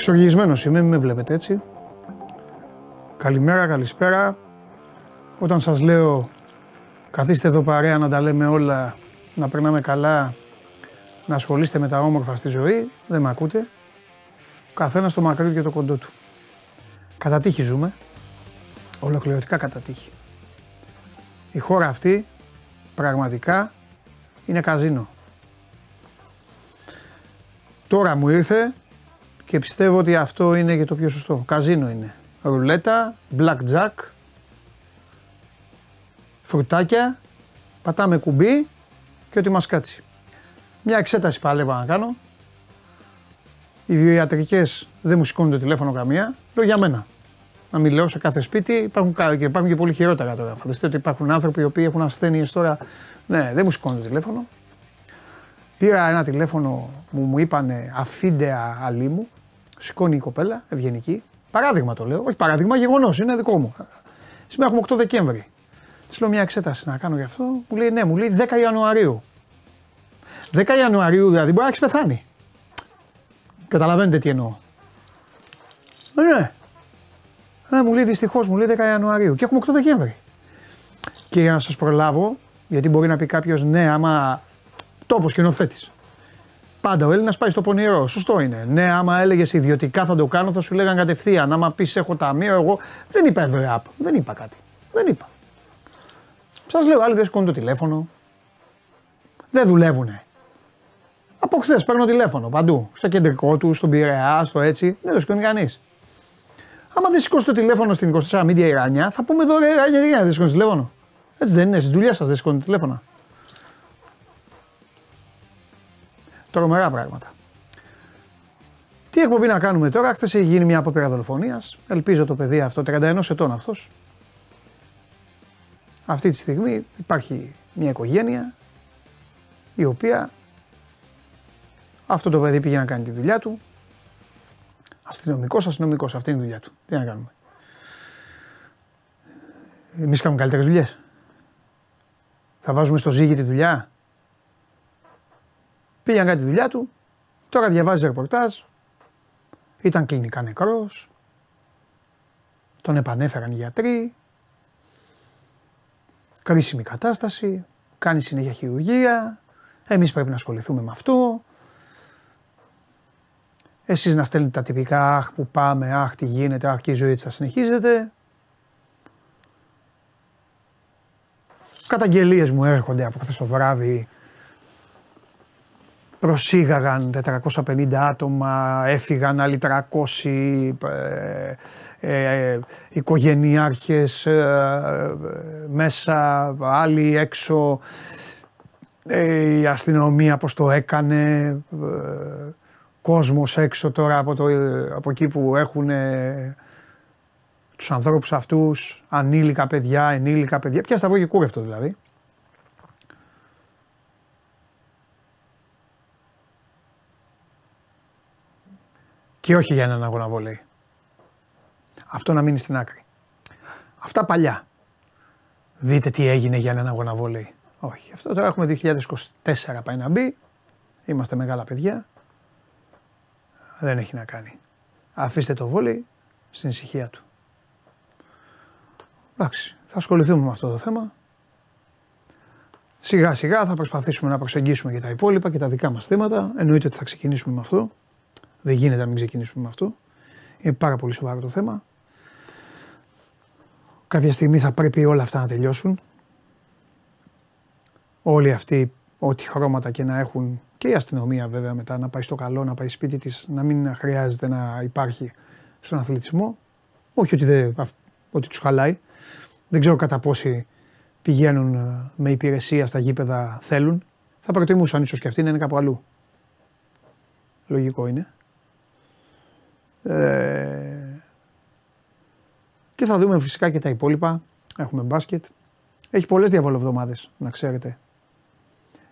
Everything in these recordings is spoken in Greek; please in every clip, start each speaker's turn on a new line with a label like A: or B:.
A: Εξοργισμένος είμαι, μην με βλέπετε έτσι. Καλημέρα, καλησπέρα. Όταν σας λέω καθίστε εδώ παρέα να τα λέμε όλα, να περνάμε καλά, να ασχολείστε με τα όμορφα στη ζωή, δεν με ακούτε. Ο καθένας το μακρύ και το κοντό του. Κατά τύχη ζούμε, ολοκληρωτικά κατά τύχη. Η χώρα αυτή πραγματικά είναι καζίνο. Τώρα μου ήρθε και πιστεύω ότι αυτό είναι και το πιο σωστό. Καζίνο είναι. Ρουλέτα, blackjack, φρουτάκια, πατάμε κουμπί και ό,τι μας κάτσει. Μια εξέταση παλεύω να κάνω. Οι βιοιατρικές δεν μου σηκώνουν το τηλέφωνο καμία. Λέω για μένα. Να μην λέω σε κάθε σπίτι. Υπάρχουν και, υπάρχουν και πολύ χειρότερα τώρα. Φανταστείτε ότι υπάρχουν άνθρωποι οι οποίοι έχουν ασθένειες τώρα. Ναι, δεν μου σηκώνουν το τηλέφωνο. Πήρα ένα τηλέφωνο μου, μου είπανε αφίντεα αλίμου. Σηκώνει η κοπέλα, ευγενική. Παράδειγμα το λέω. Όχι παράδειγμα, γεγονός. Είναι δικό μου. Σήμερα έχουμε 8 Δεκέμβρη. Της λέω μια εξέταση να κάνω γι' αυτό. Μου λέει ναι, μου λέει 10 Ιανουαρίου. 10 Ιανουαρίου δηλαδή μπορεί να έχεις πεθάνει. Καταλαβαίνετε τι εννοώ. Ε, ναι. Ναι, μου λέει δυστυχώς, μου λέει 10 Ιανουαρίου και έχουμε 8 Δεκέμβρη. Και για να σας προλάβω, γιατί μπορεί να πει κάποιος ναι, άμα τόπος σκηνοθέτη. Πάντα ο Έλληνας πάει στο πονηρό. Σωστό είναι. Ναι, άμα έλεγες ιδιωτικά θα το κάνω, θα σου λέγαν κατευθείαν. Άμα πεις έχω ταμείο, εγώ δεν είπα εδώ app. Δεν είπα κάτι. Δεν είπα. Σας λέω, άλλοι δεν σηκώνουν το τηλέφωνο. Δεν δουλεύουνε. Από χθες παίρνω τηλέφωνο παντού. Στο κεντρικό του, στον Πειραιά, στο έτσι. Δεν το σηκώνει κανείς. Άμα δεν σηκώσει το τηλέφωνο στην 24 Media Ιράνια, θα πούμε εδώ ρε Ιράνια, δεν σηκώνεις τηλέφωνο. Έτσι δεν είναι, στη δουλειά σας δεν σηκώνει τηλέφωνο. Τρομερά πράγματα. Τι εκπομπή να κάνουμε τώρα, χθες έχει γίνει μια απόπειρα δολοφονίας. Ελπίζω το παιδί αυτό, 31 ετών αυτός. Αυτή τη στιγμή υπάρχει μια οικογένεια η οποία αυτό το παιδί πήγε να κάνει τη δουλειά του. Αστυνομικός, αστυνομικός, αυτή είναι η δουλειά του. Τι να κάνουμε. Εμείς κάνουμε καλύτερες δουλειές. Θα βάζουμε στο ζύγι τη δουλειά. Πήγε να κάνει τη δουλειά του. Τώρα διαβάζει ρεπορτάζ. Ήταν κλινικά νεκρός. Τον επανέφεραν οι γιατροί. Κρίσιμη κατάσταση. Κάνει συνέχεια χειρουργία. Εμείς πρέπει να ασχοληθούμε με αυτό. Εσείς να στέλνετε τα τυπικά, αχ που πάμε, αχ τι γίνεται, αχ και η ζωή θα συνεχίζεται. Καταγγελίες μου έρχονται από χθες το βράδυ. Προσήγαγαν 450 άτομα, έφυγαν άλλοι 300 ε, ε, οικογενειάρχες ε, μέσα, άλλοι έξω. Ε, η αστυνομία πώς το έκανε, ε, κόσμος έξω τώρα από, το, από εκεί που έχουν ε, τους ανθρώπους αυτούς, ανήλικα παιδιά, ενήλικα παιδιά, πια σταυρό και κούρευτο δηλαδή. Και όχι για έναν αγώνα βολέι. Αυτό να μείνει στην άκρη. Αυτά παλιά. Δείτε τι έγινε για έναν αγώνα βολέι. Όχι. Αυτό τώρα έχουμε 2024 πάει να μπει. Είμαστε μεγάλα παιδιά δεν έχει να κάνει. Αφήστε το βόλι στην ησυχία του. Εντάξει, θα ασχοληθούμε με αυτό το θέμα. Σιγά σιγά θα προσπαθήσουμε να προσεγγίσουμε και τα υπόλοιπα και τα δικά μας θέματα. Εννοείται ότι θα ξεκινήσουμε με αυτό. Δεν γίνεται να μην ξεκινήσουμε με αυτό. Είναι πάρα πολύ σοβαρό το θέμα. Κάποια στιγμή θα πρέπει όλα αυτά να τελειώσουν. Όλοι αυτοί, ό,τι χρώματα και να έχουν και η αστυνομία βέβαια μετά να πάει στο καλό, να πάει σπίτι της, να μην χρειάζεται να υπάρχει στον αθλητισμό. Όχι ότι, δεν, ότι τους χαλάει. Δεν ξέρω κατά πόσοι πηγαίνουν ε, με υπηρεσία στα γήπεδα θέλουν. Θα προτιμούσαν ίσως και αυτοί να είναι κάπου αλλού. Λογικό είναι. Ε, και θα δούμε φυσικά και τα υπόλοιπα. Έχουμε μπάσκετ. Έχει πολλές διαβολοβδομάδες, να ξέρετε.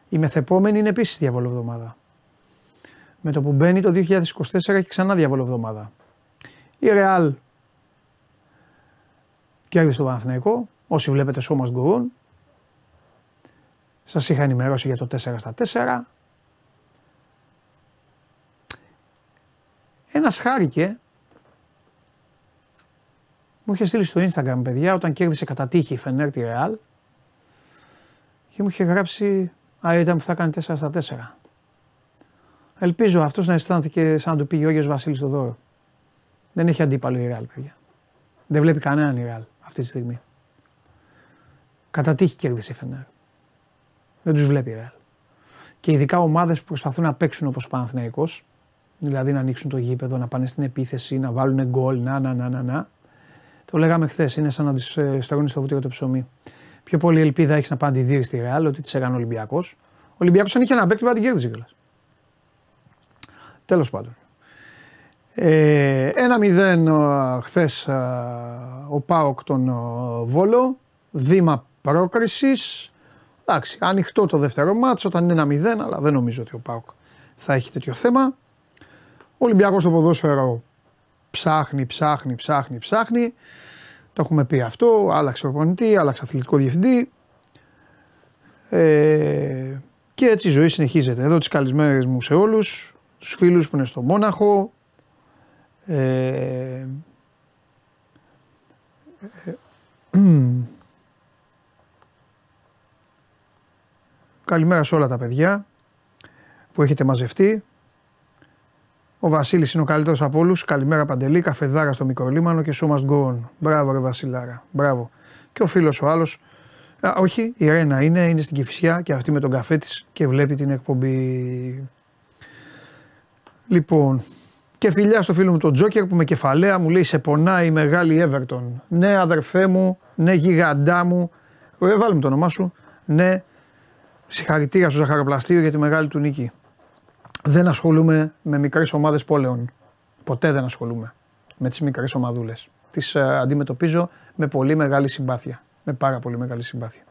A: Η μεθεπόμενη είναι επίσης διαβολοβδομάδα. Με το που μπαίνει το 2024 έχει ξανά διαβολοβδομάδα. Η Ρεάλ κέρδισε το Παναθηναϊκό. Όσοι βλέπετε σώμα Must Σας είχα ενημερώσει για το 4 στα 4. Ένας χάρηκε. Μου είχε στείλει στο Instagram, παιδιά, όταν κέρδισε κατά τύχη η Φενέρ τη Ρεάλ. Και μου είχε γράψει. Α, ήταν που θα κάνει 4 στα 4. Ελπίζω αυτός να αισθάνθηκε σαν να του πήγε ο Άγιος Βασίλης στο δώρο. Δεν έχει αντίπαλο η Ρεάλ, παιδιά. Δεν βλέπει κανέναν η Ρεάλ αυτή τη στιγμή. Κατά τύχη κέρδισε η Φενέρ. Δεν τους βλέπει η Ρεάλ. Και ειδικά ομάδες που προσπαθούν να παίξουν όπως ο Παναθηναϊκός, δηλαδή να ανοίξουν το γήπεδο, να πάνε στην επίθεση, να βάλουν γκολ, να, να, να, να, να. Το λέγαμε χθες, είναι σαν να τη ε, σταγόνεις στο βούτυρο το ψωμί. Πιο πολύ ελπίδα έχεις να πάει τη δει στη Ρεάλ ότι τη έκανε ο Ολυμπιακός. Ο Ολυμπιακός αν είχε ένα παίκτη, την κέρδιζε κιόλας. Τέλος πάντων. Ε, ένα μηδέν χθες ο Πάοκ τον Βόλο. Βήμα πρόκρισης. Εντάξει, ανοιχτό το δεύτερο μάτσο όταν είναι ένα μηδέν, αλλά δεν νομίζω ότι ο Πάοκ θα έχει τέτοιο θέμα. Ο Ολυμπιακός στο ποδόσφαιρο ψάχνει, ψάχνει, ψάχνει, ψάχνει. Το έχουμε πει αυτό. Άλλαξε προπονητή, άλλαξε αθλητικό διευθυντή. Ε, και έτσι η ζωή συνεχίζεται. Εδώ τις καλησμέρες μου σε όλους, τους φίλους που είναι στο Μόναχο. Ε, ε, καλημέρα σε όλα τα παιδιά που έχετε μαζευτεί. Ο Βασίλης είναι ο καλύτερος από όλους. Καλημέρα Παντελή, καφεδάρα στο μικρολίμανο και so must go on. Μπράβο, ρε Βασιλάρα. Μπράβο. Και ο φίλος ο άλλος. Όχι, η Ρένα είναι, είναι στην Κυφυσιά και αυτή με τον καφέ της και βλέπει την εκπομπή. Λοιπόν, και φιλιά στο φίλο μου τον Τζόκερ που με κεφαλαία μου λέει σε πονάει η μεγάλη Everton. Ναι αδερφέ μου, ναι γιγαντά μου. Ωραία βάλε μου το όνομά σου. Ναι, συγχαρητήρια στο Ζαχαροπλαστείο για τη μεγάλη του νίκη δεν ασχολούμαι με μικρές ομάδες πόλεων. Ποτέ δεν ασχολούμαι με τις μικρές ομαδούλες. Τις uh, αντιμετωπίζω με πολύ μεγάλη συμπάθεια. Με πάρα πολύ μεγάλη συμπάθεια.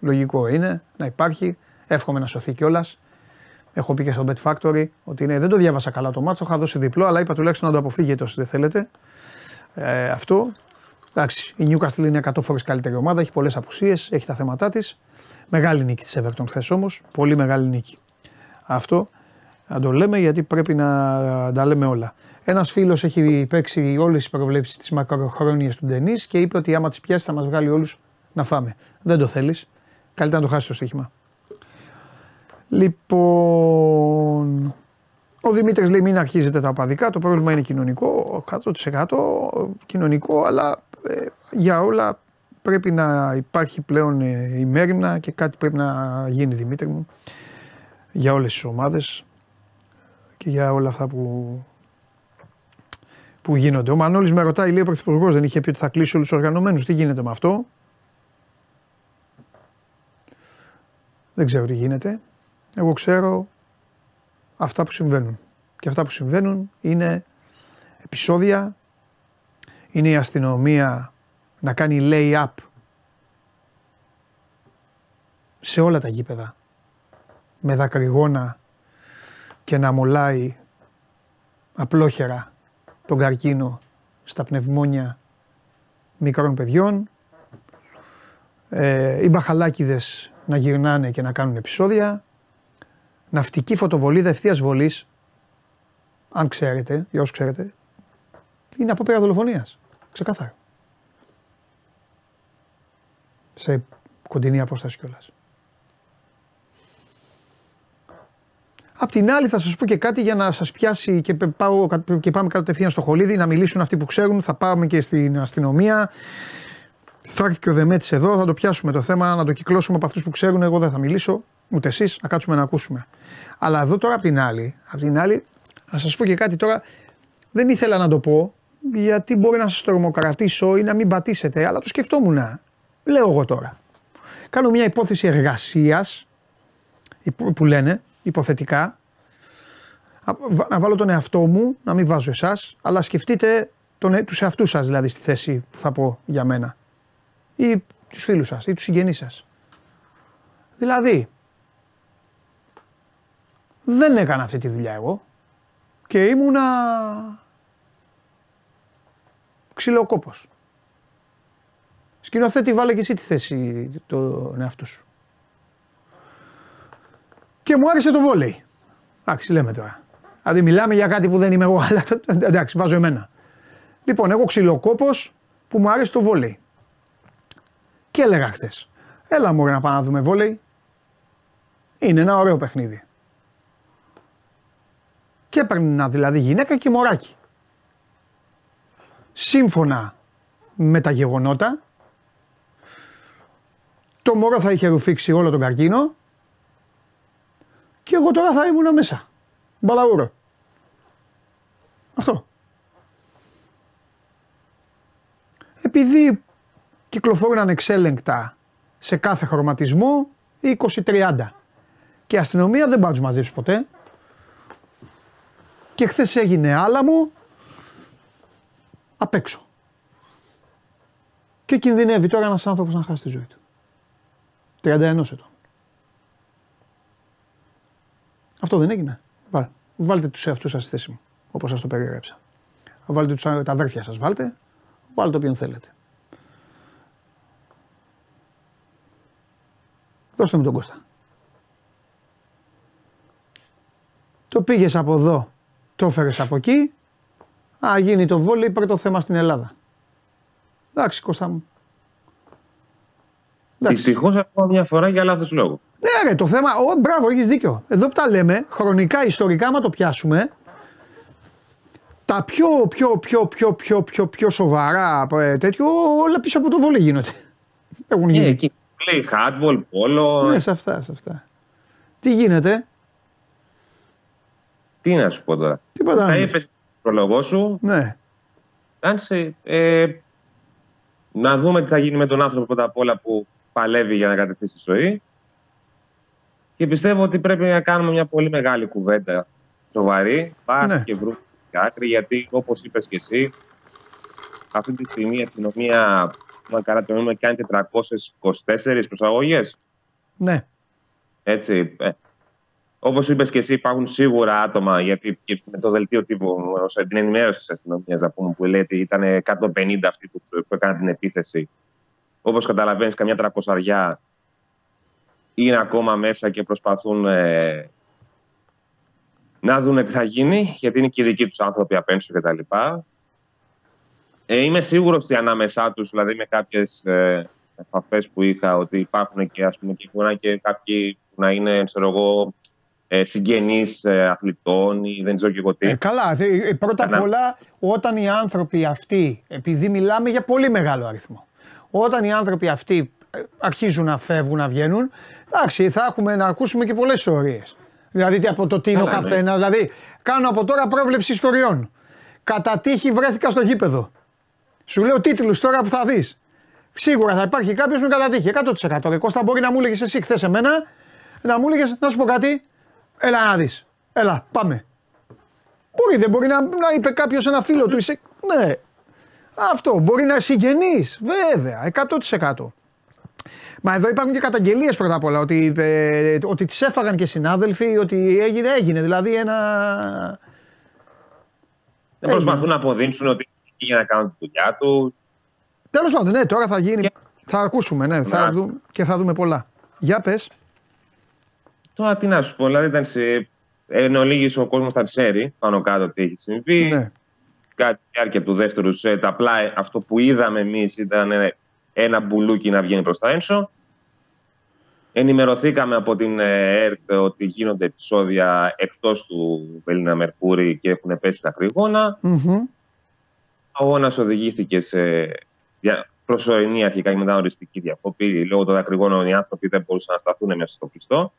A: Λογικό είναι να υπάρχει. Εύχομαι να σωθεί κιόλας. Έχω πει και στο Bet Factory ότι είναι, δεν το διάβασα καλά το μάτσο. Είχα δώσει διπλό, αλλά είπα τουλάχιστον να το αποφύγετε όσοι δεν θέλετε. Ε, αυτό. Εντάξει, η Newcastle είναι 100 φορές καλύτερη ομάδα. Έχει πολλές απουσίες, έχει τα θέματα της. Μεγάλη νίκη της Everton χθες όμως. Πολύ μεγάλη νίκη. Αυτό να το λέμε γιατί πρέπει να τα λέμε όλα. Ένας φίλος έχει παίξει όλες τις προβλέψεις της μακροχρόνιας του Ντενή και είπε ότι άμα τις πιάσει θα μας βγάλει όλους να φάμε. Δεν το θέλεις. Καλύτερα να το χάσεις το στοίχημα. Λοιπόν, ο Δημήτρης λέει: Μην αρχίζετε τα απαδικά. Το πρόβλημα είναι κοινωνικό, 100% κοινωνικό, αλλά ε, για όλα πρέπει να υπάρχει πλέον ε, ημέρημνα και κάτι πρέπει να γίνει, Δημήτρη μου για όλες τις ομάδες και για όλα αυτά που, που γίνονται. Ο Μανώλης με ρωτάει, λέει ο Πρωθυπουργός δεν είχε πει ότι θα κλείσει όλους τους οργανωμένους. Τι γίνεται με αυτό; Δεν ξέρω τι γίνεται. Εγώ ξέρω αυτά που συμβαίνουν. Και αυτά που συμβαίνουν είναι επεισόδια, είναι η αστυνομία να κάνει lay-up σε όλα τα γήπεδα με δακρυγόνα και να μολάει απλόχερα τον καρκίνο στα πνευμόνια μικρών παιδιών. Ε, οι μπαχαλάκιδες να γυρνάνε και να κάνουν επεισόδια. Ναυτική φωτοβολίδα ευθείας βολής, αν ξέρετε, για όσους ξέρετε, είναι απόπειρα δολοφονίας. Ξεκάθαρα. Σε κοντινή απόσταση κιόλας. Απ' την άλλη θα σας πω και κάτι για να σας πιάσει και, πάω, και πάμε κατευθείαν στο χολίδι να μιλήσουν αυτοί που ξέρουν. Θα πάμε και στην αστυνομία. Θα έρθει και ο Δεμέτης εδώ, θα το πιάσουμε το θέμα, να το κυκλώσουμε από αυτούς που ξέρουν. Εγώ δεν θα μιλήσω, ούτε εσείς, να κάτσουμε να ακούσουμε. Αλλά εδώ τώρα απ' την άλλη, απ την άλλη να σας πω και κάτι τώρα. Δεν ήθελα να το πω, γιατί μπορεί να σας τρομοκρατήσω ή να μην πατήσετε, αλλά το σκεφτόμουν. Λέω εγώ τώρα. Κάνω μια υπόθεση εργασίας που λένε υποθετικά, να βάλω τον εαυτό μου, να μην βάζω εσάς, αλλά σκεφτείτε τον, ε, τους εαυτούς σας δηλαδή στη θέση που θα πω για μένα. Ή τους φίλους σας ή τους συγγενείς σας. Δηλαδή, δεν έκανα αυτή τη δουλειά εγώ και ήμουνα ξυλοκόπος. Σκηνοθέτη βάλε και εσύ τη θέση του εαυτού σου. Και μου άρεσε το βόλεϊ. Εντάξει, λέμε τώρα. Δηλαδή μιλάμε για κάτι που δεν είμαι εγώ, αλλά εντάξει, βάζω εμένα. Λοιπόν, εγώ ξυλοκόπος που μου αρέσει το βόλεϊ. Και έλεγα χθες. Έλα μου να πάμε να δούμε βόλεϊ. Είναι ένα ωραίο παιχνίδι. Και έπαιρνα δηλαδή γυναίκα και μωράκι. Σύμφωνα με τα γεγονότα, το μωρό θα είχε ρουφήξει όλο τον καρκίνο και εγώ τώρα θα ήμουν μέσα. Μπαλαούρο. Αυτό. Επειδή κυκλοφορούν ανεξέλεγκτα σε κάθε χρωματισμό 20-30 και η αστυνομία δεν πάει να μαζέψει ποτέ και χθες έγινε άλαμο απ' έξω. Και κινδυνεύει τώρα ένας άνθρωπος να χάσει τη ζωή του. 31 ετών. Αυτό δεν έγινε. Βάλτε τους εαυτούς σας στη θέση μου, όπως σας το περιέγραψα. Βάλτε τους, τα αδέρφια σας, βάλτε. Βάλτε όποιον θέλετε. Δώστε μου τον Κώστα. Το πήγες από εδώ, το έφερες από εκεί. Α, γίνει το βόλεϊ, πρώτο θέμα στην Ελλάδα. Εντάξει, Κώστα μου.
B: Δυστυχώς ακόμα μια φορά για λάθος λόγο.
A: Ναι, ρε, το θέμα. Ο, μπράβο, έχεις δίκιο. Εδώ που τα λέμε, χρονικά, ιστορικά, άμα το πιάσουμε, τα πιο, πιο, πιο, πιο, πιο, πιο, πιο σοβαρά ε, τέτοιο, όλα πίσω από το βόλεϊ γίνονται.
B: Έχουν γίνει. Ε, εκεί λέει hardball, πόλο.
A: Ναι, σε αυτά, σε αυτά. Τι γίνεται;
B: Τι να σου πω τώρα.
A: Τίποτα.
B: Θα είπε στον προλογό σου.
A: Ναι.
B: Κάνσε, ε, να δούμε τι θα γίνει με τον άνθρωπο πρώτα απ' όλα που παλεύει για να κατακτήσει τη ζωή. Και πιστεύω ότι πρέπει να κάνουμε μια πολύ μεγάλη κουβέντα σοβαρή. Πάμε ναι. και βρούμε άκρη, γιατί όπως είπες και εσύ, αυτή τη στιγμή η αστυνομία, μα καλά το νούμερο, κάνει 424 προσαγωγές.
A: Ναι.
B: Έτσι. Ε, Όπως είπες και εσύ, υπάρχουν σίγουρα άτομα, γιατί και με το δελτίο τύπου, ω την ενημέρωση της αστυνομίας, που λέει ότι ήταν 150 αυτοί που, που έκαναν την επίθεση. Όπως καταλαβαίνεις, καμιά τρακοσαριά είναι ακόμα μέσα και προσπαθούν ε, να δουν τι θα γίνει, γιατί είναι και οι δικοί τους άνθρωποι απ' έξω κτλ. Ε, είμαι σίγουρος ότι ανάμεσά τους, δηλαδή με κάποιες ε, επαφές που είχα, ότι υπάρχουν και, ας πούμε, και, και κάποιοι που να είναι, ξέρω εγώ, ε, συγγενείς ε, αθλητών ή δεν ξέρω και εγώ τι. Ε,
A: καλά, πρώτα απ' όλα όταν οι άνθρωποι αυτοί, επειδή μιλάμε για πολύ μεγάλο αριθμό, όταν οι άνθρωποι αυτοί αρχίζουν να φεύγουν, να βγαίνουν, εντάξει, θα έχουμε να ακούσουμε και πολλές ιστορίες. Δηλαδή από το τι είναι ο καθένα. Ναι. Δηλαδή, κάνω από τώρα πρόβλεψη ιστοριών. Κατά τύχη βρέθηκα στο γήπεδο. Σου λέω τίτλους τώρα που θα δεις. Σίγουρα θα υπάρχει κάποιος με κατά τύχη. 100%. Και Κώστα μπορεί να μου έλεγες εσύ χθες εμένα, να μου έλεγες να σου πω κάτι. Έλα να δεις. Έλα, πάμε. Μπορεί, δεν μπορεί να, να είπε κάποιος ένα φίλο του. Είσαι... Ναι. Αυτό. Μπορεί να συγγενεί. Βέβαια. 100%. Μα εδώ υπάρχουν και καταγγελίες πρώτα απ' όλα ότι, ε, ότι τις έφαγαν και συνάδελφοι, ότι έγινε, έγινε. Δηλαδή ένα.
B: Δεν προσπαθούν να αποδείξουν ότι για να κάνουν τη δουλειά τους.
A: Τέλος πάντων, ναι, τώρα θα γίνει. Θα ακούσουμε, ναι, θα δούμε, και θα δούμε πολλά. Για πες.
B: Τώρα τι να σου πω, δηλαδή ήταν σε. Εν ολίγης ο κόσμος θα ξέρει πάνω κάτω τι έχει συμβεί. Ναι. Κάτι διάρκεια του δεύτερου σετ. Απλά αυτό που είδαμε εμείς ήταν ένα μπουλούκι να βγαίνει προς τα ένσω. Ενημερωθήκαμε από την ε, ΕΡΤ ότι γίνονται επεισόδια εκτός του Βελίνα Μερκούρη και έχουν πέσει τα κρυγόνα. Mm-hmm. Ο αγώνας οδηγήθηκε σε προσωρινή αρχικά και μετά οριστική διακοπή. Λόγω των δακρυγόνων οι άνθρωποι δεν μπορούσαν να σταθούν μέσα στο κλειστό.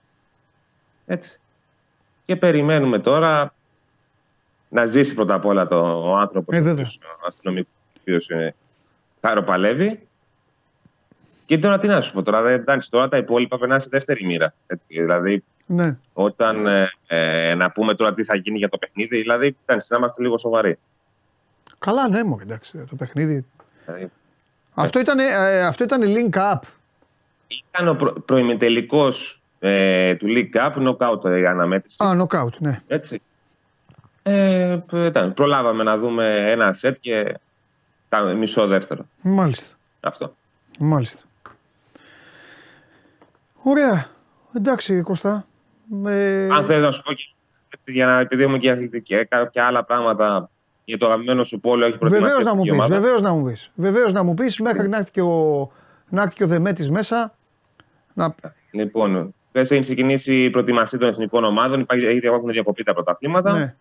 B: Έτσι. Και περιμένουμε τώρα να ζήσει πρώτα απ' όλα το, ο άνθρωπος,
A: ε,
B: ο αστυνομικός, ο οποίος χαροπαλεύει. Και τώρα τι να σου πω, τώρα, εντάξει, τώρα τα υπόλοιπα περνάνε σε δεύτερη μοίρα. Έτσι, δηλαδή,
A: ναι.
B: όταν ε, ε, να πούμε τώρα τι θα γίνει για το παιχνίδι, δηλαδή, εντάξει, να είμαστε λίγο σοβαροί.
A: Καλά, ναι, μου εντάξει, το παιχνίδι. Δηλαδή, αυτό, ήταν, ε, αυτό ήταν link up.
B: Ήταν ο προ, προημιτελικός ε, του League Cup, knockout η αναμέτρηση.
A: Α, knockout, ναι.
B: Έτσι. Ε, ήταν, προλάβαμε να δούμε ένα σετ και τα, μισό δεύτερο.
A: Μάλιστα.
B: Αυτό.
A: Μάλιστα. Ωραία. Εντάξει, Κώστα.
B: Ε... Αν θέλει να σου πω και για να επιδείξουμε και αθλητική, κάποια άλλα πράγματα για το αγαπημένο σου πόλο έχει προετοιμάσει.
A: Βεβαίως να μου πεις, βεβαίως να μου πεις. Βεβαίως να μου πεις μέχρι να έρθει και ο, να έρθει και ο Δεμέτης μέσα. Να...
B: Λοιπόν, έχει ξεκινήσει η προετοιμασία των εθνικών ομάδων. Έχουν διακοπεί τα πρωταθλήματα. Ναι.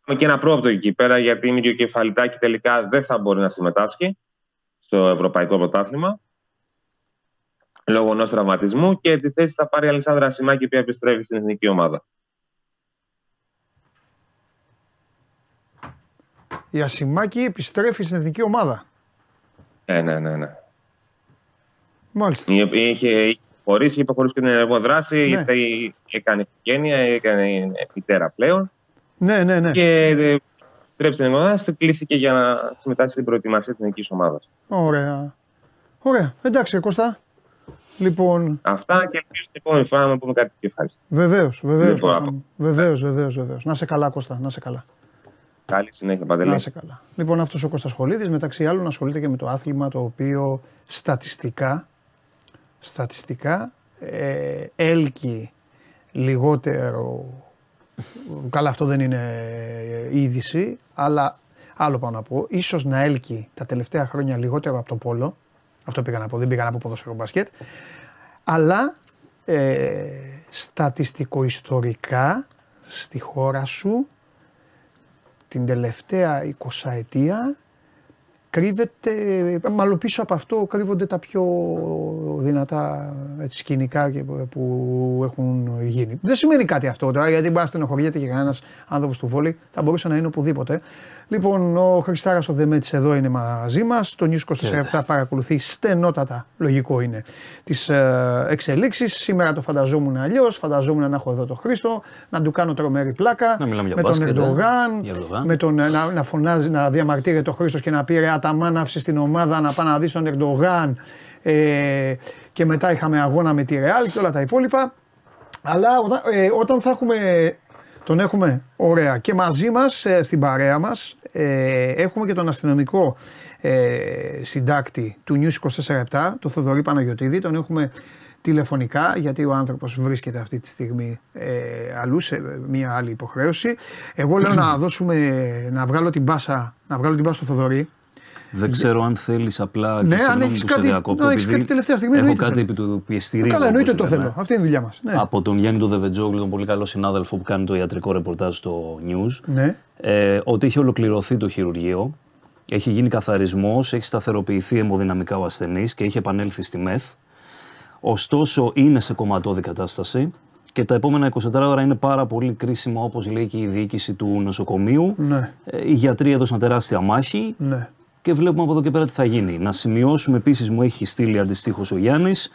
B: Έχουμε και ένα πρόοπτο εκεί πέρα γιατί η Μυριοκεφαλιτάκη τελικά δεν θα μπορεί να συμμετάσχει στο Ευρωπαϊκό Πρωτάθλημα λόγω ενός τραυματισμού και τη θέση θα πάρει η Αλεξάνδρα Σιμάκη που επιστρέφει στην εθνική ομάδα.
A: Η Ασημάκη επιστρέφει στην εθνική ομάδα.
B: Ναι, ναι, ναι. ναι.
A: Μάλιστα.
B: Είχε χωρίσει, είπε χωρί την ενεργό δράση, ναι. γιατί έκανε οικογένεια, έκανε μητέρα πλέον.
A: Ναι, ναι, ναι.
B: Και ε, στρέψει στην ενεργό δράση, κλείθηκε για να συμμετάσχει στην προετοιμασία της εθνικής ομάδας.
A: Ωραία. Ωραία. Εντάξει, Κώστα. Λοιπόν...
B: Αυτά και ελπίζω την επόμενη φορά να πούμε κάτι πιο ευχάριστο.
A: Βεβαίως, βεβαίως. Βεβαίως, βεβαίως. Να σε καλά, Κώστα, να σε καλά.
B: Καλή συνέχεια, Παντελή.
A: Να σε καλά. Λοιπόν, αυτός ο Κώστας Χολίδης μεταξύ άλλων ασχολείται και με το άθλημα το οποίο στατιστικά, στατιστικά ε, έλκει λιγότερο. Καλά, αυτό δεν είναι είδηση, αλλά άλλο πάω να πω. Ίσως να έλκει τα τελευταία χρόνια λιγότερο από το πόλο. Αυτό πήγα να πω, δεν πήγα να πω ποδόσφαιρο μπασκετ. Αλλά ε, στατιστικο-ιστορικά στη χώρα σου την τελευταία 20 ετία κρύβεται, μάλλον πίσω από αυτό κρύβονται τα πιο δυνατά έτσι, σκηνικά που έχουν γίνει. Δεν σημαίνει κάτι αυτό τώρα, γιατί μπορεί να στενοχωριέται και κανένας άνθρωπος του βόλη, θα μπορούσε να είναι οπουδήποτε. Λοιπόν, ο Χριστάρα ο Δεμέτης εδώ είναι μαζί μας. Το News 24 παρακολουθεί στενότατα, λογικό είναι, τις ε, εξελίξεις. Σήμερα το φανταζόμουν αλλιώς. Φανταζόμουν να έχω εδώ τον Χρήστο, να του κάνω τρομερή πλάκα.
C: Να με
A: τον Ερντογάν, με τον, να, να φωνάζει, να διαμαρτύρεται ο Χρήστος και να πει ρε Αταμάν άφησε στην ομάδα να πάει να δει τον Ερντογάν. Ε, και μετά είχαμε αγώνα με τη Ρεάλ και όλα τα υπόλοιπα. Αλλά όταν, ε, όταν θα έχουμε τον έχουμε ωραία. Και μαζί μας, ε, στην παρέα μας, ε, έχουμε και τον αστυνομικό ε, συντάκτη του News 24 το Θοδωρή Παναγιωτήδη. Τον έχουμε τηλεφωνικά γιατί ο άνθρωπος βρίσκεται αυτή τη στιγμή ε, αλλού σε μια άλλη υποχρέωση. Εγώ λέω να δώσουμε, να βγάλω την μπάσα, να βγάλω την μπάσα στο Θοδωρή
C: δεν ξέρω αν θέλεις απλά.
A: Ναι, αν έχεις κάτι, να έχεις κάτι τελευταία στιγμή.
C: Έχω κάτι επί του πιεστηρίου.
A: Καλά, εννοείται το θέλω. Αυτή είναι η δουλειά μας. Ναι.
C: Από τον Γιάννη του Δεβετζόγλου, τον πολύ καλό συνάδελφο που κάνει το ιατρικό ρεπορτάζ στο News.
A: Ναι.
C: Ε, ότι έχει ολοκληρωθεί το χειρουργείο. Έχει γίνει καθαρισμός, έχει σταθεροποιηθεί αιμοδυναμικά ο ασθενής και έχει επανέλθει στη ΜΕΘ. Ωστόσο, είναι σε κομματώδη κατάσταση και τα επόμενα 24 ώρα είναι πάρα πολύ κρίσιμα, όπως λέει και η διοίκηση του νοσοκομείου.
A: Ναι.
C: Ε, οι γιατροί έδωσαν τεράστια μάχη.
A: Ναι
C: και βλέπουμε από εδώ και πέρα τι θα γίνει. Να σημειώσουμε επίσης, μου έχει στείλει αντιστοίχως ο Γιάννης,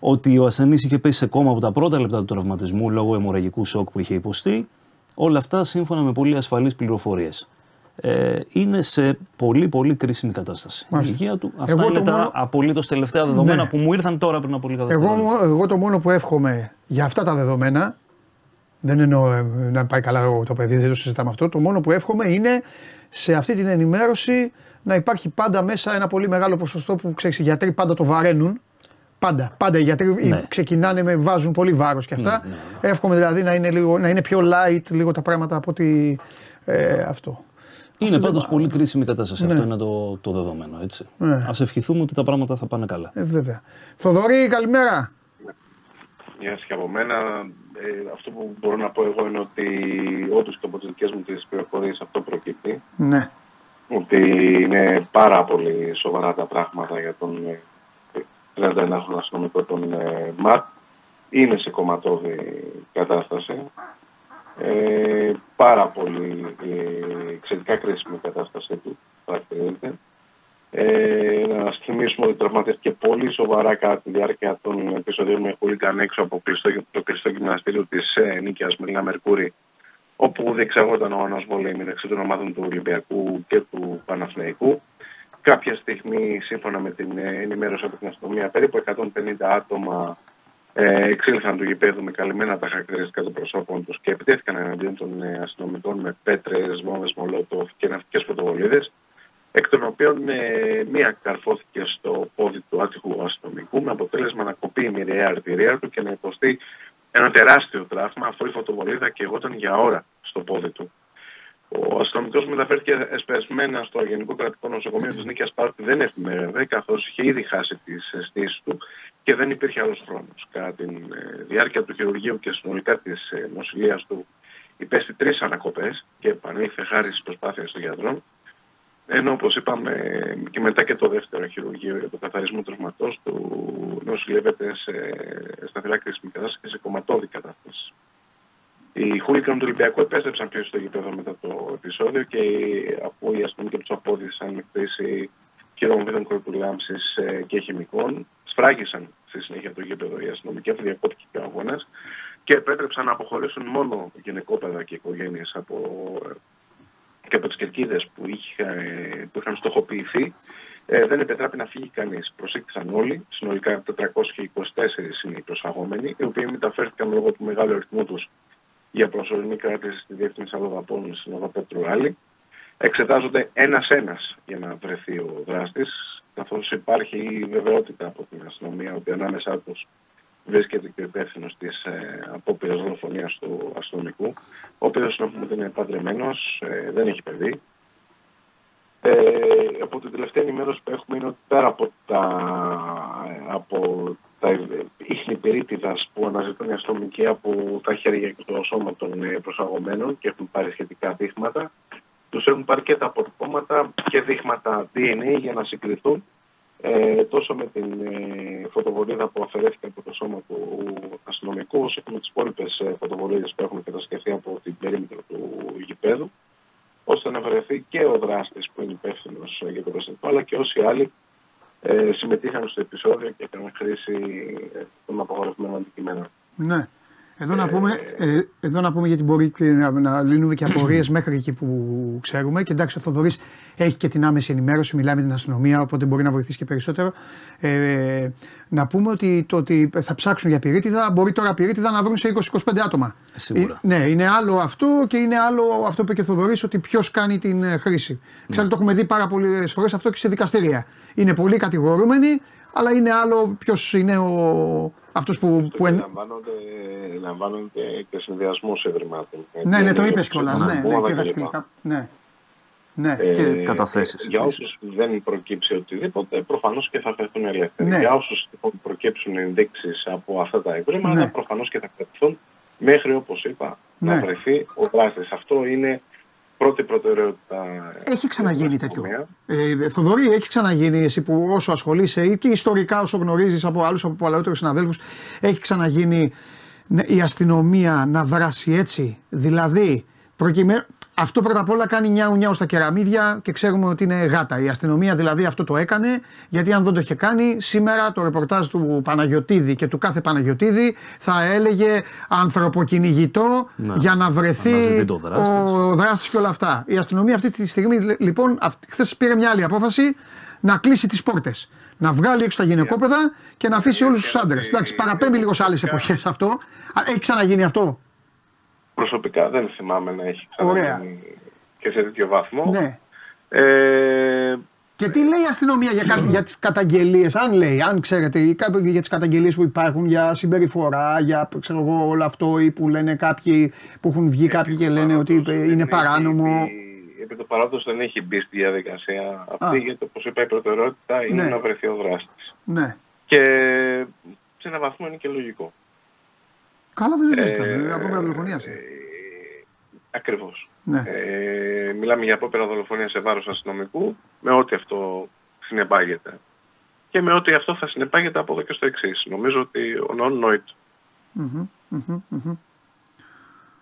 C: ότι ο ασθενής είχε πέσει σε κόμμα από τα πρώτα λεπτά του τραυματισμού λόγω αιμορραγικού σοκ που είχε υποστεί. Όλα αυτά σύμφωνα με πολύ ασφαλείς πληροφορίες. Ε, είναι σε πολύ πολύ κρίσιμη κατάσταση.
A: Μάλιστα.
C: Η υγεία του. Αυτά εγώ είναι τα μόνο... απολύτως τελευταία δεδομένα ναι. που μου ήρθαν τώρα πριν από λίγα
A: δευτερόλεπτα. Εγώ, εγώ το μόνο που εύχομαι για αυτά τα δεδομένα. Δεν εννοώ ε, να πάει καλά το παιδί, δεν το συζητάμε αυτό. Το μόνο που εύχομαι είναι σε αυτή την ενημέρωση να υπάρχει πάντα μέσα ένα πολύ μεγάλο ποσοστό που ξέρεις, οι γιατροί πάντα το βαραίνουν. Πάντα. Πάντα οι γιατροί ναι. ξεκινάνε με βάζουν πολύ βάρος και αυτά. Ναι, ναι, ναι. Εύχομαι δηλαδή να είναι, λίγο, να είναι πιο light λίγο τα πράγματα από ότι ε, αυτό.
C: Είναι πάντως πολύ κρίσιμη κατάσταση. Αυτό είναι το, το δεδομένο. Έτσι.
A: Ναι.
C: Α ευχηθούμε ότι τα πράγματα θα πάνε καλά.
A: Ε, βέβαια. Θοδωρή, καλημέρα.
D: Γεια σας και από μένα. Ε, αυτό που μπορώ να πω εγώ είναι ότι όντως και από τι δικέ μου τις πληροφορίες αυτό προκύπτει.
A: Ναι
D: ότι είναι πάρα πολύ σοβαρά τα πράγματα για τον 31χρονο αστυνομικό τον ε, ΜΑΤ. Είναι σε κομματώδη κατάσταση. Ε, πάρα πολύ ε, εξαιρετικά κρίσιμη κατάσταση του χαρακτηρίζεται. Ε, να σας θυμίσουμε ότι τραυματίστηκε πολύ σοβαρά κατά τη διάρκεια των επεισοδίων με χούλιγκαν έξω από το κλειστό γυμναστήριο της ε, Νίκαιας Μελίνα Μερκούρη όπου διεξαγόταν ο αγώνα βολέη μεταξύ των ομάδων του Ολυμπιακού και του Παναθηναϊκού. Κάποια στιγμή, σύμφωνα με την ενημέρωση από την αστυνομία, περίπου 150 άτομα ε, εξήλθαν του γηπέδου με καλυμμένα τα χαρακτηριστικά των προσώπων τους και επιτέθηκαν εναντίον των ε, αστυνομικών με πέτρες, βόμβες, μολότοφ και ναυτικές φωτοβολίδε. Εκ των οποίων ε, μία καρφώθηκε στο πόδι του άτυχου αστυνομικού με αποτέλεσμα να κοπεί η μοιραία αρτηρία του και να υποστεί ένα τεράστιο τραύμα, αφού η φωτοβολίδα και εγώ ήταν για ώρα στο πόδι του. Ο αστυνομικός μεταφέρθηκε εσπεσμένα στο Γενικό Κρατικό Νοσοκομείο της Νίκαια Πάρτη. Δεν εφημερεύε, καθώς είχε ήδη χάσει τις αισθήσεις του και δεν υπήρχε άλλος χρόνος. Κατά τη ε, διάρκεια του χειρουργείου και συνολικά της ε, νοσηλείας του, υπέστη τρεις ανακοπές και επανήλθε χάρη στις προσπάθειες των γιατρών. Ενώ όπως είπαμε και μετά και το δεύτερο χειρουργείο για το καθαρισμό του τραυματό του νοσηλεύεται σε σταθερά κρίσιμη κατάσταση και σε κομματώδη κατάσταση. Οι χούλικαν του Ολυμπιακού επέστρεψαν πίσω στο γήπεδο μετά το επεισόδιο και αφού οι αστυνομικοί τους απόδειξαν με χρήση χειρομοβίδων κορπουλάμψη ε, και χημικών, σφράγισαν στη συνέχεια το γήπεδο οι αστυνομικοί, αφού διακόπηκε και ο αγώνας και επέτρεψαν να αποχωρήσουν μόνο γυναικόπαιδα και οικογένειες από, και από τις κερκίδες που, που είχαν στοχοποιηθεί. Ε, δεν επιτράπει να φύγει κανείς. Προσήχθησαν όλοι. Συνολικά 424 είναι οι προσαγόμενοι, οι οποίοι μεταφέρθηκαν λόγω του μεγάλου αριθμού τους για προσωρινή κράτηση στη Διεύθυνση Αλλοδαπών στην Οδαπέτρου Άλλη. Εξετάζονται ένα-ένα για να βρεθεί ο δράστης, καθώς υπάρχει η βεβαιότητα από την αστυνομία ότι ανάμεσά τους βρίσκεται και ο υπεύθυνος της ε, απόπειρας δολοφονίας του αστυνομικού, ο οποίος είναι παντρεμένος, ε, δεν έχει παιδί. Ε, από την τελευταία ενημέρωση που έχουμε είναι ότι πέρα από τα, από τα ίχνη περίτιδας που αναζητούν οι αστυνομικοί από τα χέρια και το σώμα των ε, προσαγωμένων και έχουν πάρει σχετικά δείγματα, τους έχουν πάρει και τα αποτυπώματα και δείγματα DNA για να συγκριθούν ε, τόσο με την ε, φωτοβολίδα που αφαιρέθηκε από το σώμα του αστυνομικού, όσο και με τις υπόλοιπες ε, φωτοβολίδες που έχουν κατασκευθεί από την περίμετρο του γηπέδου, ώστε να βρεθεί και ο δράστης που είναι υπεύθυνος για το περιστατικό, αλλά και όσοι άλλοι ε, συμμετείχαν στο επεισόδιο και έκαναν χρήση ε, των απαγορευμένων αντικειμένων.
A: Ναι. Εδώ, να πούμε, ε, εδώ να πούμε γιατί μπορεί και να, να λύνουμε και απορίες μέχρι εκεί που ξέρουμε. Και εντάξει, ο Θοδωρής έχει και την άμεση ενημέρωση, μιλάει με την αστυνομία, οπότε μπορεί να βοηθήσει και περισσότερο. Ε, να πούμε ότι το ότι θα ψάξουν για πυρίτιδα, μπορεί τώρα πυρίτιδα να βρουν σε 20-25 άτομα.
C: Ε, σίγουρα.
A: Ε, ναι, είναι άλλο αυτό και είναι άλλο αυτό που είπε και ο Θοδωρής, ότι ποιος κάνει την ε, χρήση. Ναι. Ξέρω, το έχουμε δει πάρα πολλές φορές αυτό και σε δικαστήρια. Είναι πολύ κατηγορούμενοι, αλλά είναι άλλο ποιος είναι ο, αυτός που... που εν...
D: λαμβάνονται, λαμβάνονται και συνδυασμού ευρημάτων.
A: Ναι, ναι, το είπες κιόλας. Ναι, ναι, και δακτυλικά. Ναι.
C: Ναι. Ε, και καταθέσεις.
D: Για όσους δεν προκύψει οτιδήποτε, προφανώς και θα φεθούν ελεύθεροι. Ναι. Για όσους λοιπόν, προκύψουν ενδείξεις από αυτά τα ευρήματα, ναι. προφανώς και θα κρατηθούν μέχρι, όπως είπα, ναι. να βρεθεί ο δράστης. Αυτό είναι πρώτη προτεραιότητα.
A: Έχει ξαναγίνει τέτοιο. Ε, Θοδωρή, έχει ξαναγίνει εσύ που όσο ασχολείσαι ή και ιστορικά όσο γνωρίζεις από άλλους από παλαιότερους συναδέλφους, έχει ξαναγίνει ναι, η αστυνομία να δράσει έτσι. Δηλαδή, προκειμένου, αυτό πρώτα απ' όλα κάνει νιάου νιάου στα κεραμίδια και ξέρουμε ότι είναι γάτα. Η αστυνομία δηλαδή αυτό το έκανε, γιατί αν δεν το είχε κάνει, σήμερα το ρεπορτάζ του Παναγιοτήδη και του κάθε Παναγιοτήδη θα έλεγε ανθρωποκυνηγητό ναι. για να βρεθεί ο δράστης και όλα αυτά. Η αστυνομία αυτή τη στιγμή λοιπόν, χθες πήρε μια άλλη απόφαση να κλείσει τις πόρτες. Να βγάλει έξω τα γυναικόπαιδα και να αφήσει όλους τους άντρες. Εντάξει, παραπέμπει λίγο σε άλλες εποχές αυτό. Έχει ξαναγίνει αυτό;
D: Προσωπικά δεν θυμάμαι να έχει ξαναγίνει και σε τέτοιο βαθμό.
A: Ναι. Ε, και τι λέει η αστυνομία για, κα, για τις καταγγελίες, αν λέει, αν ξέρετε, για τις καταγγελίες που υπάρχουν για συμπεριφορά, για ξέρω εγώ, όλο αυτό ή που λένε κάποιοι, που έχουν βγει κάποιοι και λένε ότι είναι παράνομο.
D: Επί το παράδοσο δεν έχει μπει στη διαδικασία αυτή, Α. γιατί όπω είπα η προτεραιότητα είναι ναι. να βρεθεί ο δράστης.
A: Ναι.
D: Και σε έναν βαθμό είναι και λογικό.
A: Καλά δεν ζήσατε, ε, από μια δολοφονίας. Ε,
D: Ακριβώς. Ναι. Ε, μιλάμε για απόπειρα δολοφονίας σε βάρος αστυνομικού, με ό,τι αυτό συνεπάγεται. Και με ό,τι αυτό θα συνεπάγεται από εδώ και στο εξής. Νομίζω ότι ο non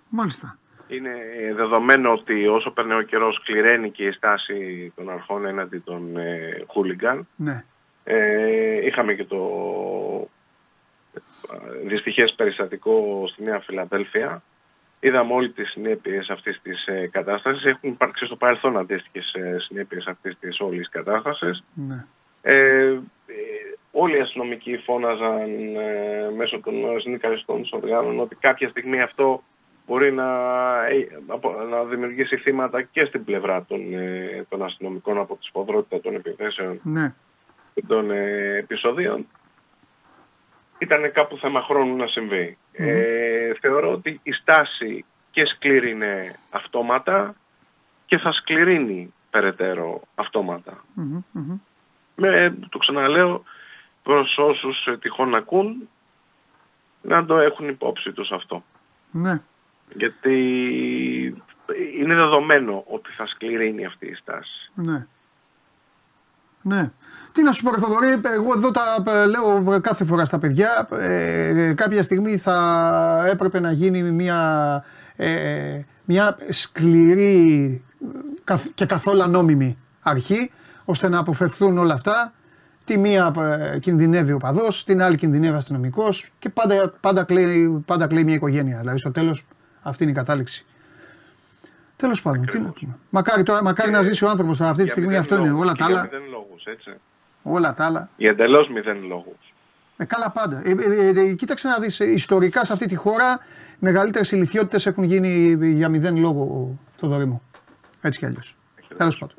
A: Μάλιστα.
D: Είναι δεδομένο ότι όσο περνάει ο καιρός, κληραίνει και η στάση των αρχών έναντι των ε, χούλιγκαν.
A: Ναι.
D: Ε, είχαμε και το δυστυχές περιστατικό στη Νέα Φιλαδέλφια. Είδαμε όλη τις συνέπειες αυτής της ε, κατάστασης. Έχουν υπάρξει στο παρελθόν αντίστοιχες ε, συνέπειες αυτής της όλης κατάστασης.
A: Ναι.
D: Ε, ε, όλοι οι αστυνομικοί φώναζαν ε, μέσω των συνδικαλιστών των οργάνων ότι κάποια στιγμή αυτό μπορεί να, να δημιουργήσει θύματα και στην πλευρά των, των αστυνομικών από τη σφοδρότητα των επιθέσεων
A: ναι.
D: και των επεισοδίων. Ήταν κάπου θέμα χρόνου να συμβει Ε, θεωρώ ότι η στάση και σκλήρινε αυτόματα και θα σκληρύνει περαιτέρω αυτόματα. Με, το ξαναλέω, προς όσους ε, τυχόν ακούν, να το έχουν υπόψη τους αυτό.
A: Ναι.
D: Γιατί είναι δεδομένο ότι θα σκληρύνει αυτή η στάση.
A: Ναι. Ναι. Τι να σου πω, Θοδωρή, εγώ εδώ τα ε, λέω κάθε φορά στα παιδιά. Ε, κάποια στιγμή θα έπρεπε να γίνει μια, ε, μια σκληρή και καθόλου νόμιμη αρχή, ώστε να αποφευθούν όλα αυτά. Τη μία ε, κινδυνεύει ο παδός, την άλλη κινδυνεύει αστυνομικός και πάντα, πάντα, κλαίει, πάντα κλαίει μια οικογένεια. Δηλαδή στο τέλος αυτή είναι η κατάληξη. Τέλος πάντων, τι να πούμε. Μακάρι, τώρα, μακάρι να ζήσει ο άνθρωπος τώρα αυτή τη στιγμή, αυτό είναι. Όλα τα άλλα.
D: Λόγους, έτσι.
A: Όλα τα άλλα.
D: Για εντελώς μηδέν λόγους.
A: Ε, καλά πάντα. Ε, ε, ε, κοίταξε να δεις, ιστορικά σε αυτή τη χώρα μεγαλύτερες ηλικιότητες έχουν γίνει για μηδέν λόγο, Θοδωρή μου. Έτσι κι αλλιώς. Τέλος πάντων.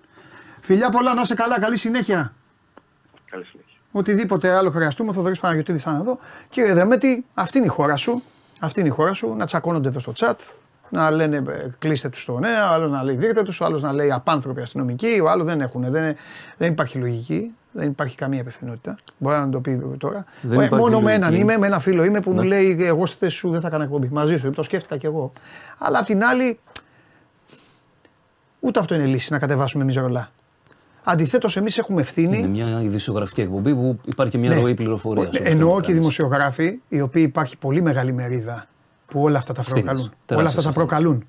A: Φιλιά πολλά, να είσαι καλά, καλή συνέχεια.
D: Καλή συνέχεια.
A: Οτιδήποτε άλλο χρειαστούμε, ο Θοδωρής Παναγιώτη θα είναι εδώ. Κύριε Δεμέτη, αυτή είναι η χώρα σου. Αυτή είναι η χώρα σου. Να τσακώνονται εδώ στο chat, να λένε ε, κλείστε τους στο νέο, άλλο να λέει δείτε τους, άλλος να λέει απάνθρωποι αστυνομικοί, ο άλλος δεν έχουν. Δεν, δεν υπάρχει λογική, δεν υπάρχει καμία υπευθυνότητα. Μπορεί να το πει τώρα.
C: Δεν
A: Ε, μόνο με
C: λογική.
A: έναν είμαι, με ένα φίλο είμαι που μου
C: Ναι.
A: λέει εγώ στη θέση σου δεν θα κάνω εκπομπή. Μαζί σου, το σκέφτηκα κι εγώ. Αλλά απ' την άλλη, ούτε αυτό είναι λύση να κατεβάσουμε εμεί ρολά. Αντιθέτως, εμείς έχουμε ευθύνη.
C: Είναι μια ειδησιογραφική εκπομπή που υπάρχει και μια
A: Ναι.
C: ροή πληροφορίας.
A: Εννοώ και οι δημοσιογράφοι, οι οποίοι υπάρχει πολύ μεγάλη μερίδα που όλα αυτά τα
C: Ευθύνες.
A: προκαλούν. Όλα
C: Τεράστιες
A: αυτά τα
C: ευθύνες.
A: προκαλούν.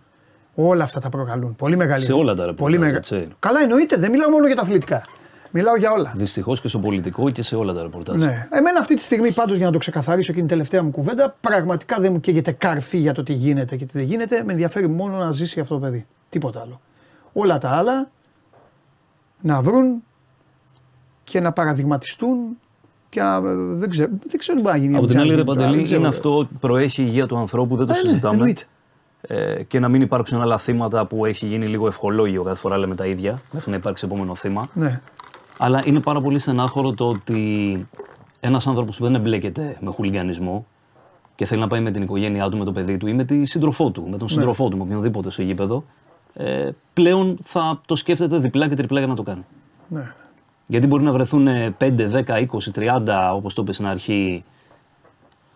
A: Όλα αυτά τα προκαλούν. Πολύ μεγάλη.
C: Σε όλα τα
A: πολύ
C: ρεπορτάζ,
A: μεγα-
C: έτσι.
A: Καλά, εννοείται. Δεν μιλάω μόνο για τα αθλητικά. Μιλάω για όλα.
C: Δυστυχώς και στο πολιτικό και σε όλα τα ρεπορτάζ.
A: Ναι. Εμένα αυτή τη στιγμή πάντως για να το ξεκαθαρίσω και είναι η τελευταία μου κουβέντα, πραγματικά δεν μου καίγεται καρφί για το τι γίνεται και τι δεν γίνεται. Με ενδιαφέρει μόνο να ζήσει αυτό το παιδί. Τίποτα άλλο. Όλα τα άλλα να βρουν και να παραδειγματιστούν και να. δεν ξέρω, δεν ξέρω τι μπορεί να γίνει.
C: Από την άλλη, ρε
A: Δεν
C: Παντελή,
A: ξέρω.
C: είναι αυτό προέχει η υγεία του ανθρώπου, δεν το
A: Ε, ναι,
C: συζητάμε.
A: εννοείται.
C: Ε, και να μην υπάρξουν άλλα θύματα που έχει γίνει λίγο ευχολόγιο κάθε φορά λέμε τα ίδια, μέχρι να υπάρξει επόμενο θύμα.
A: Ναι.
C: Αλλά είναι πάρα πολύ στενάχωρο το ότι ένας άνθρωπος που δεν εμπλέκεται με χουλιγανισμό και θέλει να πάει με την οικογένειά του, με το παιδί του ή με τη σύντροφό του,
A: Ναι.
C: με τον σύντροφό του, με οποιονδήποτε στο γήπεδο, ε, πλέον θα το σκέφτεται διπλά και τριπλά για να το κάνει.
A: ναι.
C: Γιατί μπορεί να βρεθούν 5, 10, 20, 30, όπως το είπες στην αρχή,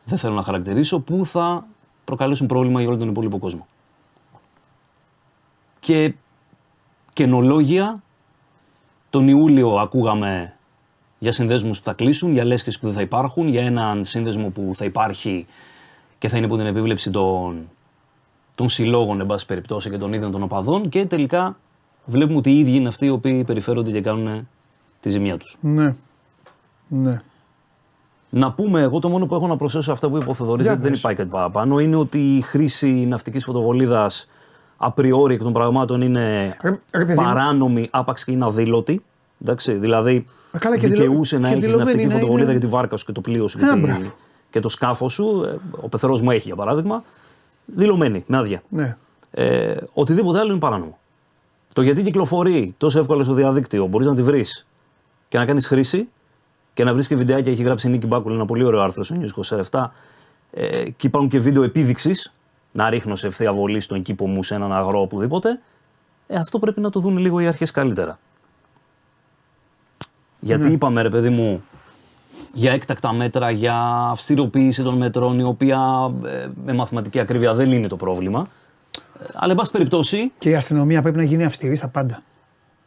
C: δεν θέλω να χαρακτηρίσω, που θα προκαλέσουν πρόβλημα για όλο τον υπόλοιπο κόσμο. Και καινολόγια, τον Ιούλιο ακούγαμε για συνδέσμους που θα κλείσουν, για λέσχες που δεν θα υπάρχουν, για έναν σύνδεσμο που θα υπάρχει και θα είναι υπό την επίβλεψη των, των συλλόγων, εν πάση περιπτώσει, και των ίδιων των οπαδών και τελικά βλέπουμε ότι οι ίδιοι είναι αυτοί οι οποίοι περιφέρονται και κάνουν τη ζημιά τους.
A: Ναι. Ναι.
C: Να πούμε, εγώ το μόνο που έχω να προσθέσω σε αυτά που είπε ο Θοδωρής,
A: Για
C: γιατί δεν
A: πες.
C: υπάρχει κάτι παραπάνω, είναι ότι η χρήση ναυτικής φωτοβολίδας απριόρι εκ των πραγμάτων είναι
A: Ρε- ρε παιδί μου.
C: παράνομη, άπαξ και είναι αδήλωτη. Εντάξει, δηλαδή
A: Ε, καλά, και δηλω-
C: δικαιούσε να
A: και
C: έχεις
A: δηλωμένη
C: ναυτική
A: να
C: φωτοβολίδα
A: είναι-
C: για τη βάρκα σου και το πλοίο σου
A: Α,
C: και, τη-
A: μπράβο.
C: και το σκάφος σου. ε, Ο πεθερός μου έχει για παράδειγμα. Δηλωμένη, με άδεια.
A: ναι.
C: Ε, οτιδήποτε άλλο είναι παράνομο. Το γιατί κυκλοφορεί τόσο εύκολα στο διαδίκτυο, μπορείς να τη βρεις και να κάνεις χρήση και να βρεις και βιντεάκια. Έχει γράψει η Νίκη Μπάκουλ ένα πολύ ωραίο άρθρο στο News 24. Ε, και υπάρχουν και βίντεο επίδειξης να ρίχνω σε ευθεία βολή στον κήπο μου, σε έναν αγρό οπουδήποτε. Ε, αυτό πρέπει να το δουν λίγο οι αρχές καλύτερα. Γιατί είπαμε, ρε παιδί μου, για έκτακτα μέτρα, για αυστηροποίηση των μέτρων, η οποία ε, με μαθηματική ακρίβεια δεν είναι το πρόβλημα. Ε, Αλλά, εν πάση περιπτώσει,
A: Και η αστυνομία πρέπει να γίνει αυστηρή στα πάντα.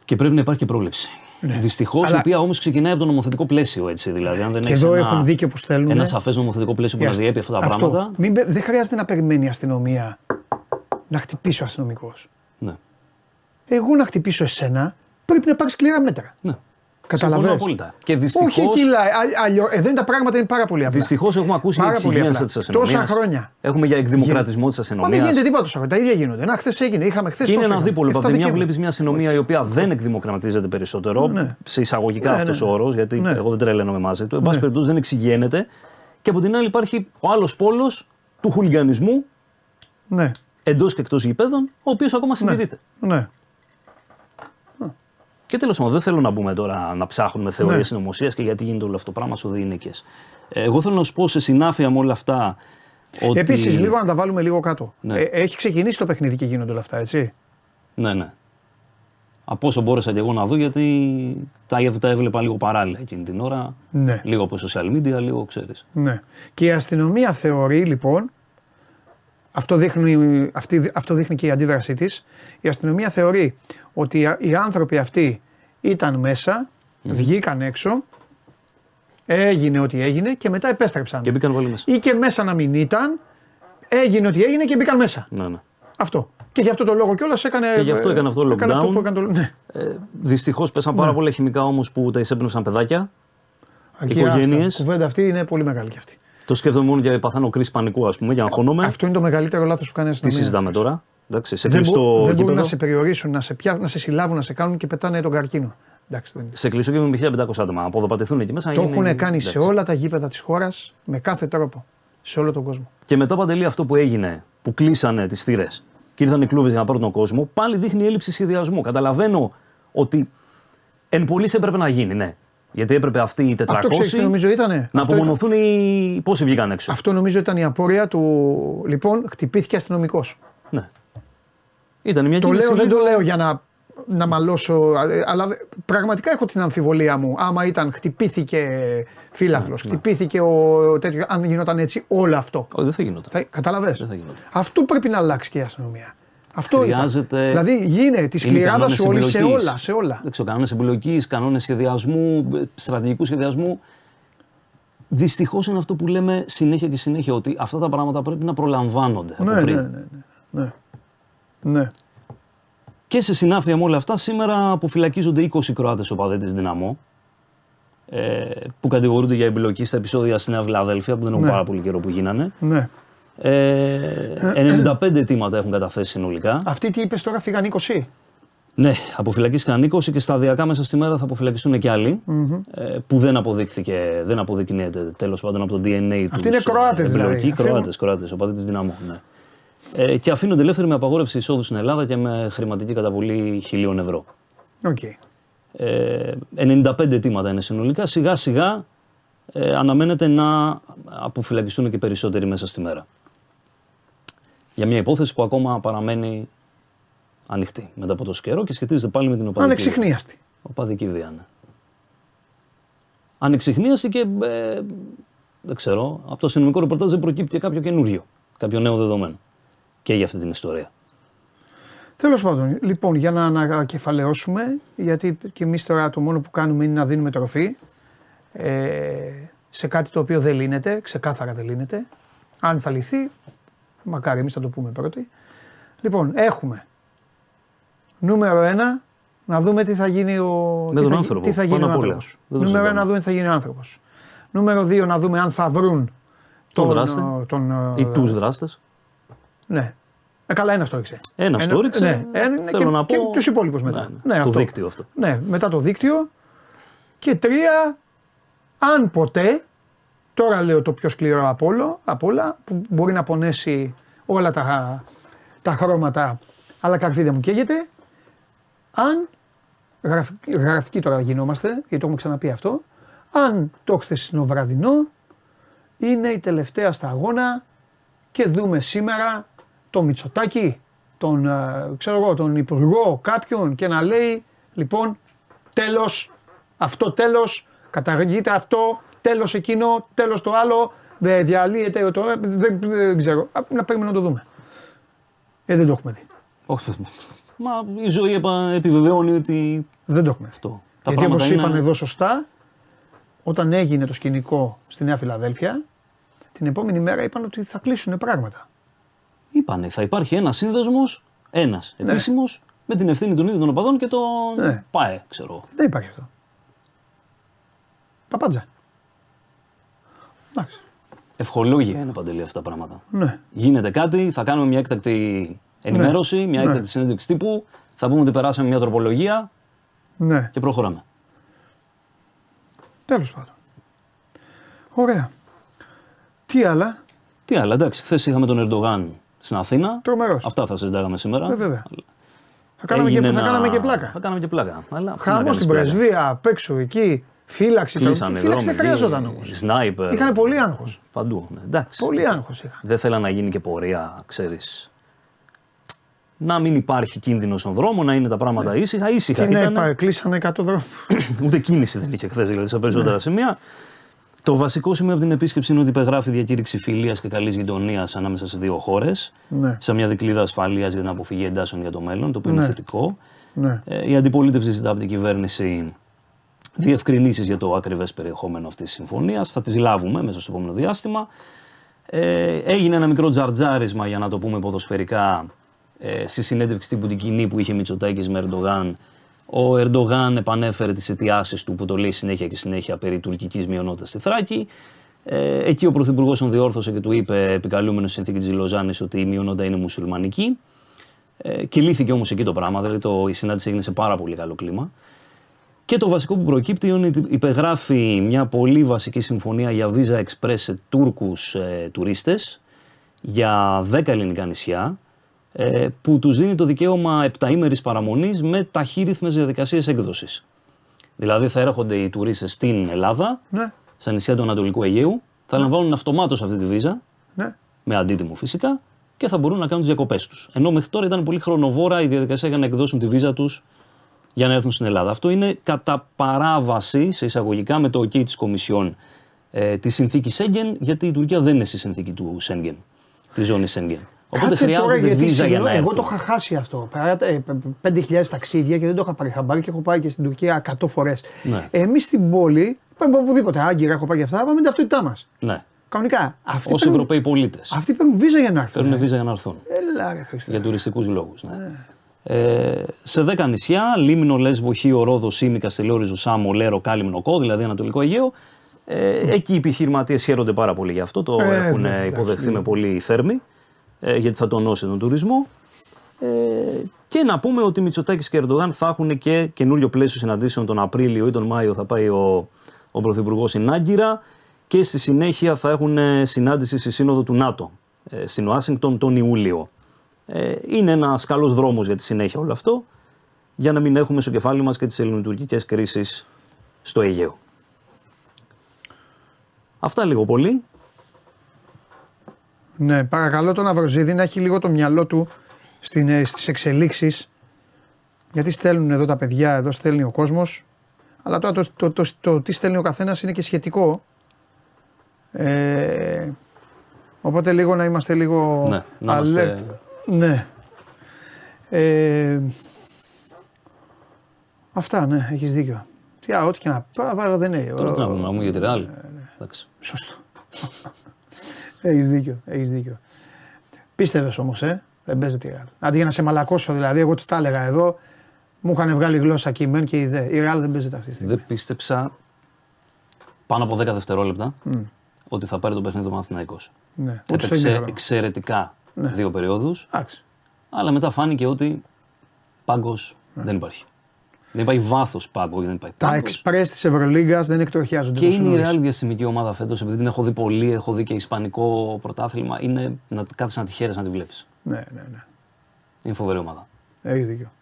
C: και πρέπει να υπάρχει και πρόληψη.
A: Ναι.
C: Δυστυχώς,
A: Αλλά-
C: η οποία όμως ξεκινάει από το νομοθετικό πλαίσιο. Έτσι, δηλαδή, αν δεν
A: Και
C: έχεις
A: εδώ
C: ένα,
A: έχουν δίκιο που στέλνουν.
C: Ένα σαφές νομοθετικό πλαίσιο που να διέπει αυτά τα πράγματα.
A: Μην, πε- δεν χρειάζεται να περιμένει η αστυνομία να χτυπήσει ο αστυνομικός.
C: Ναι.
A: Εγώ να χτυπήσω εσένα πρέπει να πάρει σκληρά μέτρα.
C: ναι.
A: Καταλαβαίνεις.
C: Συμφωνώ απόλυτα. Και δυστυχώς,
A: Όχι κιλά. Αλλιώ, εδώ είναι τα πράγματα είναι πάρα πολύ απλά.
C: Δυστυχώς έχουμε ακούσει για
A: Πάρα πολύ
C: εξυγίανση
A: απλά.
C: της αστυνομίας.
A: Τόσα χρόνια.
C: Έχουμε για εκδημοκρατισμό της
A: Μα δεν
C: αστυνομία.
A: γίνεται τίποτα τόσα χρόνια. Τα ίδια γίνονται. Να, χθες έγινε. Είχαμε χθες.
C: Και είναι ένα δίπολο. Από τη μια βλέπεις μια αστυνομία η οποία δεν εκδημοκρατίζεται περισσότερο,
A: Ναι.
C: σε εισαγωγικά
A: Ναι,
C: αυτός
A: ναι.
C: ο όρος, γιατί
A: Ναι.
C: εγώ δεν τρελαίνομαι μαζί του. Εν πάση
A: Ναι.
C: περιπτώσει δεν εξηγένεται. Και από την άλλη υπάρχει ο άλλος πόλος του χουλιγανισμού
A: Ναι.
C: εντός και εκτός γηπέδων, ο οποίος ακόμα συντηρείται.
A: ναι.
C: Και τέλος πάντων, δεν θέλω να μπούμε τώρα να ψάχνουμε θεωρίες
A: Ναι.
C: συνωμοσίας και γιατί γίνεται όλο αυτό το πράγμα στους διηνίκε. Εγώ θέλω να σου πω σε συνάφεια με όλα αυτά. Ότι...
A: Επίσης, λίγο να τα βάλουμε λίγο κάτω.
C: Ναι.
A: Ε, έχει ξεκινήσει το παιχνίδι και γίνονται όλα αυτά, έτσι;
C: Ναι, ναι. Από όσο μπόρεσα και εγώ να δω, γιατί τα, τα έβλεπα λίγο παράλληλα εκείνη την ώρα.
A: Ναι.
C: Λίγο από social media, λίγο ξέρεις.
A: Ναι. Και η αστυνομία θεωρεί λοιπόν, αυτό δείχνει, αυτή, αυτό δείχνει και η αντίδρασή της, η αστυνομία θεωρεί ότι οι- οι άνθρωποι αυτοί ήταν μέσα, βγήκαν έξω, έγινε ό,τι έγινε και μετά επέστρεψαν.
C: Και μπήκαν πάλι μέσα.
A: Ή και μέσα να μην ήταν, έγινε ό,τι έγινε και μπήκαν μέσα.
C: Ναι, ναι.
A: Αυτό. Και γι' αυτό το λόγο κιόλας έκανε.
C: Και γι' αυτό έκανε αυτό το
A: έκανε αυτό
C: lockdown.
A: που έκανε το- ναι.
C: Ε, Δυστυχώς πέσαν πάρα πολλά χημικά όμως που τα εισέπνευσαν παιδάκια.
A: Εκεί,
C: Οικογένειες.
A: άστα. Η κουβέντα αυτή είναι πολύ μεγάλη κι αυτή.
C: Το σκέφτομαι μόνο για παθάνω κρίση πανικού, ας πούμε, για να χώνομαι.
A: Αυτό είναι το μεγαλύτερο λάθος που κάνεις η
C: Τι
A: αστυνομία.
C: συζητάμε τώρα; Εντάξει, σε
A: Δεν,
C: κλειστό
A: μπο- δεν μπορούν
C: γήπεδο.
A: να σε περιορίσουν, να σε, πια, να σε συλλάβουν, να σε κάνουν και πετάνε τον καρκίνο. Εντάξει, δεν είναι.
C: Σε κλειστό γήπεδο με 1500 άτομα. Να αποδοπατηθούν εκεί μέσα. να
A: Το
C: γίνει-
A: έχουν κάνει σε
C: εντάξει.
A: όλα τα γήπεδα της χώρας με κάθε τρόπο. Σε όλο τον κόσμο.
C: Και μετά παντελή αυτό που έγινε, που κλείσανε τις θύρες και ήρθαν οι κλούβε για να πάρουν τον κόσμο, πάλι δείχνει έλλειψη σχεδιασμού. Καταλαβαίνω ότι εν πωλή έπρεπε να γίνει, ναι. Γιατί έπρεπε αυτοί οι 400
A: Αυτό ξέρεις τι νομίζω ήτανε;
C: να
A: Αυτό
C: απομονωθούν οι. Πόσοι βγήκαν έξω.
A: Αυτό νομίζω ήταν η απόρρεια του. Λοιπόν, χτυπήθηκε αστυνομικός.
C: Ναι. Ήταν μια
A: Το
C: κίνηση
A: λέω, δεν
C: λίγο-
A: το λέω για να, να μαλώσω, ε, αλλά δε- πραγματικά έχω την αμφιβολία μου. Άμα ήταν, χτυπήθηκε φίλαθλο,
C: Ναι,
A: χτυπήθηκε ο τέτοιο, αν γινόταν έτσι όλο αυτό.
C: Όχι, δεν θα γινόταν.
A: Θα, καταλαβες;
C: Δεν θα γινόταν.
A: Αυτό πρέπει να αλλάξει και η αστυνομία. Αυτό
C: Χρειάζεται-
A: είπα. Δηλαδή γίνεται τη
C: Είναι
A: σκληράδα
C: κανόνες
A: σου όλοι σε
C: εμπλοκής.
A: όλα. Σε όλα.
C: Δεν ξέρω, κανόνες εμπλοκή, κανόνες σχεδιασμού, ε, στρατηγικού σχεδιασμού. Δυστυχώς είναι αυτό που λέμε συνέχεια και συνέχεια, ότι αυτά τα πράγματα πρέπει να προλαμβάνονται από
A: Ναι,
C: πριν.
A: ναι, ναι, ναι, ναι. Ναι.
C: Και σε συνάφεια με όλα αυτά, σήμερα αποφυλακίζονται 20 Κροάτες οπαδέ τη Δυναμό. Ε, που κατηγορούνται για εμπλοκή στα επεισόδια στη Νέα Φιλαδέλφια, που δεν έχουν
A: Ναι.
C: πάρα πολύ καιρό που γίνανε.
A: ναι.
C: Ε, 95 αιτήματα έχουν καταθέσει συνολικά.
A: Αυτοί τι είπες τώρα, φύγαν 20.
C: Ναι, αποφυλακίστηκαν 20 και σταδιακά μέσα στη μέρα θα αποφυλακιστούν και άλλοι. Ε, που δεν αποδείχθηκε, δεν αποδεικνύεται τέλος πάντων από το DNA του.
A: Αυτοί είναι Κροάτες δηλαδή.
C: Εμπλοκή,
A: Αυτοί-
C: Κροάτες, Κροάτες, οπαδοί της Ντιναμό. Ναι. Ε, και αφήνονται ελεύθεροι με απαγόρευση εισόδου στην Ελλάδα και με χρηματική καταβολή χιλίων ευρώ.
A: Οκ.
C: Ε, 95 αιτήματα είναι συνολικά. Σιγά σιγά ε, αναμένεται να αποφυλακιστούν και περισσότεροι μέσα στη μέρα. Για μια υπόθεση που ακόμα παραμένει ανοιχτή μετά από τόσο καιρό και σχετίζεται πάλι με την οπαδική,
A: Ανεξιχνίαστη.
C: οπαδική βία. Ναι. Ανεξιχνίαση και ε, δεν ξέρω, από το αστυνομικό ρεπορτάζ δεν προκύπτει και κάποιο καινούριο, κάποιο νέο δεδομένο και για αυτή την ιστορία.
A: Τέλος πάντων, λοιπόν, για να ανακεφαλαιώσουμε, γιατί και εμείς τώρα το μόνο που κάνουμε είναι να δίνουμε τροφή ε, σε κάτι το οποίο δεν λύνεται, ξεκάθαρα δεν λύνεται. Αν θα λυθεί, μακάρι εμείς θα το πούμε πρώτοι. Λοιπόν, έχουμε νούμερο ένα, να δούμε τι θα γίνει ο,
C: Με
A: τι
C: τον
A: θα,
C: άνθρωπο,
A: τι θα γίνει
C: πάνω
A: ο
C: απ' όλα.
A: άνθρωπος.
C: Δεν το
A: Νούμερο ένα,
C: συζητάμε.
A: να δούμε τι θα γίνει ο άνθρωπος. Νούμερο δύο, να δούμε αν θα βρουν
C: Τον
A: τον,
C: δράστη
A: ε, τον, ε,
C: ή τους δράστες.
A: Ναι. Ε, καλά, ένας το έριξε.
C: Ένας το έριξε.
A: Ναι, ε, ναι,
C: Θέλω
A: και,
C: να
A: και
C: πω-
A: τους υπόλοιπους μετά.
C: Ναι, ναι. Το
A: αυτό.
C: δίκτυο αυτό.
A: Ναι, μετά το δίκτυο. Και τρία, αν ποτέ, τώρα λέω το πιο σκληρό απ' όλο- απ' όλα, που μπορεί να πονέσει όλα τα, τα χρώματα, αλλά καρφί δεν μου καίγεται, αν, γραφ, γραφικοί τώρα γινόμαστε, γιατί το έχουμε ξαναπεί αυτό, αν το χθεσινό βραδινό είναι η τελευταία σταγόνα και δούμε σήμερα το Μητσοτάκη, τον, ε, ξέρω εγώ, τον Υπουργό κάποιον και να λέει λοιπόν τέλος, αυτό τέλος, καταργείται αυτό, τέλος εκείνο, τέλος το άλλο, δεν διαλύεται το, δεν, δεν ξέρω, Α, να περιμένουμε να το δούμε. Ε, δεν το έχουμε δει.
C: Όχι. Μα η ζωή επα- επιβεβαιώνει ότι
A: Δεν το έχουμε δει.
C: αυτό. Τα
A: Γιατί
C: πράγματα
A: όπως
C: είναι...
A: είπαν εδώ σωστά, όταν έγινε το σκηνικό στη Νέα Φιλαδέλφια, την επόμενη μέρα είπαν ότι θα κλείσουν πράγματα.
C: Είπανε, θα υπάρχει ένας σύνδεσμος, ένας
A: Ναι.
C: επίσημος, με την ευθύνη των ίδιων των οπαδών και τον
A: Ναι.
C: ΠΑΕ, ξέρω. εγώ.
A: Δεν υπάρχει αυτό. Παπάντζα. Εντάξει.
C: Ευχολόγια είναι παντελή αυτά τα πράγματα.
A: Ναι.
C: Γίνεται κάτι, θα κάνουμε μια έκτακτη ενημέρωση, μια
A: Ναι.
C: έκτακτη συνέντευξη τύπου, θα πούμε ότι περάσαμε μια τροπολογία
A: Ναι.
C: και προχωράμε.
A: Τέλος πάντων. Ωραία. Τι άλλα;
C: Τι άλλα, εντάξει, χθες είχαμε τον Ερντογάν στην Αθήνα.
A: Τρομερός.
C: Αυτά θα συζητάγαμε σήμερα.
A: Ε, βέβαια. Θα κάναμε, και,
C: Έγινε
A: θα
C: ένα-
A: κάναμε και πλάκα.
C: Θα κάναμε και πλάκα. Αλλά τι να
A: Χάμω
C: κάνεις
A: στην
C: πλάκα.
A: πρεσβεία, απ' έξω εκεί. Φύλαξη τώρα.
C: Κλείσανε
A: Τι φύλαξη δεν
C: δρόμοι,
A: χρειαζόταν όμως.
C: Σνάιπερ.
A: Είχαν πολύ άγχος.
C: Παντού. Ναι. Εντάξει.
A: Πολύ άγχος είχαν.
C: Δεν θέλα να γίνει και πορεία, ξέρεις. Να μην υπάρχει κίνδυνος στον δρόμο, να είναι τα πράγματα ήσυχα. Ήσυχα
A: Και ναι,
C: ήταν.
A: πα- κλείσανε 100 δρόμους.
C: Ούτε κίνηση δεν είχε χθες, δηλαδή σε περισσότερα σημεία. Το βασικό σημείο από την επίσκεψη είναι ότι υπεγράφει διακήρυξη φιλίας και καλής γειτονίας ανάμεσα σε δύο χώρες.
A: Ναι.
C: Σε μια δικλίδα ασφαλείας για την αποφυγή εντάσεων για το μέλλον, το οποίο είναι
A: Ναι.
C: θετικό.
A: ναι.
C: Ε, η αντιπολίτευση ζητά από την κυβέρνηση διευκρινήσεις για το ακριβές περιεχόμενο αυτής της συμφωνίας. Θα τις λάβουμε μέσα στο επόμενο διάστημα. Ε, έγινε ένα μικρό τζαρτζάρισμα, για να το πούμε ποδοσφαιρικά, ε, στη συνέντευξη τύπου την κοινή που είχε Μητσοτάκης με Ερντογάν. Ο Ερντογάν επανέφερε τις αιτιάσεις του που το λέει συνέχεια και συνέχεια περί τουρκικής μειονότητας στη Θράκη. Ε, εκεί ο Πρωθυπουργός τον διόρθωσε και του είπε, επικαλούμενος στη συνθήκη της Λοζάνης, ότι η μειονότητα είναι μουσουλμανική. Ε, και λύθηκε όμως εκεί το πράγμα, δηλαδή το, η συνάντηση έγινε σε πάρα πολύ καλό κλίμα. Και το βασικό που προκύπτει είναι ότι υπεγράφει μια πολύ βασική συμφωνία για Visa Express σε Τούρκους ε, τουρίστες για 10 ελληνικά νησιά ε, που τους δίνει το δικαίωμα επταήμερης παραμονής με ταχύρυθμες διαδικασίες έκδοσης. Δηλαδή θα έρχονται οι τουρίστες στην Ελλάδα,
A: Ναι,
C: στα νησιά του Ανατολικού Αιγαίου, θα λαμβάνουν αυτομάτως αυτή τη βίζα,
A: ναι.
C: με αντίτιμο φυσικά, και θα μπορούν να κάνουν τις διακοπές τους. Ενώ μέχρι τώρα ήταν πολύ χρονοβόρα η διαδικασία για να εκδώσουν τη βίζα τους για να έρθουν στην Ελλάδα. Αυτό είναι κατά παράβαση, σε εισαγωγικά, με το OK της Κομισιόν ε, της συνθήκης Σέγγεν, γιατί η Τουρκία δεν είναι στη συνθήκη του Σέγγεν, της ζώνης Σέγγεν. Οπότε
A: Κάτσε τώρα
C: χρειάζονται
A: γιατί
C: βίζα για να
A: συγγνώμη,
C: έρθουν.
A: εγώ το είχα χάσει αυτό. Παρά- ε, π- 5.000 ταξίδια και δεν το είχα πάρει χαμπάρι και έχω πάει και στην Τουρκία 100 φορές.
C: Ναι.
A: Εμείς στην πόλη, πάμε από οπουδήποτε, Άγκυρα, έχω πάει και αυτά, πάμε με την ταυτότητά μας.
C: Ναι.
A: Κανονικά. Αυτοί
C: Ω
A: παίρνουν,
C: Ευρωπαίοι πολίτες.
A: αυτοί παίρνουν βίζα για να έρθουν.
C: Παίρνουν
A: ε.
C: βίζα για να έρθουν.
A: Έλα, ρε Χριστέ.
C: Για τουριστικούς λόγους. Ναι. Ε, σε 10 νησιά, Λίμνο, Λέσβο, Χίο, Ρόδο, Σίμη, Καστελόριζο, Σάμο, Λέρο, Κάλυμνο, Κό, δηλαδή Ανατολικό Αιγαίο. Ε, εκεί οι επιχειρηματίες χαίρονται πάρα πολύ γι' αυτό. Το
A: Ε,
C: έχουν
A: βέβαια,
C: υποδεχθεί
A: εντάξει.
C: με πολύ θέρμη, ε, γιατί θα τονώσει τον τουρισμό. Ε, και να πούμε ότι Μητσοτάκης και Ερντογάν θα έχουν και καινούριο πλαίσιο συναντήσεων τον Απρίλιο ή τον Μάιο. Θα πάει ο, ο Πρωθυπουργός στην Άγκυρα και στη συνέχεια θα έχουν ε, συνάντηση στη Σύνοδο του ΝΑΤΟ ε, στην Ουάσιγκτον τον Ιούλιο. Ε, είναι ένας καλός δρόμος για τη συνέχεια όλο αυτό, για να μην έχουμε στο κεφάλι μας και τις ελληνοτουρκικές κρίσεις στο Αιγαίο. Αυτά λίγο πολύ.
A: Ναι, παρακαλώ τον Αυροζίδη να έχει λίγο το μυαλό του στην, ε, στις εξελίξεις γιατί στέλνουν εδώ τα παιδιά, εδώ στέλνει ο κόσμος αλλά τώρα το, το, το, το, τι στέλνει ο καθένας είναι και σχετικό ε, οπότε λίγο να είμαστε λίγο
C: Ναι, να είμαστε-
A: alert. Ναι. Ε, αυτά, ναι, έχεις δίκιο. Τι, α, ό,τι και να πάω, αλλά δεν είναι.
C: Τώρα τι να πούμε, να πούμε για τη Ρεάλ.
A: Ναι,
C: Εντάξει.
A: Σωστό. Έχεις δίκιο, έχεις δίκιο. Πίστευες όμως, ε. Δεν παίζεται η Real. Αντί για να σε μαλακώσω, δηλαδή, εγώ τους τα έλεγα εδώ, μου είχαν βγάλει γλώσσα και η μεν και η δε. Η Real δεν παίζεται αυτή τη στιγμή.
C: Δεν πίστεψα πάνω από 10 δευτερόλεπτα ότι θα πάρει το παιχνίδι ο Παναθηναϊκός.
A: Ναι, ούτε στο
C: Έπαιξε
A: ημίχρονο.
C: εξαιρετικά
A: Ναι.
C: δύο περιόδους,
A: Εντάξει.
C: αλλά μετά φάνηκε ότι πάγκος δεν υπάρχει. Δεν υπάρχει βάθος πάγκο, όχι δεν υπάρχει.
A: Ναι. Τα
C: πάγκος.
A: εξπρέ της Ευρωλίγκας δεν εκτροχιάζονται
C: Και
A: τόσο
C: είναι η
A: νωρίς.
C: Real διαστημική ομάδα φέτος, επειδή την έχω δει πολύ, έχω δει και Ισπανικό πρωτάθλημα. Είναι να κάθεσαι να τη χαίρεσαι να τη βλέπεις.
A: Ναι, ναι, ναι.
C: Είναι φοβερή ομάδα.
A: Έχεις δίκιο.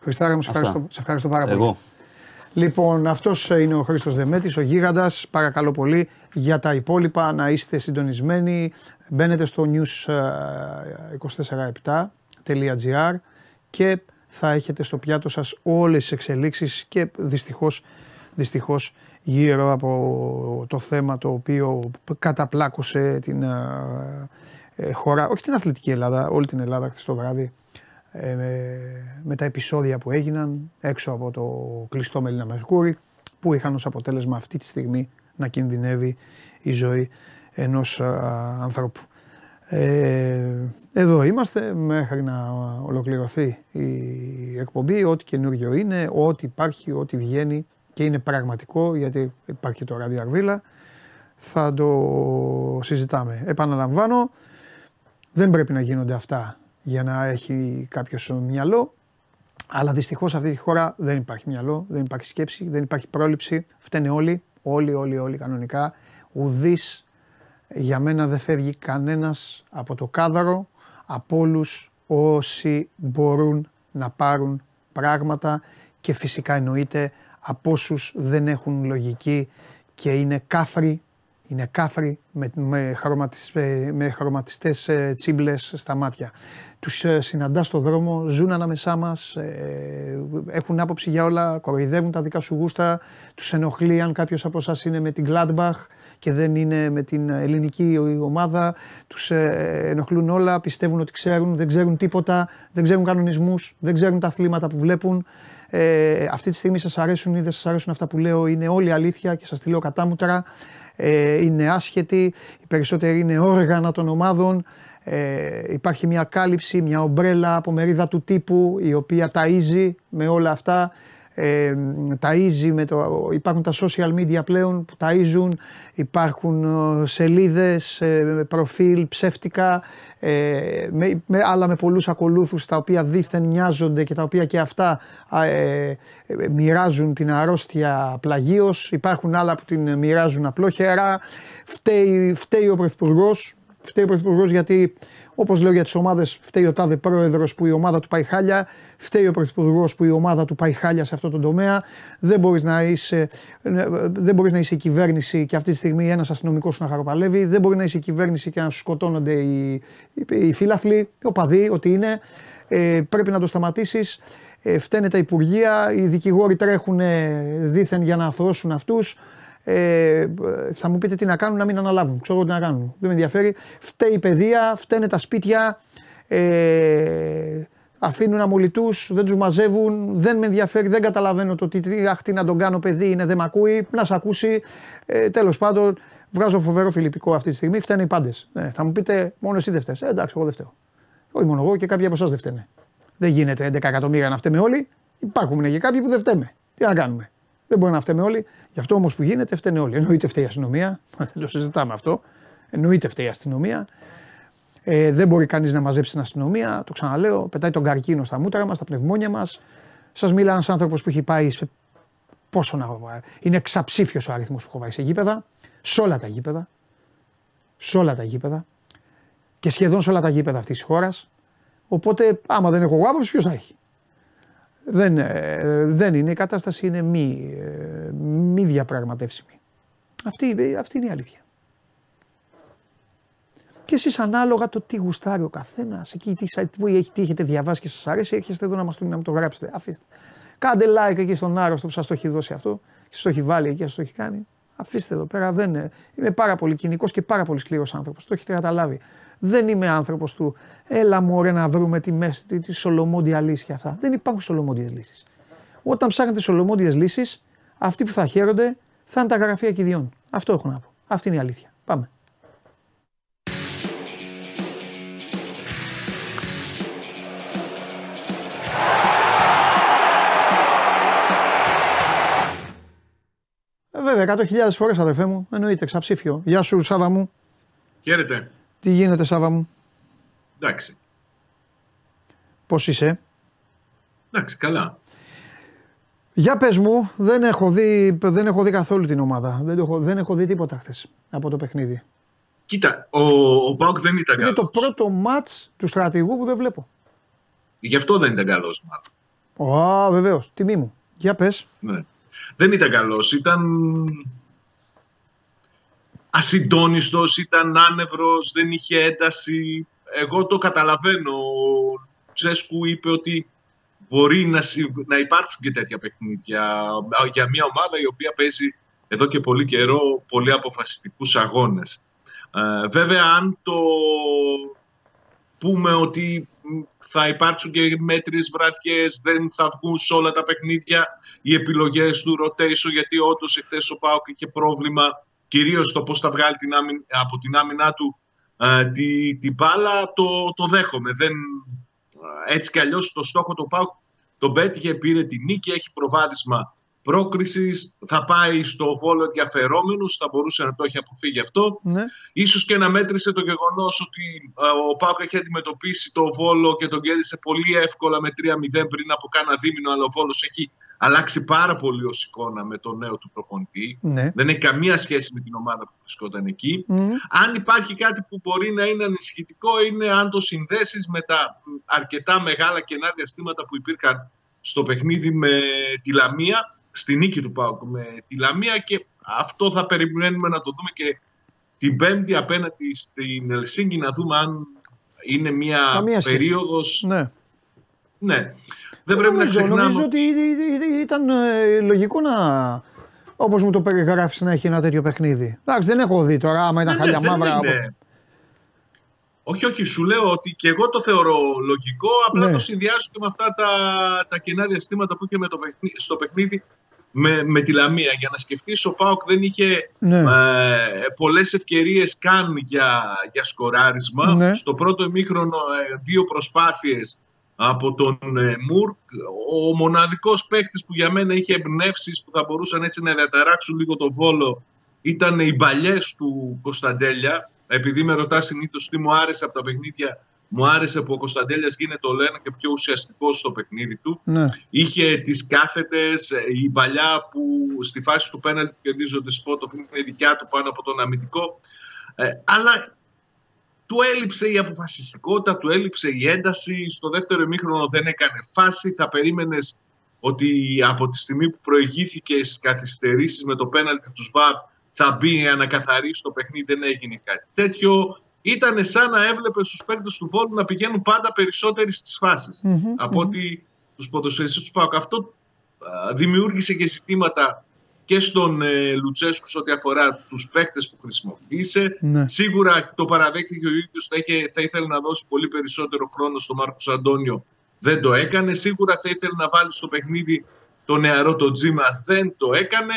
A: Χριστάρα μου, σε
C: Αυτά.
A: ευχαριστώ, σε ευχαριστώ πάρα πολύ.
C: Εγώ.
A: Λοιπόν, αυτός είναι ο Χρήστος Δεμέτης, ο Γίγαντας. Παρακαλώ πολύ για τα υπόλοιπα να είστε συντονισμένοι. Μπαίνετε στο news ε, 247.gr και θα έχετε στο πιάτο σας όλες τις εξελίξεις και δυστυχώς, δυστυχώς γύρω από το θέμα το οποίο καταπλάκωσε την ε, ε, χώρα, όχι την αθλητική Ελλάδα, όλη την Ελλάδα χθες το βράδυ ε, με- με τα επεισόδια που έγιναν έξω από το κλειστό Μελίνα Μερκούρη που είχαν ως αποτέλεσμα αυτή τη στιγμή να κινδυνεύει η ζωή ενός α, ανθρώπου. Ε, εδώ είμαστε μέχρι να ολοκληρωθεί η εκπομπή, ό,τι καινούριο είναι, ό,τι υπάρχει, ό,τι βγαίνει και είναι πραγματικό γιατί υπάρχει το ράδιο Αρβίλα θα το συζητάμε. Επαναλαμβάνω, δεν πρέπει να γίνονται αυτά για να έχει κάποιος μυαλό. Αλλά δυστυχώς σε αυτή τη χώρα δεν υπάρχει μυαλό, δεν υπάρχει σκέψη, δεν υπάρχει πρόληψη. Φταίνε όλοι, όλοι, όλοι, όλοι κανονικά. Ουδής για μένα δεν φεύγει κανένας από το κάδαρο, από όλους όσοι μπορούν να πάρουν πράγματα και φυσικά εννοείται από όσους δεν έχουν λογική και είναι κάφροι, είναι κάφροι με, με, χρωματισ, ε, με χρωματιστές ε, τσίμπλες στα μάτια. Τους ε, συναντά στο δρόμο, ζουν ανάμεσά μας, έχουν άποψη για όλα, κοροϊδεύουν τα δικά σου γούστα, τους ενοχλεί αν κάποιος από εσάς είναι με την Gladbach και δεν είναι με την ελληνική ομάδα, τους ενοχλούν όλα, πιστεύουν ότι ξέρουν, δεν ξέρουν τίποτα, δεν ξέρουν κανονισμούς, δεν ξέρουν τα αθλήματα που βλέπουν. Ε, αυτή τη στιγμή σας αρέσουν ή δεν σας αρέσουν αυτά που λέω, είναι όλη αλήθεια και σας τη λέω κατάμουτρα ε, είναι άσχετοι, οι περισσότεροι είναι όργανα των ομάδων. Ε, υπάρχει μια κάλυψη, μια ομπρέλα από μερίδα του τύπου η οποία ταΐζει με όλα αυτά ε, ταΐζει με το, υπάρχουν τα social media πλέον που ταΐζουν, υπάρχουν ε, σελίδες, ε, προφίλ ψεύτικα, ε, με, με, άλλα με πολλούς ακολούθους τα οποία δήθεν νοιάζονται και τα οποία και αυτά ε, μοιράζουν την αρρώστια πλαγίως, υπάρχουν άλλα που την μοιράζουν απλόχερα, φταίει, φταίει ο Πρωθυπουργός, φταίει ο Πρωθυπουργός γιατί Όπως λέω για τις ομάδες, φταίει ο τάδε πρόεδρος που η ομάδα του πάει χάλια, φταίει ο πρωθυπουργός που η ομάδα του πάει χάλια σε αυτό το τομέα. Δεν μπορείς να είσαι, δεν μπορείς να είσαι η κυβέρνηση και αυτή τη στιγμή ένας αστυνομικός σου να χαροπαλεύει. Δεν μπορεί να είσαι η κυβέρνηση και να σου σκοτώνονται οι, οι, οι φίλαθλοι, οι οπαδοί, ό,τι είναι. Ε, πρέπει να το σταματήσεις. Ε, φταίνε τα υπουργεία, οι δικηγόροι τρέχουν δίθεν για να αθρώσουν αυτούς. Ε, θα μου πείτε τι να κάνουν, να μην αναλάβουν. Ξέρω τι να κάνουν. Δεν με ενδιαφέρει. Φταίει η παιδεία, φταίνε τα σπίτια. Ε, αφήνουν αμολυτούς, δεν τους μαζεύουν, δεν με ενδιαφέρει, δεν καταλαβαίνω το τι, αχ, τι να τον κάνω παιδί, είναι, δεν με ακούει, να σε ακούσει. Ε, Τέλος πάντων, βγάζω φοβερό φιλιππικό αυτή τη στιγμή. Φταίνε οι πάντες. Ε, θα μου πείτε, μόνο εσύ δεν φταίει. Ε, εντάξει, εγώ δεν φταίω. Όχι μόνο εγώ και κάποιοι από εσάς δεν φταίνε. Δεν γίνεται 11 εκατομμύρια να φταίμε όλοι. Υπάρχουν και κάποιοι που δεν φταίμε. Τι να κάνουμε. Δεν μπορεί να φταίμε όλοι. Γι' αυτό όμως που γίνεται φταίνε όλοι. Εννοείται φταίει η αστυνομία. Δεν το συζητάμε αυτό. Εννοείται φταίει η αστυνομία. Ε, δεν μπορεί κανείς να μαζέψει την αστυνομία. Το ξαναλέω. Πετάει τον καρκίνο στα μούτρα μας, στα πνευμόνια μας. Σας μιλά ένας άνθρωπος που έχει πάει σε. Πόσο να Είναι εξαψήφιο ο αριθμός που έχω πάει σε γήπεδα. Σε όλα τα γήπεδα. Σε όλα τα γήπεδα. Και σχεδόν σε όλα τα γήπεδα αυτής της χώρας. Οπότε, άμα δεν έχω εγώ άποψη, ποιος θα έχει; Δεν, ε, δεν είναι, η κατάσταση είναι μη, ε, μη διαπραγματεύσιμη. Αυτή, αυτή είναι η αλήθεια. Και εσείς ανάλογα το τι γουστάρει ο καθένας, εκεί τι, τι, τι έχετε διαβάσει και σας αρέσει, έρχεστε εδώ να μας το, να το γράψετε. Αφήστε. Κάντε like εκεί στον άρρωστο που σας το έχει δώσει αυτό, και σας το έχει βάλει εκεί, σας το έχει κάνει. Αφήστε εδώ πέρα. Δεν, είμαι πάρα πολύ κοινικός και πάρα πολύ σκληρός άνθρωπος. Το έχετε καταλάβει. Δεν είμαι άνθρωπος του έλα μωρέ να βρούμε τη, μέση, τη, τη σολομόντια λύση και αυτά. Δεν υπάρχουν σολομόντιες λύσεις. Όταν ψάχνετε σολομόντιες λύσεις, αυτοί που θα χαίρονται θα είναι τα γραφεία κηδιών. Αυτό έχω να πω. Αυτή είναι η αλήθεια. Πάμε. Ε, βέβαια, 100.000 φορές αδερφέ μου, εννοείται, ξαψήφιο. Γεια σου, Σάβα μου.
E: Χαίρετε.
A: Τι γίνεται, Σάβα μου;
E: Εντάξει.
A: Πώς είσαι;
E: Εντάξει, καλά.
A: Για πες μου, δεν έχω δει, δεν έχω δει καθόλου την ομάδα. Δεν, έχω, δεν έχω δει τίποτα χθες από το παιχνίδι.
E: Κοίτα, ο, ο Πάουκ δεν ήταν
A: καλό. Είναι το πρώτο μάτς του στρατηγού που δεν βλέπω.
E: Γι' αυτό δεν ήταν καλός,
A: μάλλον. Α, βεβαίως. Τιμή μου. Για πες.
E: Ναι. Δεν ήταν καλός. Ήταν ασυντόνιστος, ήταν άνευρος, δεν είχε ένταση. Εγώ το καταλαβαίνω. Ο Τσέσκου είπε ότι μπορεί να, να υπάρξουν και τέτοια παιχνίδια για μια ομάδα η οποία παίζει εδώ και πολύ καιρό πολύ αποφασιστικούς αγώνες. Ε, βέβαια, αν το πούμε ότι θα υπάρξουν και μέτρες βραδιές, δεν θα βγουν σε όλα τα παιχνίδια οι επιλογές του rotation, γιατί όντως εχθές ο Πάοκ είχε πρόβλημα κυρίως το πώς θα βγάλει την από την άμυνά του ε, την τη μπάλα, το, το δέχομαι. Δεν, έτσι κι αλλιώς το στόχο του ΠΑΟΚ τον πέτυχε, πήρε την νίκη, έχει προβάδισμα πρόκρισης, θα πάει στο Βόλο ενδιαφερόμενος, θα μπορούσε να το έχει αποφύγει αυτό. Ναι. Ίσως και να μέτρησε το γεγονός ότι ο Πάουκ έχει αντιμετωπίσει το Βόλο και τον κέρδισε πολύ εύκολα με 3-0 πριν από κάνα δίμηνο, αλλά ο Βόλο έχει αλλάξει πάρα πολύ ως εικόνα με το νέο του προπονητή. Ναι. Δεν έχει καμία σχέση με την ομάδα που βρισκόταν εκεί. Αν υπάρχει κάτι που μπορεί να είναι ανησυχητικό είναι αν το συνδέσεις με τα αρκετά μεγάλα κενά διαστήματα που υπήρχαν στο παιχνίδι με τη Λαμία στη νίκη του ΠΑΟΚ με τη Λαμία και αυτό θα περιμένουμε να το δούμε και την Πέμπτη απέναντι στην Ελσίνκη να δούμε αν είναι μια
A: Καμία σχέση.
E: περίοδος...
A: Ναι.
E: Ναι. Δεν πρέπει να
A: νομίζω,
E: ξεχνάμε...
A: νομίζω ότι ήταν ε, λογικό να. Όπως μου το περιγράφεις να έχει ένα τέτοιο παιχνίδι. Εντάξει, δεν έχω δει τώρα, άμα ήταν
E: Ναι, ναι,
A: χαλιά
E: δεν
A: μαύρα.
E: είναι. Όχι, όχι, σου λέω ότι και εγώ το θεωρώ λογικό, απλά
A: Ναι.
E: το συνδυάζω και με αυτά τα, τα κενά διαστήματα που είχε με το παιχνίδι, στο παιχνίδι με, με τη Λαμία. Για να σκεφτείς, ο Πάοκ δεν είχε
A: Ναι.
E: ε, πολλές ευκαιρίες καν για, για σκοράρισμα.
A: Ναι.
E: Στο πρώτο ημίχρονο ε, δύο προσπάθειες από τον ε, Μουρκ. Ο μοναδικός παίκτης που για μένα είχε εμπνεύσεις που θα μπορούσαν έτσι να διαταράξουν λίγο το βόλο ήταν οι παλιέ του Κωνσταντέλια. Επειδή με ρωτάς συνήθως τι μου άρεσε από τα παιχνίδια, μου άρεσε που ο Κωνσταντέλιας γίνεται όλο ένα και πιο ουσιαστικό στο παιχνίδι του.
A: Ναι.
E: Είχε τις κάθετες, η παλιά που στη φάση του πέναλτι που κερδίζονται σπότοφ είναι δικιά του πάνω από τον αμυντικό. Ε, αλλά του έλειψε η αποφασιστικότητα, του έλειψε η ένταση. Στο δεύτερο ημίχρονο δεν έκανε φάση. Θα περίμενες ότι από τη στιγμή που προηγήθηκε στις καθυστερήσεις με το πέναλτι του ΣΒΑΡ θα μπει για να καθαρίσει το παιχνίδι. Δεν έγινε κάτι τέτοιο. Ήταν σαν να έβλεπε στους παίκτες του Βόλου να πηγαίνουν πάντα περισσότεροι στις φάσεις
A: Μμμ,
E: από ότι τους ποδοσφαιριστές του ΠΑΟΚ. Αυτό α, δημιούργησε και ζητήματα και στον ε, Λουτσέσκους σε ό,τι αφορά τους παίκτες που χρησιμοποίησε.
A: Ναι.
E: Σίγουρα το παραδέχθηκε ο ίδιος, θα, είχε, θα ήθελε να δώσει πολύ περισσότερο χρόνο στον Μάρκος Αντώνιο. Δεν το έκανε. Σίγουρα θα ήθελε να βάλει στο παιχνίδι το νεαρό το Τζίμα. Δεν το έκανε.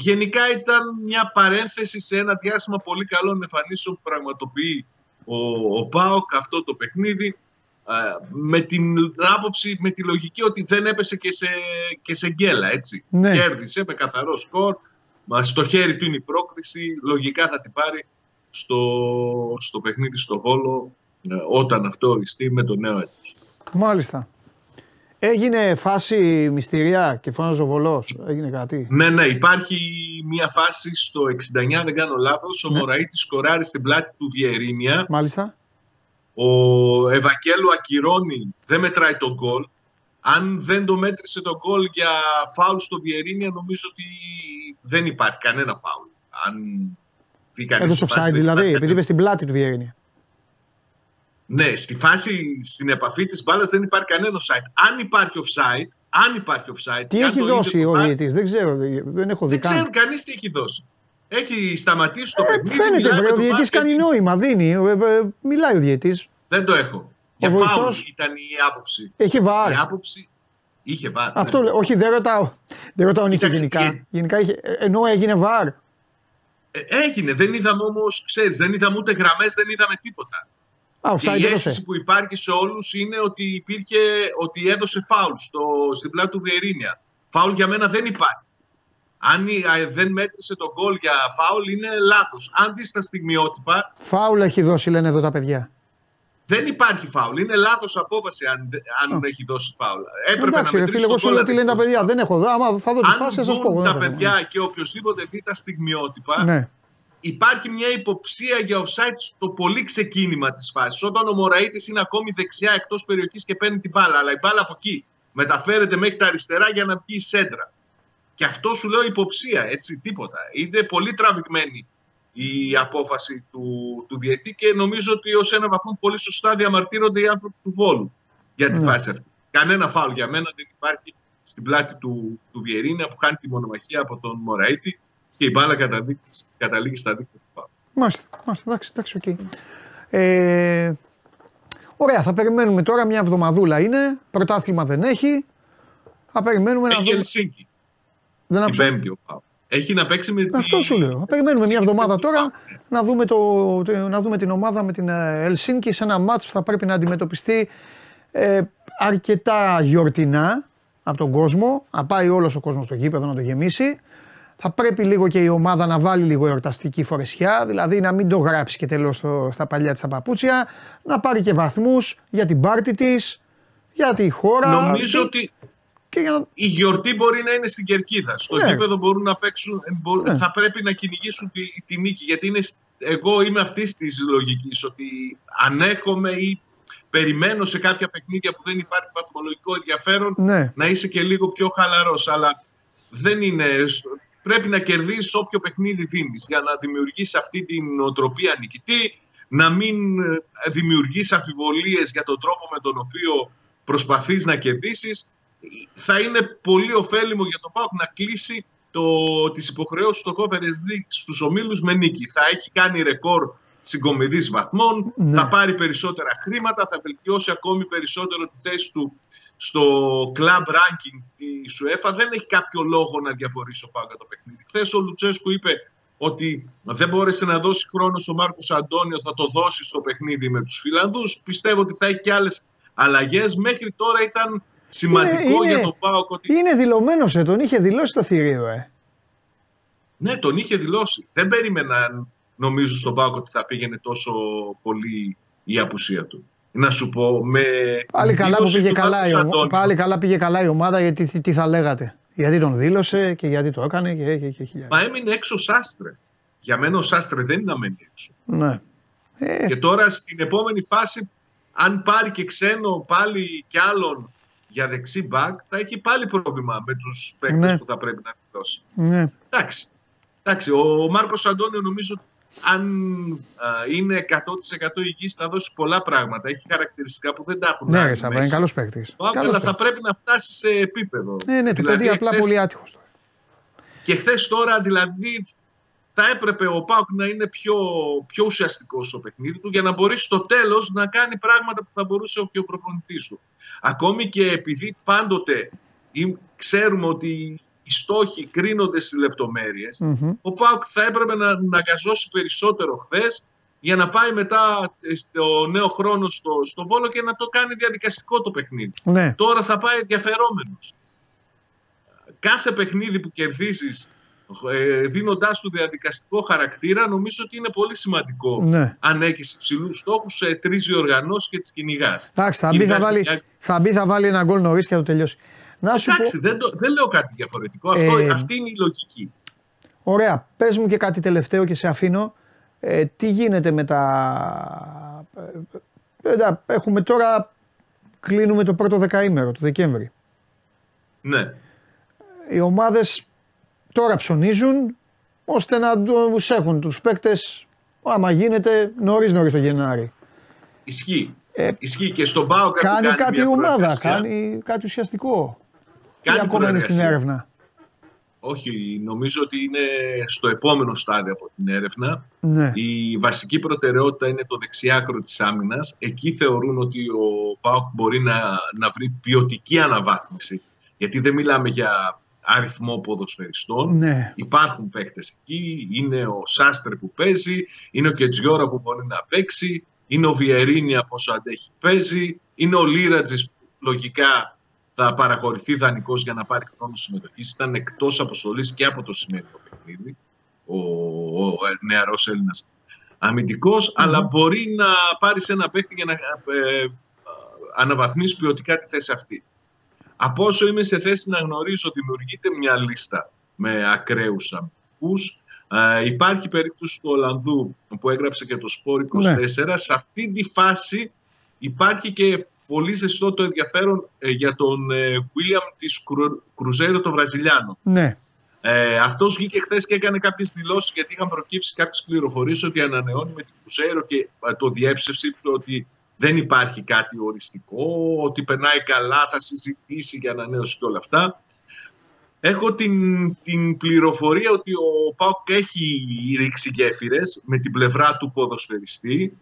E: Γενικά ήταν μια παρένθεση σε ένα διάστημα πολύ καλών εμφανίσεων που πραγματοποιεί ο, ο ΠΑΟΚ αυτό το παιχνίδι ε, με την άποψη, με τη λογική ότι δεν έπεσε και σε, και σε γκέλα, έτσι.
A: Ναι.
E: Κέρδισε με καθαρό σκορ, μα στο χέρι του είναι η πρόκριση, λογικά θα την πάρει στο, στο παιχνίδι στο Βόλο ε, όταν αυτό οριστεί με το νέο έτος.
A: Μάλιστα. Έγινε φάση μυστηριά και φώναζε ο Βολός. Έγινε κάτι.
E: Ναι, ναι, υπάρχει μια φάση στο 69, δεν κάνω λάθος, ο
A: Ναι.
E: Μωραήτης σκοράρει στην πλάτη του Βιερίνια,
A: Μάλιστα.
E: ο Ευακέλου ακυρώνει, δεν μετράει τον γκολ. Αν δεν το μέτρησε τον γκολ για φάουλ στο Βιερίνια, νομίζω ότι δεν υπάρχει κανένα φάουλ. Αν δει κανείς
A: Έδωσε
E: τη φάση,
A: offside
E: δεν
A: δηλαδή,
E: υπάρχει
A: επειδή είπε στην πλάτη του Βιερίνια.
E: Ναι, στη φάση, στην επαφή της μπάλας δεν υπάρχει κανένα offside. Αν υπάρχει offside, αν υπάρχει offside...
A: Τι
E: και αν
A: έχει
E: το είδε
A: δώσει
E: το
A: ο
E: VAR,
A: διαιτητής, δεν ξέρω, δεν- δεν έχω δει
E: Δεν ξέρει
A: καν.
E: κανείς τι έχει δώσει. Έχει σταματήσει το
A: Ε,
E: παιχνίδι.
A: φαίνεται,
E: μιλάει
A: βρε,
E: με
A: ο
E: τον
A: διαιτητής
E: VAR και
A: κάνει νόημα, δίνει, ε, ε, μιλάει ο διαιτητής.
E: Δεν το έχω. Για
A: βοηθός-
E: φάουλ ήταν η άποψη.
A: Έχει βάρ.
E: Η άποψη είχε βάρ. ναι.
A: Αυτό, λέω, όχι δεν ρωτάω, δεν ρωτάω αν είχε
E: Κοίταξε,
A: γενικά.
E: ε-
A: Γενικά είχε, ε, ενώ έγινε βάρ.
E: Ε, Έγινε. Δεν είδαμε όμως, ξέρεις, δεν είδαμε ούτε γραμμές, δεν είδαμε τίποτα.
A: Α,
E: Και
A: offside
E: η
A: έδωσε.
E: αίσθηση που υπάρχει σε όλους είναι ότι υπήρχε, ότι έδωσε φάουλ στο, στην πλάτη του Βιερίνια. Φάουλ για μένα δεν υπάρχει. Αν η- α, δεν μέτρησε τον γκολ για φάουλ είναι λάθος. Αν δεις τα στιγμιότυπα,
A: Φάουλ έχει δώσει, λένε εδώ τα παιδιά.
E: δεν υπάρχει φάουλ. Είναι λάθος απόφαση αν, δε- αν έχει δώσει φάουλ. Έπρεπε
A: Εντάξει,
E: να
A: ρε
E: μετρήσει
A: φίλε, εγώ
E: τον
A: σου
E: γκολ,
A: λέω τι λένε τα
E: αν δεν
A: παιδιά. Δεν έχω δει. Άμα θα δω τη
E: Αν
A: φάση, θα σας πω.
E: δουν
A: δεν
E: τα
A: έχω δει.
E: παιδιά και οποιοδήποτε δει τα στιγμιότυπα,
A: Ναι.
E: Υπάρχει μια υποψία για offside στο πολύ ξεκίνημα της φάσης. Όταν ο Μωραήτης είναι ακόμη δεξιά εκτός περιοχής και παίρνει την μπάλα. Αλλά η μπάλα από εκεί μεταφέρεται μέχρι τα αριστερά για να βγει η σέντρα. Και αυτό σου λέω υποψία, έτσι, τίποτα. Είναι πολύ τραβηγμένη η απόφαση του, του διαιτητή και νομίζω ότι ως ένα βαθμό πολύ σωστά διαμαρτύρονται οι άνθρωποι του Βόλου για τη
A: Ναι.
E: φάση αυτή. Κανένα φάουλ για μένα δεν υπάρχει στην πλάτη του, του Βιερίνια που χάνει τη μονομαχία από τον Μωραήτη και η μπάλα καταλήγει, καταλήγει στα δίχτυα του ΠΑΟΚ.
A: Μάλιστα, μάλιστα, εντάξει, εντάξει, οκ. Ε, ωραία, θα περιμένουμε τώρα μια εβδομαδούλα είναι. Πρωτάθλημα δεν έχει. Θα περιμένουμε να
E: Έχει
A: δούμε.
E: Ελσίνκι
A: Δεν
E: την
A: άκουσα.
E: Πέμπτη ο Πάου. Έχει να παίξει με
A: Αυτό
E: τη-
A: σου λέω. Θα περιμένουμε μια
E: Ελσίνκι
A: εβδομάδα
E: του
A: τώρα
E: ΠΑΟΚ.
A: να δούμε, το, το- να δούμε την ομάδα με την ε, Ελσίνκη σε ένα μάτς που θα πρέπει να αντιμετωπιστεί ε, αρκετά γιορτινά από τον κόσμο. Να πάει όλος ο κόσμος στο γήπεδο να το γεμίσει. Θα πρέπει λίγο και η ομάδα να βάλει λίγο εορταστική φορεσιά, δηλαδή να μην το γράψει και τέλος στο- στα παλιά της τα παπούτσια, να πάρει και βαθμούς για την πάρτη της, για τη χώρα.
E: Νομίζω
A: και,
E: ότι
A: και για να...
E: η γιορτή μπορεί να είναι στην κερκίδα. Στο
A: Ναι.
E: γήπεδο μπορούν να παίξουν, ε, μπο-
A: Ναι.
E: θα πρέπει να κυνηγήσουν τη, τη νίκη. Γιατί είναι, σ- εγώ είμαι αυτής της λογικής ότι ανέχομαι ή περιμένω σε κάποια παιχνίδια που δεν υπάρχει βαθμολογικό ενδιαφέρον
A: Ναι.
E: να είσαι και λίγο πιο χαλαρός. Αλλά δεν είναι, πρέπει να κερδίσει όποιο παιχνίδι δίνεις για να δημιουργήσει αυτή την νοοτροπία νικητή, να μην ε, δημιουργήσει αμφιβολίες για τον τρόπο με τον οποίο προσπαθείς να κερδίσεις. Θα είναι πολύ ωφέλιμο για τον ΠΑΟΚ να κλείσει το, τις υποχρεώσεις του Conference League στους ομίλους με νίκη. Θα έχει κάνει ρεκόρ συγκομιδής βαθμών,
A: Ναι.
E: θα πάρει περισσότερα χρήματα, θα βελτιώσει ακόμη περισσότερο τη θέση του στο club ranking της UEFA. Δεν έχει κάποιο λόγο να διαφορήσει ο Πάουκ για το παιχνίδι. Χθες ο Λουτσέσκου είπε ότι δεν μπόρεσε να δώσει χρόνο στον Μάρκος Αντώνιο, θα το δώσει στο παιχνίδι με τους Φιλανδούς. Πιστεύω ότι θα έχει και άλλες αλλαγές. Μέχρι τώρα ήταν σημαντικό
A: Είναι-
E: για τον Πάοκ ότι.
A: Είναι δηλωμένος, ε, τον είχε δηλώσει το θηρίο, ε.
E: Ναι, τον είχε δηλώσει. Δεν περίμεναν, νομίζω, στον Πάοκ ότι θα πήγαινε τόσο πολύ η απουσία του. Να σου πω, με.
A: Πάλι
E: την
A: καλά, που
E: δήλωση
A: πήγε
E: του
A: καλά,
E: Μάρκος
A: η ομα-
E: Αντώνιο,
A: πάλι καλά πήγε καλά η ομάδα γιατί τι, τι θα λέγατε. Γιατί τον δήλωσε και γιατί το έκανε και, και, και χιλιάδες.
E: Μα έμεινε έξω ο Σάστρε. Για μένα ο Σάστρε δεν είναι να μένει έξω.
A: Ναι. Ε,
E: Και τώρα στην επόμενη φάση, αν πάρει και ξένο πάλι κι άλλον για δεξί μπακ, θα έχει πάλι πρόβλημα με τους παίκτες
A: Ναι.
E: που θα πρέπει να δώσει.
A: ναι.
E: Εντάξει. Εντάξει, ο Μάρκος Αντώνιο νομίζω ότι αν α, είναι 100% υγιής θα δώσει πολλά πράγματα. Έχει χαρακτηριστικά που δεν τα έχουν
A: Ναι,
E: άλλοι
A: ρε Σάβα,
E: μέσα.
A: είναι καλός παίκτης.
E: Αλλά θα πρέπει να φτάσει σε επίπεδο.
A: Ναι, ναι, το
E: Δηλαδή,
A: παιδί απλά
E: εχθές-
A: πολύ άτυχος τώρα.
E: και χθες τώρα δηλαδή θα έπρεπε ο Πάουκ να είναι πιο, πιο ουσιαστικός στο παιχνίδι του για να μπορεί στο τέλος να κάνει πράγματα που θα μπορούσε και ο προπονητής του. Ακόμη και επειδή πάντοτε ή- ξέρουμε ότι οι στόχοι κρίνονται στις λεπτομέρειες,
A: Μμμ.
E: ο Πάουκ θα έπρεπε να, να αγκαζώσει περισσότερο χθες για να πάει μετά στο νέο χρόνο στο, στο Βόλο και να το κάνει διαδικαστικό το παιχνίδι.
A: Ναι,
E: Τώρα θα πάει ενδιαφερόμενος. Κάθε παιχνίδι που κερδίζεις ε, δίνοντάς του διαδικαστικό χαρακτήρα νομίζω ότι είναι πολύ σημαντικό
A: ναι.
E: αν έχεις υψηλούς στόχους σε τρεις διοργανώσεις και τις κυνηγάς.
A: Εντάξει, θα μπει, θα βάλει, θα μπει, θα βάλει ένα γκολ νωρίς και θα το τελειώσει. Να σου
E: Εντάξει,
A: πω,
E: δεν, το- δεν λέω κάτι διαφορετικό. Αυτό,
A: Ε,
E: αυτή είναι η λογική.
A: ωραία, πες μου και κάτι τελευταίο και σε αφήνω. Ε, τι γίνεται με τα... ε, ε, τα- έχουμε τώρα, κλείνουμε το πρώτο δεκαήμερο του Δεκέμβρη.
E: Ναι.
A: Οι ομάδες τώρα ψωνίζουν ώστε να τους έχουν τους παίκτες άμα γίνεται νωρίς νωρίς το Γενάρη.
E: Ισχύει.
A: Ε,
E: Ισχύει και στον Πάο
A: Κάνει κάτι η ομάδα, κάνει κάτι ουσιαστικό. Ή
E: Κάνει
A: ακόμα είναι στην
E: προεργασία.
A: έρευνα;
E: Όχι, νομίζω ότι είναι στο επόμενο στάδιο από την έρευνα.
A: Ναι.
E: Η βασική προτεραιότητα είναι το δεξιάκρο της άμυνας. Εκεί θεωρούν ότι ο ΠΑΟΚ μπορεί να, να βρει ποιοτική αναβάθμιση. Γιατί δεν μιλάμε για αριθμό ποδοσφαιριστών.
A: Ναι.
E: Υπάρχουν παίκτες εκεί. Είναι ο Σάστρε που παίζει. Είναι ο Κετζιόρα που μπορεί να παίξει. Είναι ο Βιερίνη από όσο αντέχει παίζει. Είναι ο Λίρατζης που λογικά θα παραχωρηθεί δανεικός για να πάρει χρόνο συμμετοχής. Ήταν εκτός αποστολής και από το σημερινό παιχνίδι ο, ο, νεαρός Έλληνας αλλά μπορεί να πάρει ένα παίκτη για να ε, ε, αναβαθμίσει ποιοτικά τη θέση αυτή. Από όσο είμαι σε θέση να γνωρίζω, δημιουργείται μια λίστα με ακραίους αμυντικούς. Ε, υπάρχει περίπτωση του Ολλανδού που έγραψε και το Σπόρ 24.
A: Ναι.
E: Σε αυτή τη φάση υπάρχει και πολύ ζεστό το ενδιαφέρον ε, για τον ε, William της Κρου- Κρουζέρο, το Βραζιλιάνο.
A: Ναι.
E: Ε, Αυτός βγήκε χθες και έκανε κάποιες δηλώσεις γιατί είχαν προκύψει κάποιες πληροφορίες ότι ανανεώνει με την Κρουζέρο και ε, το διέψευσε είπε ότι δεν υπάρχει κάτι οριστικό, ότι περνάει καλά, θα συζητήσει για ανανέωση και όλα αυτά. Έχω την, την πληροφορία ότι ο ΠΑΟΚ έχει ρίξει γέφυρες με την πλευρά του ποδοσφαιριστή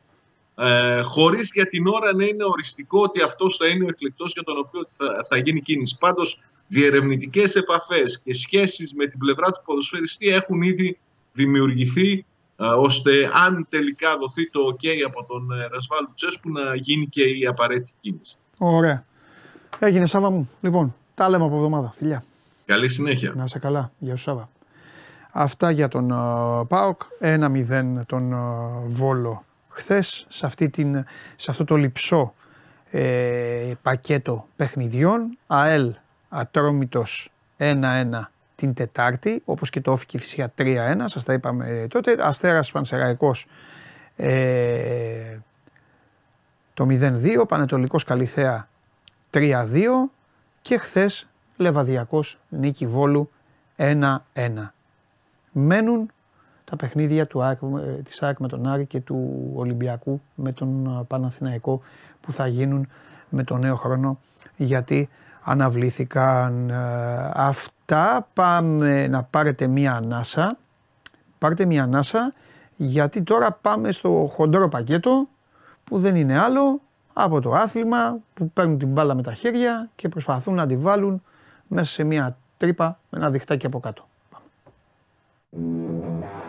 E: ε, χωρίς για την ώρα να είναι οριστικό ότι αυτός θα είναι ο εκλεκτός για τον οποίο θα, θα γίνει κίνηση. Πάντως διερευνητικές επαφές και σχέσεις με την πλευρά του ποδοσφαιριστή έχουν ήδη δημιουργηθεί ε, ώστε αν τελικά δοθεί το ok από τον ε, Ρασβάλ Τσέσκου να γίνει και η απαραίτητη κίνηση.
A: Ωραία. Έγινε Σάβα μου. Λοιπόν, τα λέμε από εβδομάδα. Φιλιά.
E: Καλή συνέχεια.
A: Να είσαι καλά. Γεια σου Σάβα. Αυτά για τον uh, ΠΑΟΚ. 1-0 τον uh, Βόλο χθες σε, αυτή την, σε αυτό το λυψό ε, πακέτο παιχνιδιών. ΑΕΛ Ατρόμητος 1-1 την Τετάρτη, όπως και το όφηκε φυσικά 3-1, σας τα είπαμε ε, τότε. Αστέρας Πανσεραϊκός ε, το 0-2, Πανετολικός Καλυθέα 3-2 και χθες Λεβαδιακός νίκη Βόλου 1-1. Μένουν τα παιχνίδια του ΑΕΚ, ε, της ΑΕΚ με τον Άρη και του Ολυμπιακού με τον ε, Παναθηναϊκό που θα γίνουν με τον νέο χρόνο γιατί αναβλήθηκαν ε, αυτά. Πάμε να πάρετε μία ανάσα. Πάρτε μία ανάσα γιατί τώρα πάμε στο χοντρό πακέτο που δεν είναι άλλο από το άθλημα που παίρνουν την μπάλα με τα χέρια και προσπαθούν να τη βάλουν μέσα σε μία τρύπα με ένα διχτάκι από κάτω.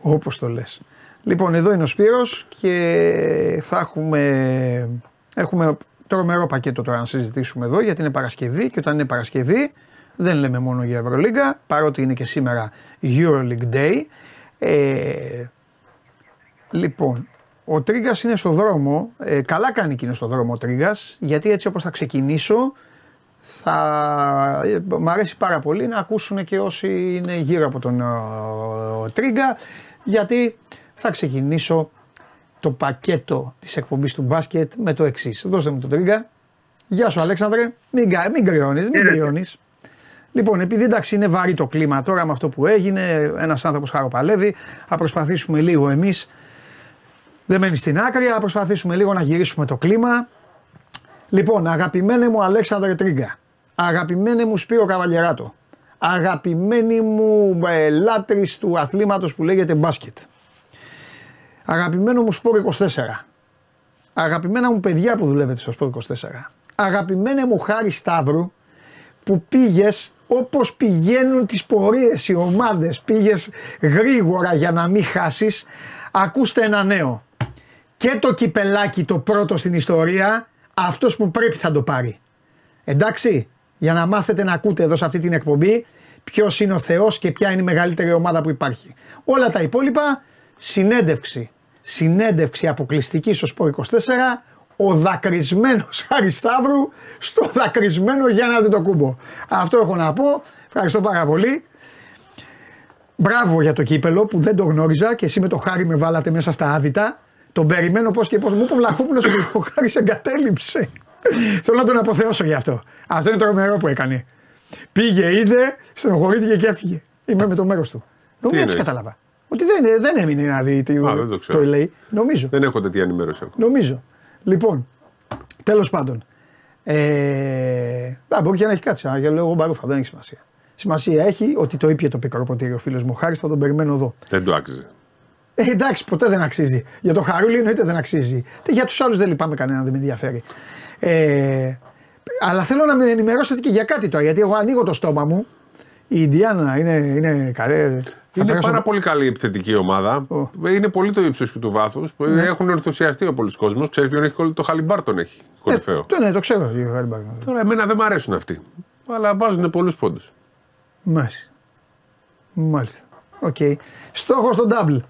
A: Όπως το λες. Λοιπόν, εδώ είναι ο Σπύρος και θα έχουμε, έχουμε τρομερό πακέτο τώρα να συζητήσουμε εδώ γιατί είναι Παρασκευή και όταν είναι Παρασκευή δεν λέμε μόνο για Ευρωλίγκα παρότι είναι και σήμερα Euroleague Day. Ε, λοιπόν, ο Τρίγκας είναι στο δρόμο. Ε, καλά κάνει και είναι στο δρόμο ο Τρίγκας, γιατί έτσι όπως θα ξεκινήσω, θα... Ε, μ' αρέσει πάρα πολύ να ακούσουν και όσοι είναι γύρω από τον ο, Τρίγκα, γιατί θα ξεκινήσω το πακέτο της εκπομπής του μπάσκετ με το εξής. Δώστε μου τον Τρίγκα. Γεια σου Αλέξανδρε, μην, μην κρυώνεις, μην κρυώνεις. Λοιπόν, επειδή εντάξει είναι βαρύ το κλίμα τώρα με αυτό που έγινε, ένας άνθρωπος χαροπαλεύει, θα προσπαθήσουμε λίγο εμείς δεν μένει στην άκρη, θα προσπαθήσουμε λίγο να γυρίσουμε το κλίμα. Λοιπόν, αγαπημένε μου Αλέξανδρε Τρίγκα, αγαπημένε μου Σπύρο Καβαλιεράτο, αγαπημένη μου ε, λάτρης του αθλήματος που λέγεται μπάσκετ, αγαπημένο μου Σπόρ 24, αγαπημένα μου παιδιά που δουλεύετε στο Σπόρ 24, αγαπημένε μου Χάρη Σταύρου που πήγες όπως πηγαίνουν τις πορείες οι ομάδες, πήγες γρήγορα για να μην χάσεις, ακούστε ένα νέο. Και το κυπελάκι το πρώτο στην ιστορία, αυτός που πρέπει θα το πάρει. Εντάξει, για να μάθετε να ακούτε εδώ σε αυτή την εκπομπή ποιος είναι ο Θεός και ποια είναι η μεγαλύτερη ομάδα που υπάρχει. Όλα τα υπόλοιπα, συνέντευξη. Συνέντευξη αποκλειστική στο Σπορ 24, ο δακρυσμένος Αρισταύρου στο δακρυσμένο Γιάννα το κούμπο. Αυτό έχω να πω. Ευχαριστώ πάρα πολύ. Μπράβο για το κύπελο που δεν το γνώριζα και εσύ με το χάρη με βάλατε μέσα στα άδυτα. Τον περιμένω πώς και πώς. Μου είπε ο Βλαχόπουλο ότι ο Χάρης εγκατέλειψε. Θέλω να τον αποθεώσω γι' αυτό. Αυτό είναι το τρομερό που έκανε. Πήγε, είδε, στενοχωρήθηκε και έφυγε. Είμαι με το μέρος του. Νομίζω έτσι κατάλαβα. Ότι δεν, δεν έμεινε να δει τι,
F: Α, δεν το, ξέρω.
A: το λέει. Νομίζω.
F: Δεν έχω τέτοια ενημέρωση ακόμα.
A: Νομίζω. Λοιπόν, τέλος πάντων. Ε, α, μπορεί και να έχει κάτσει. Για λέω εγώ μπαρούφα, δεν έχει σημασία. Σημασία έχει ότι το ήπια το πικρό ποτήρι ο φίλος μου Χάρη, θα τον περιμένω εδώ.
F: Δεν το άξιζε.
A: Ε, εντάξει, ποτέ δεν αξίζει. Για το Χαρούλι εννοείται δεν αξίζει. Για τους άλλους δεν λυπάμαι κανένα, δεν με ενδιαφέρει. Ε, αλλά θέλω να με ενημερώσετε και για κάτι τώρα, γιατί εγώ ανοίγω το στόμα μου. Η Ιντιάνα είναι, είναι καλή.
F: Είναι πάρα πολύ καλή η επιθετική ομάδα.
A: Oh.
F: Είναι πολύ το ύψος και του βάθους. Ναι. Έχουν ενθουσιαστεί ο πολλοί κόσμος. Ξέρεις ποιον έχει το Χαλιμπάρτον έχει κορυφαίο.
A: Ε, το, ναι, το ξέρω. Χαλιμπάρτον.
F: Τώρα εμένα δεν μου αρέσουν αυτοί. Αλλά βάζουν πολλούς πόντους.
A: Μάλιστα. Μάλιστα. OK. Okay. Στόχος στο double.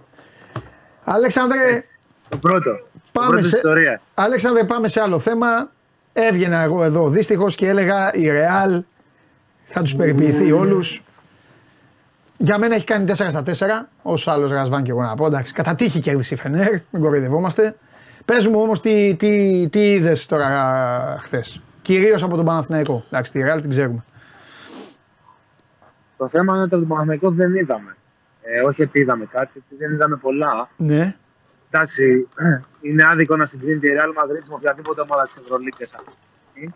A: Αλέξανδρε.
G: Το πρώτο.
A: Πάμε
G: το
A: σε...
G: ιστορίας.
A: Αλέξανδρε, πάμε σε άλλο θέμα. Έβγαινα εγώ εδώ δυστυχώς και έλεγα η Ρεάλ θα τους περιποιηθεί όλους. Για μένα έχει κάνει 4 στα 4. Όσο άλλος Ρασβάν και εγώ να πω. Εντάξει, κατά τύχη κέρδισε η Φενέρ. Μην κοροϊδευόμαστε. Πες μου όμως τι, τι, τι είδες τώρα χθες. Κυρίως από τον Παναθηναϊκό. Εντάξει, τη Ρεάλ την ξέρουμε.
G: Το θέμα είναι ότι από τον Παναθηναϊκό δεν είδαμε. Ε, όχι ότι είδαμε κάτι, ότι δεν είδαμε πολλά.
A: Ναι.
G: Εντάξει, είναι άδικο να συγκρίνει τη Real Madrid με οποιαδήποτε ομάδα της Ευρωλίκη αυτή.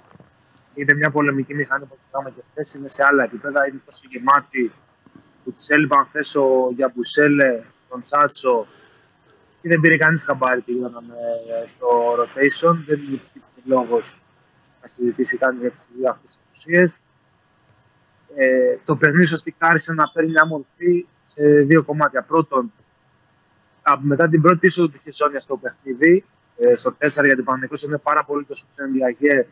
G: Είναι μια πολεμική μηχανή που είχαμε και χθες. Είναι σε άλλα επίπεδα. Είναι τόσο γεμάτη που της έλειπαν χθε ο Γιαμπουσέλε, τον Τσάτσο. Και δεν πήρε κανείς χαμπάρι τι γίνανε στο rotation. Δεν υπήρχε λόγος να συζητήσει κάτι για τις δύο αυτές ουσίες. Ε, το παιχνίδι ουσιαστικά άρχισε να παίρνει μια μορφή σε δύο κομμάτια. Πρώτον, μετά την πρώτη είσοδο της Χεσόνια στο παιχνίδι, ε, στο 4 γιατί ο Παναγενικό είναι πάρα πολύ το Σουψενδιαγέ.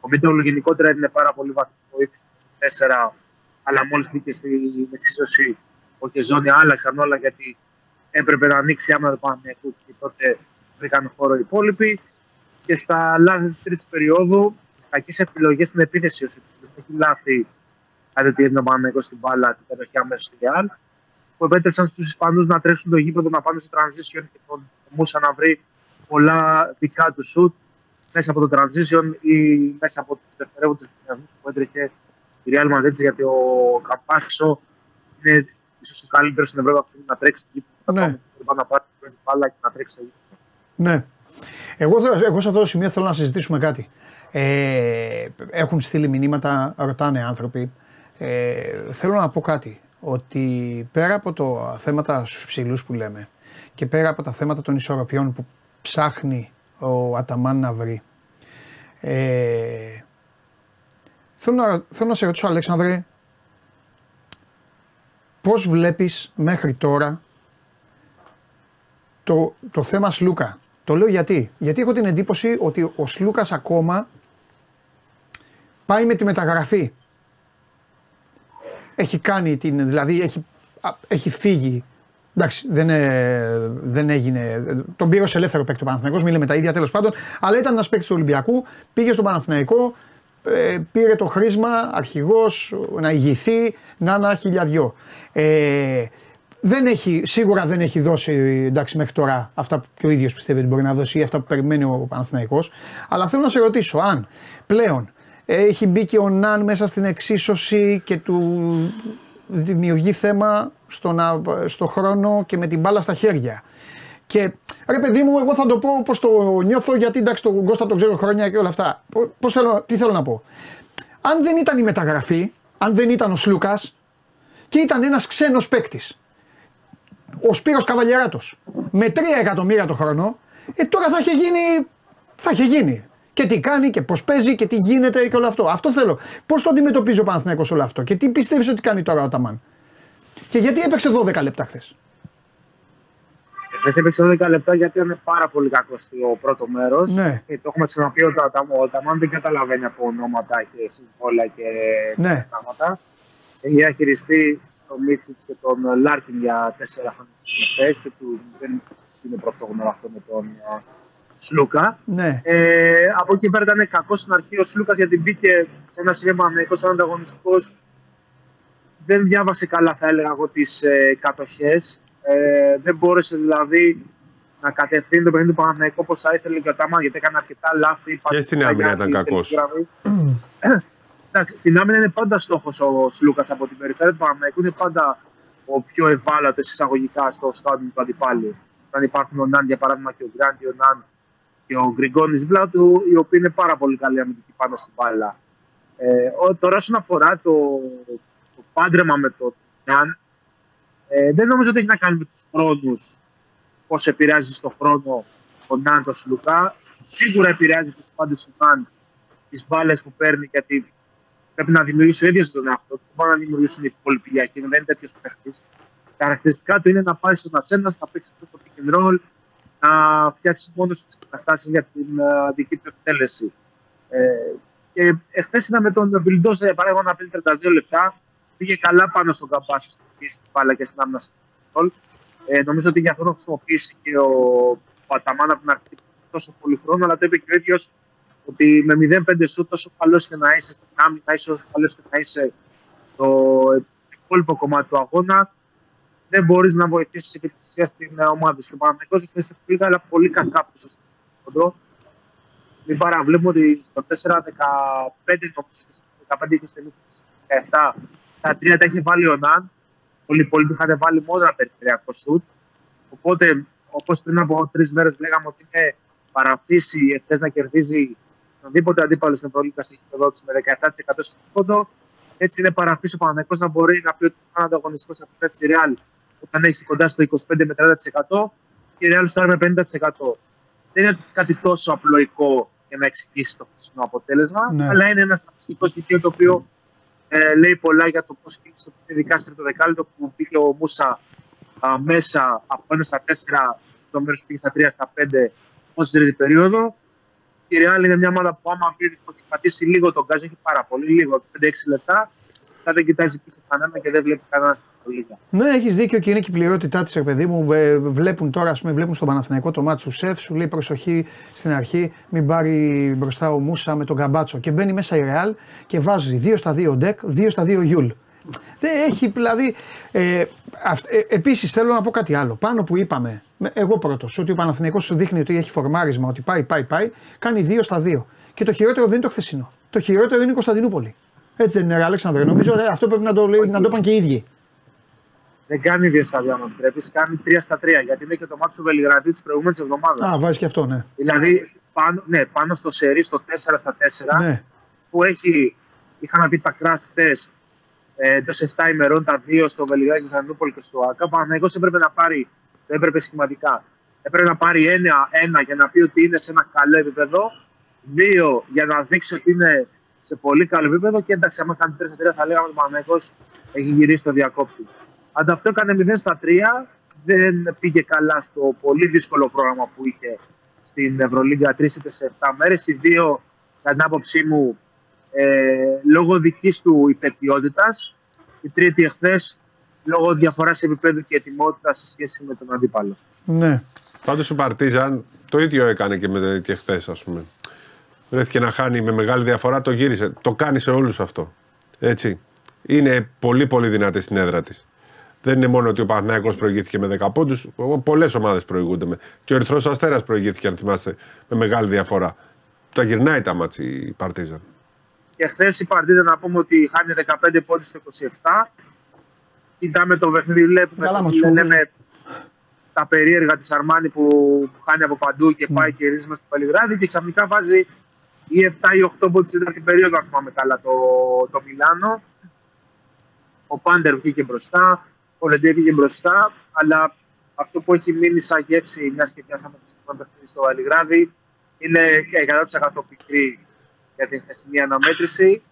G: Ο Μίτρολο γενικότερα είναι πάρα πολύ βαθμό στο 4, αλλά μόλις μπήκε στη εξίσωση ο Χεζόνι άλλαξαν όλα γιατί έπρεπε να ανοίξει άμυνα του Παναγενικού και τότε βρήκαν χώρο οι υπόλοιποι. Και στα λάθη της τρίτης περίοδου, τι κακές επιλογές στην επίθεση, ο Σεπτέμβριο έχει λάθη κάτι τι έγινε ο Παναγενικός στην μπάλα την κατοχή αμέσως στη Ρεάλ, που επέτρεψαν στους Ισπανούς να τρέσουν το γήπεδο, να πάνε στο transition και τον Μούσα να βρει πολλά δικά του σουτ μέσα από το transition ή μέσα από τους δευτερεύοντες που έτρεχε η Real Madrid γιατί ο Καπάσο είναι ίσως ο καλύτερος στην Ευρώπη αυτή να τρέξει το γήπεδο.
A: Ναι.
G: Να πάρει την μπάλα και να τρέξει το γήπεδο.
A: Ναι. Εγώ, θέλω- εγώ σε αυτό το σημείο θέλω να συζητήσουμε κάτι. Ε, έχουν στείλει μηνύματα, ρωτάνε άνθρωποι. Ε, θέλω να πω κάτι. Ότι πέρα από το θέματα στους ψηλούς που λέμε και πέρα από τα θέματα των ισορροπιών που ψάχνει ο Αταμάν να βρει. Ε, θέλω, να, θέλω να σε ρωτήσω Αλέξανδρε πώς βλέπεις μέχρι τώρα το, το θέμα Σλούκα; Το λέω γιατί. Γιατί έχω την εντύπωση ότι ο Σλούκας ακόμα πάει με τη μεταγραφή. Έχει κάνει την, δηλαδή έχει, α, έχει φύγει. Εντάξει, δεν, ε, δεν έγινε. Τον πήρε ως ελεύθερο παίκτη ο Παναθηναϊκός, μίλε με τα ίδια τέλος πάντων. Αλλά ήταν ένας παίκτης του Ολυμπιακού, πήγε στον Παναθηναϊκό, ε, πήρε το χρήσμα, αρχηγός, να ηγηθεί, να ένα χιλιαδιό. Ε, δεν έχει, σίγουρα δεν έχει δώσει εντάξει, μέχρι τώρα αυτά που και ο ίδιος πιστεύει ότι μπορεί να δώσει ή αυτά που περιμένει ο Παναθηναϊκός. Αλλά θέλω να σε ρωτήσω αν πλέον έχει μπει και ο Ναν μέσα στην εξίσωση και του δημιουργεί θέμα στο, να, στο χρόνο και με την μπάλα στα χέρια. Και ρε παιδί μου, εγώ θα το πω πώ το νιώθω, γιατί εντάξει τον Κώστα τον ξέρω χρόνια και όλα αυτά. Πώς θέλω, τι θέλω να πω; Αν δεν ήταν η μεταγραφή, αν δεν ήταν ο Σλούκας και ήταν ένας ξένος παίκτης, ο Σπύρος Καβαλιεράτος, με 3 εκατομμύρια το χρόνο, ε, τώρα θα είχε γίνει. Θα είχε γίνει. Και τι κάνει και πώς παίζει και τι γίνεται και όλο αυτό. Αυτό θέλω. Πώς το αντιμετωπίζει ο Παναθηναϊκός όλο αυτό και τι πιστεύεις ότι κάνει τώρα ο Αταμάν. Και γιατί έπαιξε 12 λεπτά χθες.
G: Χθες έπαιξε 12 λεπτά γιατί ήταν πάρα πολύ κακός στο πρώτο μέρος.
A: Ναι.
G: Και το έχουμε ξαναπεί ότι ο Ταμ- ο Ταμάν δεν καταλαβαίνει από ονόματα και συμβόλαια και
A: Ναι.
G: πράγματα. Έχει διαχειριστεί τον Μίτσιτς και τον Λάρκιν για τέσσερα χρόνια στην θέση του. Δεν είναι πρωτόγνωρο αυτό με τον ε, Σλούκα.
A: Ναι.
G: Ε, από εκεί πέρα ήταν κακός στην αρχή ο Σλούκας γιατί μπήκε σε ένα σημείο πανεκό σαν ανταγωνιστικός. Δεν διάβασε καλά, θα έλεγα εγώ, τις ε, κατοχές. Ε, δεν μπόρεσε δηλαδή να κατευθύνει το παιχνίδι του Παναθηναϊκού όπως θα ήθελε και ο Τάμα γιατί έκανε αρκετά λάθη.
F: Και στην άμυνα ήταν κακός.
G: Εντάξει, στην άμυνα είναι πάντα στόχος ο Σλούκας από την περιφέρεια του Παναθηναϊκού. Είναι πάντα ο πιο ευάλωτος εισαγωγικά στο σκάουτινγκ του αντιπάλου. Όταν υπάρχουν ο Ναν, για παράδειγμα, και ο Γκράντι, ο Ναν και ο Γκριγκόνης Βλάτου, οι οποίοι είναι πάρα πολύ καλοί αμυντικοί πάνω στην μπάλα. Ε, ο- τώρα, όσον αφορά το, το πάντρεμα με τον Ναν, ε, δεν νομίζω ότι έχει να κάνει με τους χρόνους, πώς επηρεάζει στον χρόνο ο Ναν τον Σλουκά. Σίγουρα επηρεάζει τους πάντες του Ναν τις μπάλες που παίρνει, γιατί πρέπει να δημιουργήσει ο ίδιος τον εαυτό του. Δεν μπορεί να δημιουργήσουν οι υπόλοιποι για εκείνο, δεν είναι τέτοιος παίχτης. Τα χαρακτηριστικά του είναι να πάει στο ένα σ' ένα, να παίξει αυτό στο pick and roll, να φτιάξει μόνος τι καταστάσεις για την ε, δική του εκτέλεση. Ε, και εχθές είδαμε τον Βιλντός, για παράδειγμα, να παίζει 32 λεπτά. Πήγε καλά πάνω στον Καμπάσο, στην μπάλα και στην άμυνα στο control. Ε, νομίζω ότι γι' αυτό το χρησιμοποιήσει και ο Παταμάν από την αρχή τόσο πολύ χρόνο, αλλά το είπε και ο ίδιος ότι με 0-5 σου τόσο καλός και να είσαι στην άμυνα, είσαι όσο καλός και να είσαι στο υπόλοιπο κομμάτι του αγώνα, δεν μπορείς να βοηθήσεις επί τη ουσία την ε, ομάδα σου. Και ο Παναγενικό έχει πήγε, αλλά πολύ κακά πίσω στο κοντρό. Μην παραβλέπουμε ότι στο 4-15, νομίζω, 15-20, 17, τα τρία τα έχει βάλει ο Ναν. Όλοι οι υπόλοιποι είχαν βάλει μόνο ένα περιφερειακό σουτ. Οπότε, όπως πριν από τρεις μέρες λέγαμε ότι είναι παραφύση η ΕΦΕΣ να κερδίζει ονδήποτε αντίπαλο στην Ευρωλίκα στην χειροδότηση με 17% στο πόντο, έτσι είναι παραφύση ο Παναγενικό να μπορεί να πει ότι είναι ανταγωνιστικό να πει στη Real όταν έχει κοντά στο 25 με 30% και η Real στο με 50%. Δεν είναι κάτι τόσο απλοϊκό για να εξηγήσει το χθεσινό αποτέλεσμα,
A: Ναι.
G: αλλά είναι ένα στατιστικό στοιχείο το οποίο ε, λέει πολλά για το πώς πήγε στο ειδικά στο τρίτο δεκάλεπτο που πήγε ο Μούσα α, μέσα από ένα στα 4, το μέρος πήγε στα 3 στα 5 από την τρίτη περίοδο. Η Real είναι μια ομάδα που άμα πει ότι έχει πατήσει λίγο τον γκάζ, έχει πάρα πολύ λίγο, 5-6 λεπτά, θα δεν κοιτάζει πίσω κανένα και δεν βλέπει κανένα στην Λίγκα.
A: Ναι, έχεις δίκιο και είναι και η πληρότητά της, παιδί μου. Ε, βλέπουν τώρα, ας πούμε, βλέπουν στον Παναθηναϊκό το μάτσο του Σεφ, σου λέει προσοχή στην αρχή, μην πάρει μπροστά ο Μούσα με τον Καμπάτσο. Και μπαίνει μέσα η Ρεάλ και βάζει 2 στα 2 Ντεκ, 2 στα 2 Γιουλ. Δεν έχει δηλαδή. Ε, ε, Επίσης θέλω να πω κάτι άλλο. Πάνω που είπαμε, με- εγώ πρώτος, ότι ο Παναθηναϊκός σου δείχνει ότι έχει φορμάρισμα, ότι πάει, πάει, πάει, κάνει 2 στα 2. Και το χειρότερο δεν είναι το χθεσινό. Το χειρότερο είναι η Κωνσταντινούπολη. Έτσι δεν είναι, ρε Αλέξανδρε. Νομίζω ε, αυτό πρέπει να το, λέει- να το είπαν και οι ίδιοι.
G: Δεν κάνει δύο στα δύο, αν επιτρέπεις, κάνει τρία στα τρία. Γιατί είναι και το μάτι του Βελιγραδίου της προηγούμενης εβδομάδας.
A: Α, βάζει και αυτό, ναι.
G: Δηλαδή πάνω, ναι, πάνω στο σερί, στο 4 στα 4,
A: Ναι.
G: που έχει, είχαν να πει τα crash test ε, εντός 7 ημερών, τα δύο στο Βελιγράδι και στο Ανδρούπολης και στο ΑΚΑ. Παναγιώ έπρεπε να πάρει, δεν έπρεπε σχηματικά, έπρεπε να πάρει ένα, ένα για να πει ότι είναι σε ένα καλό επίπεδο, δύο για να δείξει ότι είναι σε πολύ καλό επίπεδο και εντάξει, άμα κάνει 3 στα 3 θα λέγαμε ότι ο Παναγιώ έχει γυρίσει το διακόπτη. Αν αυτό έκανε 0 στα 3, δεν πήγε καλά στο πολύ δύσκολο πρόγραμμα που είχε στην Ευρωλίγκα 3 είτε σε 7 μέρες. Οι δύο, κατά την άποψή μου, ε, λόγω δικής του υπερπιότητας. Η τρίτη εχθές, λόγω διαφοράς επίπεδου και ετοιμότητας σε σχέση με τον αντίπαλο.
A: ναι.
F: Πάντως ο Παρτίζαν το ίδιο έκανε και, με, και χθες, ας πούμε. Βρέθηκε να χάνει με μεγάλη διαφορά, το γύρισε. Το κάνει σε όλους αυτό. Έτσι. Είναι πολύ πολύ δυνατή στην έδρα της. Δεν είναι μόνο ότι ο Παναθηναϊκός προηγήθηκε με 10 πόντους. Πολλές ομάδες προηγούνται. Με. Και ο Ερυθρός Αστέρας προηγήθηκε, αν θυμάστε, με μεγάλη διαφορά. Τα γυρνάει τα μάτση η Παρτίζαν.
G: Και χθες η Παρτίζα να πούμε ότι χάνει 15 πόντους στο 27. Κοιτάμε το παιχνίδι, βλέπουμε
A: Καλά,
G: το-
A: Ματσούλη.
G: λέμε τα περίεργα της Αρμάνη που χάνει από παντού και πάει και ρίζει μέσα στο Πελιγράδι και ξαφνικά βάζει ή 7 ή 8 πόντους στην τέταρτη περίοδο, αν θυμάμαι καλά, το, το Μιλάνο. Ο Πάντερ βγήκε μπροστά, ο Λεντέ βγήκε μπροστά, αλλά αυτό που έχει μείνει σαν γεύση, μιας και πιάσαμε το συγκεκριμένο παιχνίδι στο Βελιγράδι, είναι και 100% πικρή για την χθεσινή αναμέτρηση.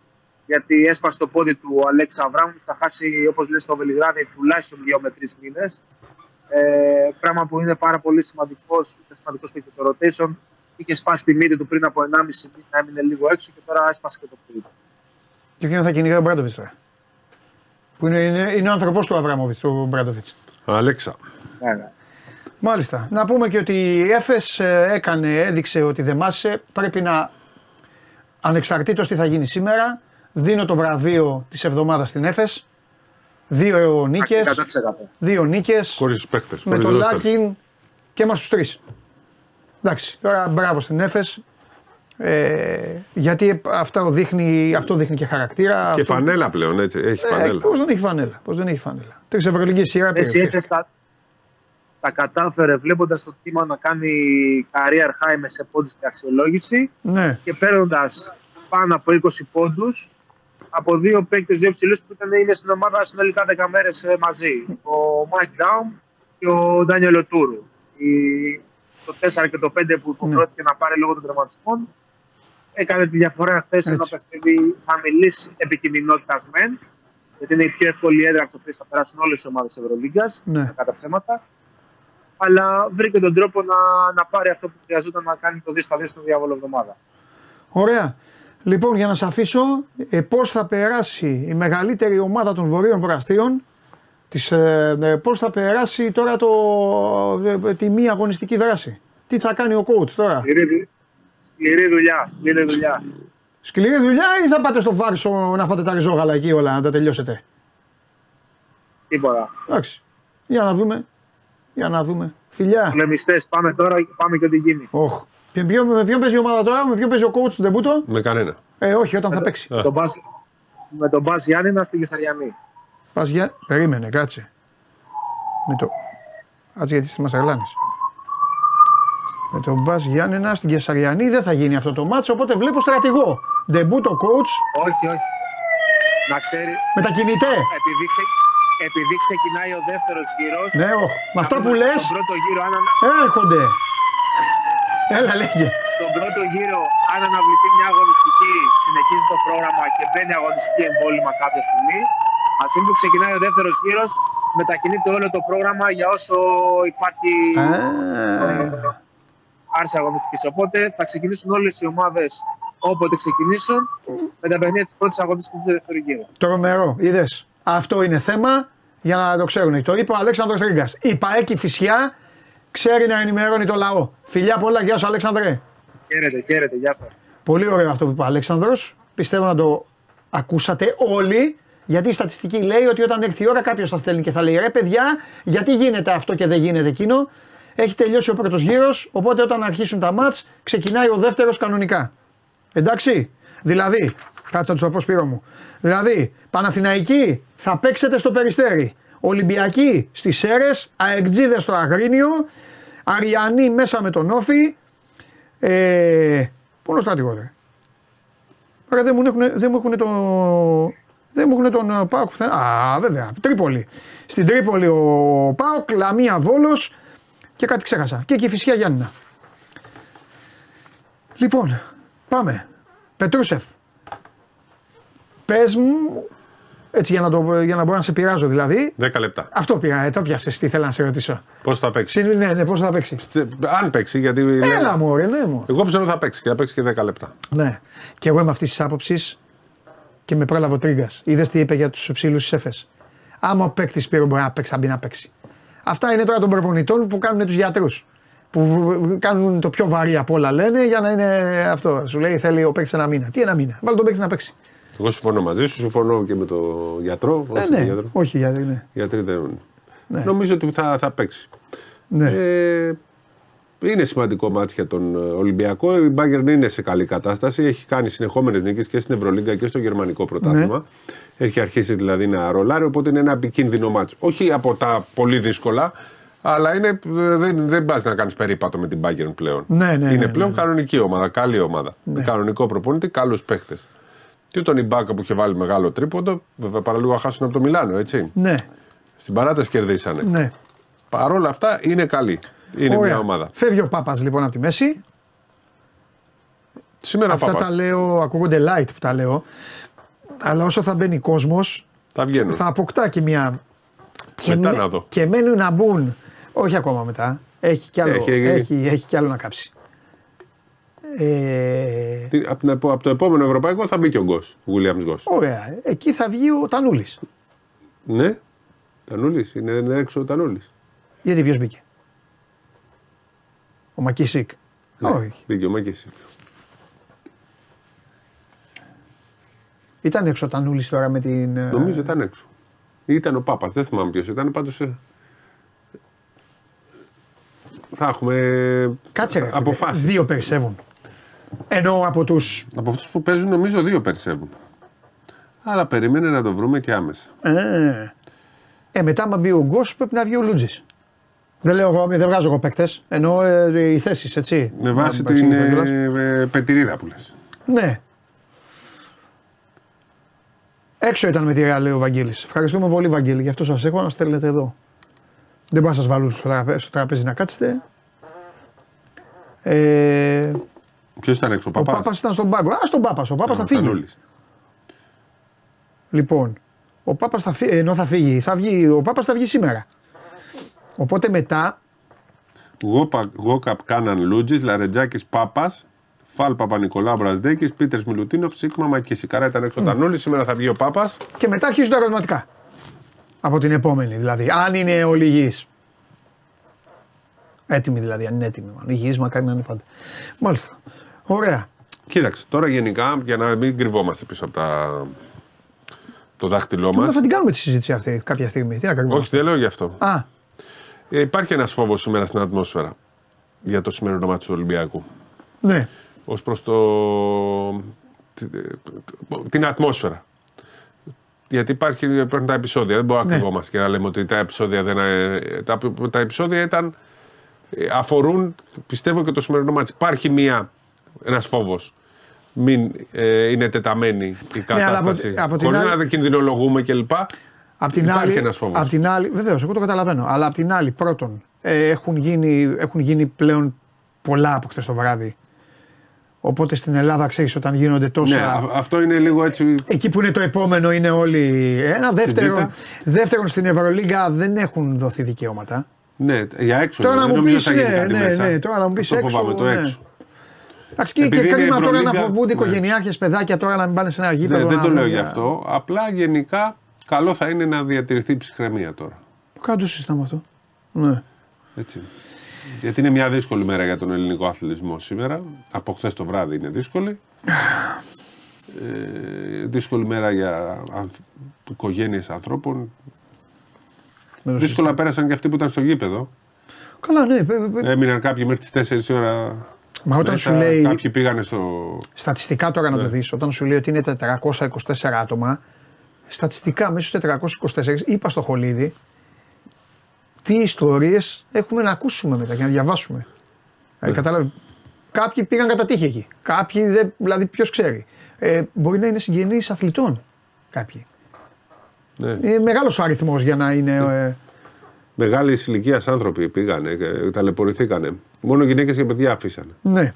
G: Γιατί έσπασε το πόδι του Αλέξα Αβράμου, θα χάσει όπως λέει στο Βελιγράδι τουλάχιστον δύο με τρεις μήνες. Ε, πράγμα που είναι πάρα πολύ σημαντικός, είναι σημαντικός και το rotation. Είχες σπάσει τη μύτη του πριν από 1,5 μήνα, έμεινε λίγο έξω και τώρα έσπασε και το πόδι του.
A: Και ποιον θα κυνηγάει ο Μπράντοβιτς τώρα; Που είναι, είναι, είναι ο άνθρωπό του Αβράμοβιτς, του Μπράντοβιτς.
F: Αλέξα.
G: Ναι, ναι.
A: Μάλιστα. Να πούμε και ότι η Έφες ε, έκανε, έδειξε ότι δεν μάσησε. Πρέπει να, ανεξαρτήτως τι θα γίνει σήμερα, δίνω το βραβείο της εβδομάδας στην Έφες. Δύο νίκες,
G: 100%.
A: δύο νίκες
F: Χωρίς του παίχτε.
A: με τον Λάκιν και μας τους τρεις. Εντάξει, τώρα μπράβο στην Έφες. Ε, γιατί αυτό δείχνει, αυτό δείχνει και χαρακτήρα.
F: Και
A: αυτό...
F: φανέλα πλέον, έτσι. Έχει
A: Ε,
F: φανέλα.
A: πώς δεν έχει φανέλα. Πώς δεν έχει φανέλα. Τρεις ευρωλυγικές σειρά πήρε.
G: Εσύ
A: ουσιαστικά.
G: Εφές τα, τα κατάφερε βλέποντας το Τίμα να κάνει career high με σε πόντους και αξιολόγηση
A: Ναι.
G: και παίρνοντας πάνω από 20 πόντους από δύο παίκτες, δύο ψηλού που ήταν, είναι στην ομάδα συνολικά 10 μέρες μαζί. Ο Μάικ Ντάουμ και ο Ντάνιελ Οτούρου. Η- Το 4 και το 5 που υποχρεώθηκε να πάρει λόγω των τραυματισμών έκανε τη διαφορά χθες σε ένα
A: Έτσι.
G: παιχνίδι χαμηλή επικινδυνότητα μεν. Γιατί είναι η πιο εύκολη έδρα από το οποίο θα περάσουν όλες οι ομάδες Ευρωλίγκας.
A: Ναι.
G: Κατά ψέματα. Αλλά βρήκε τον τρόπο να, να πάρει αυτό που χρειαζόταν να κάνει το 2 στα 2 στην διάβολο εβδομάδα.
A: Ωραία. Λοιπόν, για να σε αφήσω, ε, πώς θα περάσει η μεγαλύτερη ομάδα των βορείων πραστίων, της, ε, ε, πώς θα περάσει τώρα το, ε, ε, τη μία αγωνιστική δράση; Τι θα κάνει ο coach τώρα;
G: Σκληρή, δου- σκληρή δουλειά, σκληρή δουλειά.
A: Σκληρή δουλειά ή θα πάτε στο Βάρσο να φάτε τα ριζόγαλα εκεί όλα να τα τελειώσετε;
G: Τίποτα.
A: Εντάξει. Για να δούμε. Για να δούμε. Φιλιά.
G: Πολεμιστέ, πάμε τώρα και πάμε και ό,τι γίνει.
A: Όχ. Ποιο- ποιο- με ποιον παίζει η ομάδα τώρα, με ποιον παίζει ο coach του Ντεμπούτο.
F: Με κανένα.
A: Ε, όχι, όταν θα παίξει.
G: Τον Μπας- με τον Μπα Γιάννηνα στην Κεσαριανή.
A: Πας για... Περίμενε, κάτσε. Με το... Κάτσε γιατί μας αγλάνεις. Με τον Μπας Γιάννενα στην Κεσαριανή δεν θα γίνει αυτό το μάτσο, οπότε βλέπω στρατηγό. Ντεμπούτο coach
G: Όχι, όχι. Να ξέρει,
A: με τα κινητέ.
G: επειδή, ξε, επειδή ξεκινάει ο δεύτερος γύρος.
A: Ναι, όχι. Με αυτά που λες
G: Στον πρώτο γύρο, αν, ανα-
A: έρχονται. Έλα λέγε.
G: στον πρώτο γύρο, αν αναβληθεί μια αγωνιστική, συνεχίζει το πρόγραμμα και μπαίνει αγωνιστική εμβόλυμα κάποια στιγμή. Α πούμε που ξεκινάει ο δεύτερος γύρος, μετακινείται όλο το πρόγραμμα για όσο υπάρχει
A: Α,
G: άρση αγωνιστική. Οπότε θα ξεκινήσουν όλες οι ομάδες όποτε ξεκινήσουν με τα παιχνίδια της πρώτης αγωνιστικής του δεύτερου γύρου.
A: Τρομερό, είδες. Αυτό είναι θέμα για να το ξέρουν. Το είπε ο Αλέξανδρος Τρίγκα. Η ΠαΕΚη Φυσιά ξέρει να ενημερώνει το λαό. Φιλιά πολλά, γεια σου Αλέξανδρε.
G: Χαίρετε, χαίρετε, γεια σας.
A: Πολύ ωραίο αυτό που είπε ο Αλέξανδρος. Πιστεύω να το ακούσατε όλοι. Γιατί η στατιστική λέει ότι όταν έρθει η ώρα κάποιος θα στέλνει και θα λέει ρε παιδιά, γιατί γίνεται αυτό και δεν γίνεται εκείνο; Έχει τελειώσει ο πρώτος γύρος, οπότε όταν αρχίσουν τα μάτς, ξεκινάει ο δεύτερος κανονικά. Εντάξει; Δηλαδή, κάτσε να τους το πω Σπύρο μου. Δηλαδή, Παναθηναϊκοί θα παίξετε στο Περιστέρι. Ολυμπιακοί στις Σέρες, Αεκτζίδες στο Αγρίνιο, Αριανοί μέσα με τον Όφη. Ε, πού είναι ο στρατηγό, ρε; Άρα δεν μου έχουν, δεν μου έχουν το. Δεν μου έχουν τον ε, Πάοκ πουθενά. Α, βέβαια. Τρίπολη. Στην Τρίπολη ο Πάοκ, Λαμία Βόλος και κάτι ξέχασα. Και εκεί φυσικά Γιάννηνα. Λοιπόν, πάμε. Πετρούσεφ. Πες μου, έτσι για να, το, για να μπορώ να σε πειράζω δηλαδή.
F: 10 λεπτά.
A: Αυτό πήρα, ε, το πιάσες. Τι θέλω να σε ρωτήσω.
F: Πώς θα παίξει;
A: Συν- ναι, ναι, πώς θα παίξει.
F: Αν παίξει, γιατί.
A: Έλα μου, ρε, ναι, μου.
F: Εγώ πιστεύω θα παίξει και θα παίξει και 10 λεπτά.
A: Ναι. Και εγώ είμαι αυτής της άποψης και με πρόλαβε ο Τρίγκας. Είδες τι είπε για τους ψηλού τη ΕΦΕ. Άμα ο παίκτης πήρε μπορεί να παίξει, θα μπει να παίξει. Αυτά είναι τώρα των προπονητών που κάνουν τους γιατρούς. Που β- κάνουν το πιο βαρύ από όλα λένε για να είναι αυτό. Σου λέει θέλει ο παίκτης ένα μήνα. Τι ένα μήνα; Βάλει τον παίκτη να παίξει.
F: Εγώ συμφωνώ μαζί σου, συμφωνώ και με τον γιατρό.
A: Ε,
F: όχι
A: ναι,
F: τον γιατρό.
A: όχι γιατί ναι.
F: Γιατροί δεν.
A: Ναι.
F: Νομίζω ότι θα, θα παίξει.
A: ναι.
F: Ε, είναι σημαντικό μάτς για τον ε, Ολυμπιακό. Η Bayern είναι σε καλή κατάσταση. Έχει κάνει συνεχόμενες νίκες και στην Ευρωλίγκα και στο Γερμανικό πρωτάθλημα. Έχει αρχίσει δηλαδή να ρολάρει, οπότε είναι ένα επικίνδυνο μάτς. Όχι από τα πολύ δύσκολα, αλλά είναι, δεν, δεν πας να κάνεις περίπατο με την Bayern πλέον.
A: Ναι, ναι,
F: είναι
A: ναι, ναι,
F: πλέον
A: ναι.
F: κανονική ομάδα, καλή ομάδα. Με κανονικό προπονητή, καλού παίχτες. Και τον Ιμπάκα που είχε βάλει μεγάλο τρίποντο, βέβαια παραλίγο να χάσουν από το Μιλάνο, έτσι.
A: ναι,
F: Στην παράταση κερδίσανε.
A: ναι.
F: Παρ' όλα αυτά είναι καλή. Είναι
A: Ωραία.
F: μια ομάδα.
A: Φεύγει ο Πάπας λοιπόν από τη μέση.
F: Σήμερα
A: Αυτά
F: Πάπας.
A: τα λέω, ακούγονται light που τα λέω. Αλλά όσο θα μπαίνει κόσμος,
F: Θα βγαίνουν.
A: θα αποκτά και μια. Και,
F: Μετά να δω.
A: και μένουν να μπουν. Όχι ακόμα μετά. Έχει κι άλλο,
F: Έχει,
A: έχει,
F: έχει.
A: έχει, κι άλλο να κάψει. Ε,
F: Τι- Από, την επο- από το επόμενο ευρωπαϊκό θα μπει και ο Γκος, ο Williams Γκος.
A: ωραία. Εκεί θα βγει ο Τανούλης.
F: Ναι, Τανούλης, είναι, είναι έξω ο Τανούλης.
A: Γιατί ποιος μπήκε; Ο Μακίσικ. Όχι.
F: Μπήκε ο Μάκης.
A: Ήταν έξω ο Τανούλης τώρα με την. ε,
F: Νομίζω ήταν έξω. Ή ήταν ο Πάπας, δεν θυμάμαι ποιος ήταν, πάντως... ε, Θα έχουμε
A: Κάτσε ρε. φίλε.
F: αποφάσεις.
A: Δύο περισσεύουν. Ενώ από του.
F: Από αυτούς που παίζουν νομίζω δύο περισσεύουν. Αλλά περίμενε να το βρούμε και άμεσα.
A: Ε, ε, μετά, άμα μπει ο Γκος, πρέπει να βγει ο Λούτζης. Δεν, λέω εγώ, δεν βγάζω εγώ παίκτες. Εννοώ ε, οι θέσεις, έτσι.
F: Με βάση
A: Να
F: την
A: παρεξηγηθώ κιόλας.
F: ε, ε, πετηρίδα που λες.
A: Ναι. Έξω ήταν με τη Ρεάλ, λέει ο Βαγγέλης. Ευχαριστούμε πολύ, Βαγγέλη, γι' αυτό σας έχω να στέλνετε εδώ. Δεν μπορώ να σας βάλω στο, τραπέ- στο τραπέζι να κάτσετε. Ε,
F: Ποιος ήταν έξω, ο
A: ο
F: Παπάς;
A: Πάπας ήταν στον πάγκο. Α, στον Πάπας. Ο Πάπας θα φύγει.
F: Τανούλης.
A: Λοιπόν, ο Πάπας θα φύγει, ενώ θα φύγει, θα βγει, ο Πάπας θα βγει σήμερα. Οπότε μετά,
F: Γόπα- Γόκαπ Κάναν Λούτζης, Λαρετζάκης Πάπας, Φαλ Παπα-Νικολάου Μπραζδέκη, Πίτερς Μιλουτίνοφ, Σίγμα Μακίση. Καρά ήταν έξω ο Τανούλη, σήμερα θα βγει ο Πάπας.
A: και μετά αρχίζουν τα ερωτηματικά. Από την επόμενη δηλαδή. Αν είναι όλοι υγιείς. Έτοιμοι δηλαδή, αν είναι έτοιμοι. Αν υγιείς, μακάρι να είναι πάντα. Μάλιστα. Ωραία.
F: Κοίταξε, τώρα γενικά για να μην κρυβόμαστε πίσω από τα... το δάχτυλό
A: Τώρα
F: μας.
A: θα την κάνουμε τη συζήτηση αυτή κάποια στιγμή. Τι να κάνουμε.
F: Όχι, δεν λέω γι' αυτό.
A: Α,
F: Ε, υπάρχει ένας φόβος σήμερα στην ατμόσφαιρα για το σημερινό μάτι του Ολυμπιακού.
A: ναι.
F: Ω προς το... την ατμόσφαιρα. Γιατί υπάρχει, υπάρχουν τα επεισόδια. Δεν μπορούμε να
A: Ναι.
F: κρυβόμαστε και να λέμε ότι τα επεισόδια δεν. ε, Τα, τα επεισόδια ήταν. ε, αφορούν, πιστεύω, και το σημερινό μάτι. Υπάρχει μία, ένας φόβος. Μην ε, είναι τεταμένη η
A: Ναι, αλλά από-
F: κατάσταση.
A: από την
F: χωρίς
A: άλλη-
F: να κινδυνολογούμε κλπ.
A: Απ' την
F: Υπάρχει
A: άλλη,
F: ένας φόβος.
A: Απ' την άλλη, βεβαίως, εγώ το καταλαβαίνω. Αλλά απ' την άλλη, πρώτον, ε, έχουν, γίνει, έχουν γίνει πλέον πολλά από χθες το βράδυ. Οπότε στην Ελλάδα, ξέρεις, όταν γίνονται τόσα.
F: Ναι, α- αυτό είναι λίγο έτσι.
A: Εκεί που είναι το επόμενο είναι όλοι. Ένα δεύτερον,
F: Β'.
A: δεύτερον στην Ευρωλίγκα δεν έχουν δοθεί δικαιώματα.
F: Ναι, για έξω.
A: Τώρα
F: λέω,
A: να
F: δεν
A: μου
F: νομίζω
A: πεις,
F: θα γίνει
A: ναι,
F: κάτι
A: ναι,
F: μέσα.
A: ναι, τώρα να μου πεις
F: Αυτό
A: έξω.
F: φοβάμαι, το
A: ναι.
F: έξω.
A: Εντάξει, και, και
F: Επειδή είναι
A: κρίμα τώρα να
F: Ευρωλίγκα,
A: φοβούνται
F: ναι.
A: οικογενειάρχες, παιδάκια τώρα να μην πάνε σε ένα γήπεδο.
F: Ναι, δεν
A: να
F: το
A: δουν
F: λέω
A: για-
F: γι' αυτό. Απλά γενικά καλό θα είναι να διατηρηθεί η ψυχραιμία τώρα.
A: Κάτω το συζητάμε αυτό. Ναι.
F: Έτσι. Γιατί είναι μια δύσκολη μέρα για τον ελληνικό αθλητισμό σήμερα. Από χθες το βράδυ είναι δύσκολη. Ε, δύσκολη μέρα για οικογένειες ανθρώπων.
A: Δεν το
F: Δύσκολα πέρασαν και αυτοί που ήταν στο γήπεδο.
A: Καλά, ναι. παι- παι-
F: Έμειναν κάποιοι μέχρι τις 4 η ώρα.
A: Μα όταν
F: μέσα,
A: σου λέει.
F: Κάποιοι πήγανε στο.
A: Στατιστικά τώρα
F: Ναι.
A: να το δεις, όταν σου λέει ότι είναι 424 άτομα, στατιστικά μέσα στους 424, είπα στο χολίδι, τι ιστορίες έχουμε να ακούσουμε μετά και να διαβάσουμε.
F: Ναι.
A: Δηλαδή, κατάλαβε. Κάποιοι πήγαν κατά τύχη εκεί. Κάποιοι, δεν, δηλαδή, ποιος ξέρει. Ε, μπορεί να είναι συγγενείς αθλητών. Κάποιοι.
F: Ναι.
A: Είναι μεγάλος ο αριθμός για να είναι. Ε,
F: Μεγάλη ηλικία άνθρωποι πήγανε, και ταλαιπωρηθήκανε. Μόνο γυναίκες και παιδιά αφήσανε.
A: ναι.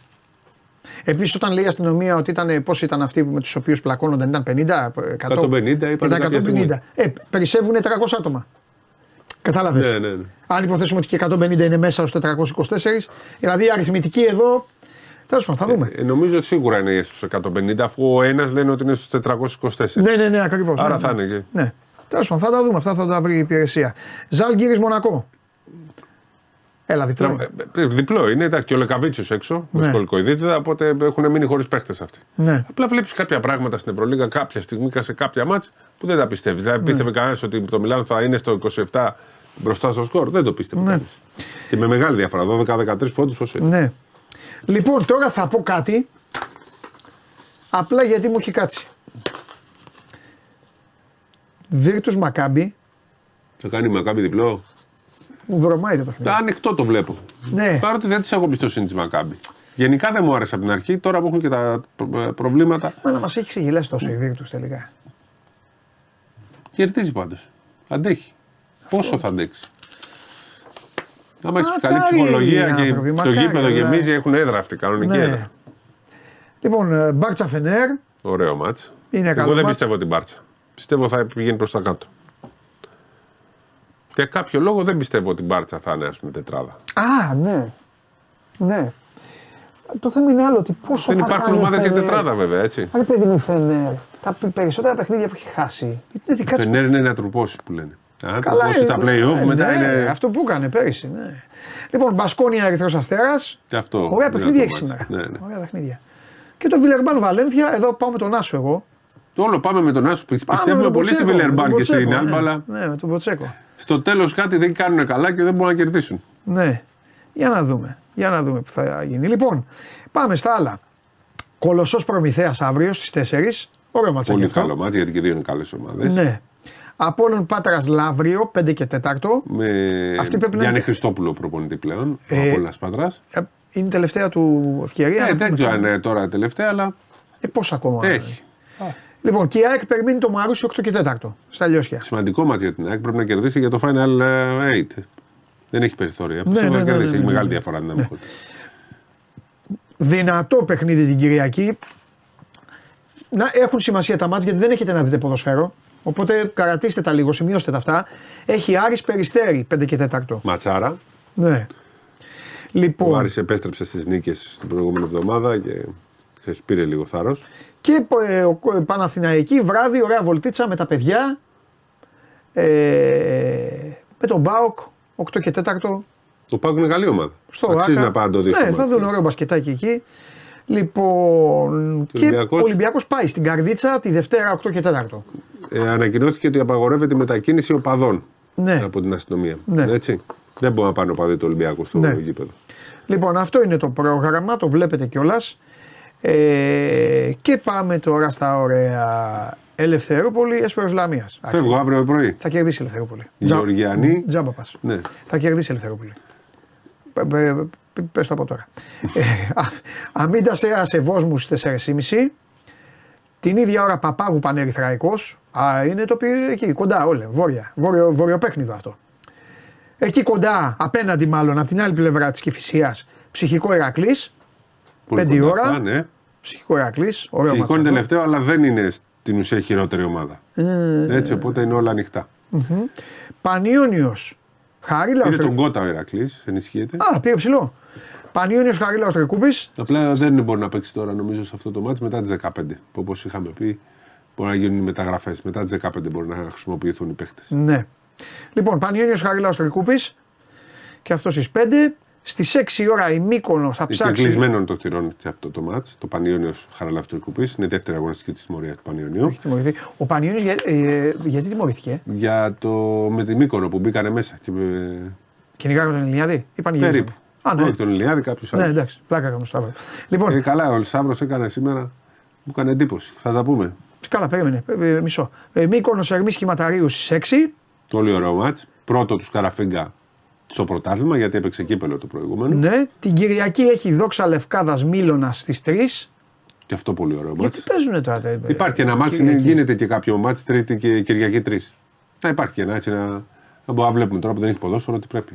A: Επίσης, όταν λέει η αστυνομία ότι ήταν. Πώς ήταν αυτοί με τους οποίους πλακώνονταν, ήταν 50, 100.
F: 150 είπανε
A: Ήταν
F: κάποια
A: 150.
F: στιγμή.
A: Ε, περισσεύουν 300 άτομα. Κατάλαβες;
F: Ναι, ναι, ναι.
A: Αν υποθέσουμε ότι και 150 είναι μέσα στους 424, δηλαδή η αριθμητική εδώ. Τέλος πάντων, θα δούμε.
F: Ε, νομίζω ότι σίγουρα είναι στους 150, αφού ο ένας λένε ότι είναι στους 424.
A: ναι, ναι, ναι, ακριβώς.
F: Άρα
A: ναι,
F: θα
A: ναι.
F: είναι και.
A: Ναι. Τέλος πάντων, θα τα δούμε. Αυτά θα τα βρει η υπηρεσία. Ζάλγκύρι Μονακό. Έλα, διπλό.
F: Ε, ε, Διπλό είναι, εντάξει, και ο Λεκαβίτσιος έξω, με
A: Ναι.
F: σκολικοειδίτιδα, οπότε έχουν μείνει χωρίς παίχτες αυτοί.
A: Ναι.
F: Απλά βλέπεις κάποια πράγματα στην Ευρωλίγα κάποια στιγμή και σε κάποια μάτς που δεν τα πιστεύεις. Δηλαδή, πίστευε κανένας ότι το Μιλάνο θα είναι στο 27 μπροστά στο σκορ. Δεν το πίστευε
A: Ναι.
F: κανείς. Και με μεγάλη διαφορά, 12-13 πόντους πόσο είναι.
A: Ναι. Λοιπόν, τώρα θα πω κάτι. Απλά γιατί μου έχει κάτσει. Βίρτους Μακάμπι,
F: Θα κάνει Μακάμπι διπλό;
A: Μου βρωμάει το παιχνίδι.
F: Τα ανοιχτό το βλέπω.
A: Ναι.
F: Παρότι δεν τη έχω εμπιστοσύνη τη Μακάμπι. Γενικά δεν μου άρεσε από την αρχή, τώρα που έχουν και τα προ- προβλήματα.
A: Μα να μας έχεις ξεγελάσει τόσο η Βίρτους τελικά.
F: Κερδίζει πάντως. Αντέχει. Πόσο θα αντέξει. Άμα έχεις
A: Μακάρι
F: καλή ψυχολογία
A: οι
F: και
A: άνθρωποι,
F: στο
A: μακάρι,
F: γήπεδο
A: αλλά-
F: γεμίζει, έχουν έδρα αυτή, κανονική
A: Ναι.
F: έδρα.
A: Λοιπόν, ε, Μπάρτσα Φενέρ,
F: Ωραίο μάτς.
A: Είναι καλό
F: Εγώ δεν
A: μάτς.
F: πιστεύω την Μπάρτσα. Πιστεύω θα πηγαίνει προς τα κάτω. Για κάποιο λόγο δεν πιστεύω ότι η Μπάρτσα θα είναι ας πούμε τετράδα.
A: Α, ναι. Ναι. Το θέμα είναι άλλο ότι πόσο
F: δεν
A: θα
F: υπάρχουν
A: κάνει η
F: ομάδες για
A: Φενέρ.
F: τετράδα βέβαια έτσι.
A: Ρε παιδί μου η Φενέρ, τα πε- περισσότερα παιχνίδια που έχει χάσει. Είναι δικά της
F: Φενέρ είναι να τρυπώσει που λένε. Αν
A: Καλά,
F: τρυπώσει τα
A: ε,
F: play-off
A: ε,
F: μετά
A: ναι,
F: είναι.
A: Αυτό που έκανε πέρυσι. Ναι. Λοιπόν, Μπασκόνια Ερυθρός Αστέρας.
F: Και αυτό.
A: Ωραία
F: δυνατό
A: παιχνίδια έχει
F: μάτς.
A: σήμερα.
F: Ναι, ναι.
A: Ωραία παιχνίδια. Και το Βιλερμπάν Βαλένθια, εδώ πάω με τον Άσο εγώ.
F: Το όλο πάμε με τον Άσο.
A: Πάμε με
F: Πιστεύω
A: τον
F: πολύ στη
A: Ποτσέκο, με τον
F: Βιλερμπάν και στην
A: Ποτσέκο,
F: Άλμπα,
A: ναι.
F: αλλά
A: Ναι, με τον Ποτσέκο.
F: Στο τέλος κάτι δεν κάνουν καλά και δεν μπορούν να κερδίσουν.
A: Ναι. Για να δούμε. Για να δούμε που θα γίνει. Λοιπόν, πάμε στα άλλα. Κολοσσός Προμηθέας αύριο στις 4. Ωραίο ματσάκι
F: Πολύ
A: αυτό.
F: καλό μάτς γιατί και δύο είναι καλές ομάδες.
A: Ναι. Απόλυν Πάτρας Λαύριο 5 και 4.
F: Με
A: Αυτή πρέπει να
F: Γιάννη
A: είναι-
F: Χριστόπουλο προπονητή πλέον.
A: Ε,
F: από όλα Πάτρας.
A: Ε, Είναι η τελευταία του ευκαιρία.
F: Ε,
A: να
F: δεν
A: πούμε
F: ξέρω
A: το-
F: αν είναι τώρα τελευταία, αλλά
A: Ε, πώς ακόμα.
F: έχει.
A: Λοιπόν, και η ΑΕΚ περιμένει το Μαρούσι 8 και 4 στα Λιώσια.
F: Σημαντικό μάτς για την ΑΕΚ. Πρέπει να κερδίσει για το Final ε, 8. Δεν έχει περιθώρια.
A: Ναι,
F: Πιστεύω
A: ναι,
F: να
A: ναι,
F: κερδίσει.
A: ναι,
F: Έχει
A: ναι,
F: μεγάλη
A: ναι.
F: διαφορά δυναμικότητα.
A: Δυνατό παιχνίδι την Κυριακή. Να έχουν σημασία τα μάτια γιατί δεν έχετε να δείτε ποδοσφαίρο. Οπότε καρατίστε τα λίγο, σημειώστε τα αυτά. Έχει Άρης Περιστέρη 5 και 4.
F: Ματσάρα.
A: Ναι.
F: Ο
A: Λοιπόν,
F: Άρης επέστρεψε στις νίκες την προηγούμενη εβδομάδα και ξέρεις, πήρε λίγο θάρρος.
A: Και ε, ο ο Παναθηναϊκή βράδυ, ωραία βολτίτσα με τα παιδιά. Ε, με τον Μπάοκ 8 και 4
F: Το Πάγκο είναι καλή ομάδα.
A: στο
F: Αξίζει
A: Άκα.
F: να πάει να το δει. στο
A: Ναι, θα
F: μάτι.
A: δουν ωραίο μπασκετάκι εκεί. Λοιπόν, και
F: Ολυμπιακός.
A: ο Ολυμπιακός πάει στην Καρδίτσα τη Δευτέρα 8 και 4.
F: Ε, ανακοινώθηκε ότι απαγορεύεται η μετακίνηση οπαδών
A: Ναι.
F: από την αστυνομία.
A: Ναι.
F: Έτσι. Δεν μπορεί να πάνε οπαδοί του Ολυμπιακού στο
A: Ναι.
F: γήπεδο.
A: Λοιπόν, αυτό είναι το πρόγραμμα, το βλέπετε κιόλας. Ε, και πάμε τώρα στα ωραία. Ελευθερούπολη Έσπερο Λαμία.
F: Φεύγω αύριο πρωί.
A: Θα κερδίσει Ελευθερούπολη.
F: Γεωργιανή.
A: Τζάμπα πας.
F: Ναι.
A: Θα κερδίσει Ελευθερούπολη. Πε το από τώρα. ε, Αμίντα σε Βόσμους στις 4.30. Την ίδια ώρα Παπάγου Πανερυθραϊκός. Α, είναι το πήρε εκεί, κοντά όλε. Βόρεια. Βόρειο, αυτό. Εκεί κοντά, απέναντι μάλλον, από την άλλη πλευρά της Κυφυσίας, ψυχικό Ηρακλή.
F: 5
A: ώρα.
F: Ναι.
A: Ψυχικό Ηρακλής.
F: Είναι τελευταίο, αλλά δεν είναι στην ουσία χειρότερη ομάδα.
A: Ε,
F: Έτσι, οπότε είναι όλα ανοιχτά.
A: Mm-hmm. Πανιόνιος.
F: Χαρίλα τον Κότα ο Ηρακλής, ενισχύεται.
A: Α, πήγε ψηλό. Πανιόνιος Χαρίλα Οστρικούπη.
F: Απλά δεν μπορεί να παίξει τώρα νομίζω σε αυτό το μάτι μετά τις 15. Που όπως είχαμε πει, μπορεί να γίνουν οι μεταγραφές. Μετά τις 15 μπορεί να χρησιμοποιηθούν οι παίχτε.
A: Ναι. Λοιπόν, Πανιόνιος Χαρίλα Οστρικούπη και αυτό στις 5. Στις 6 η ώρα η Μύκονος θα
F: Και
A: ψάξει.
F: κλεισμένο το θυρών και αυτό το μάτς. Το Πανιόνιος Χαραλάου Τουρκουπή. Είναι η δεύτερη αγωνιστική της τιμωρίας του Πανιονίου.
A: Έχει τιμωρηθεί. Ο Πανιόνιος για, ε, γιατί τιμωρήθηκε;
F: Για το με τη Μύκονο που μπήκανε μέσα. Και, ε,
A: Κυνηγάγα τον Ελληνιάδη ή πανηγύριζε.
F: περίπου.
A: Α, ναι.
F: Όχι τον Ηλιάδη, κάποιο
A: Ναι,
F: άλλο.
A: εντάξει, πλάκα έκαμε στο Σταύρο. Λοιπόν,
F: Ε, καλά, ο Σάβρο έκανε σήμερα. Μου έκανε εντύπωση. Θα τα πούμε.
A: καλά, περίμενε. Ε, ε, μισό. Ε, Μύκονος Ερμής Σχηματαρίου στις 6.
F: Πολύ ωραίο μάτς. Πρώτο τους Καραφίγκα στο πρωτάθλημα γιατί έπαιξε κύπελο το προηγούμενο.
A: Ναι, την Κυριακή έχει δόξα Λευκάδα Μίλωνα στις 3.
F: Και αυτό πολύ ωραίο μάτς.
A: Γιατί παίζουν τώρα τα
F: Υπάρχει ένα μάτς, είναι- γίνεται και κάποιο μάτς Τρίτη και Κυριακή τρεις. Να υπάρχει και ένα έτσι να, να μπορούμε να βλέπουμε τώρα που δεν έχει ποδόσφαιρο ότι πρέπει.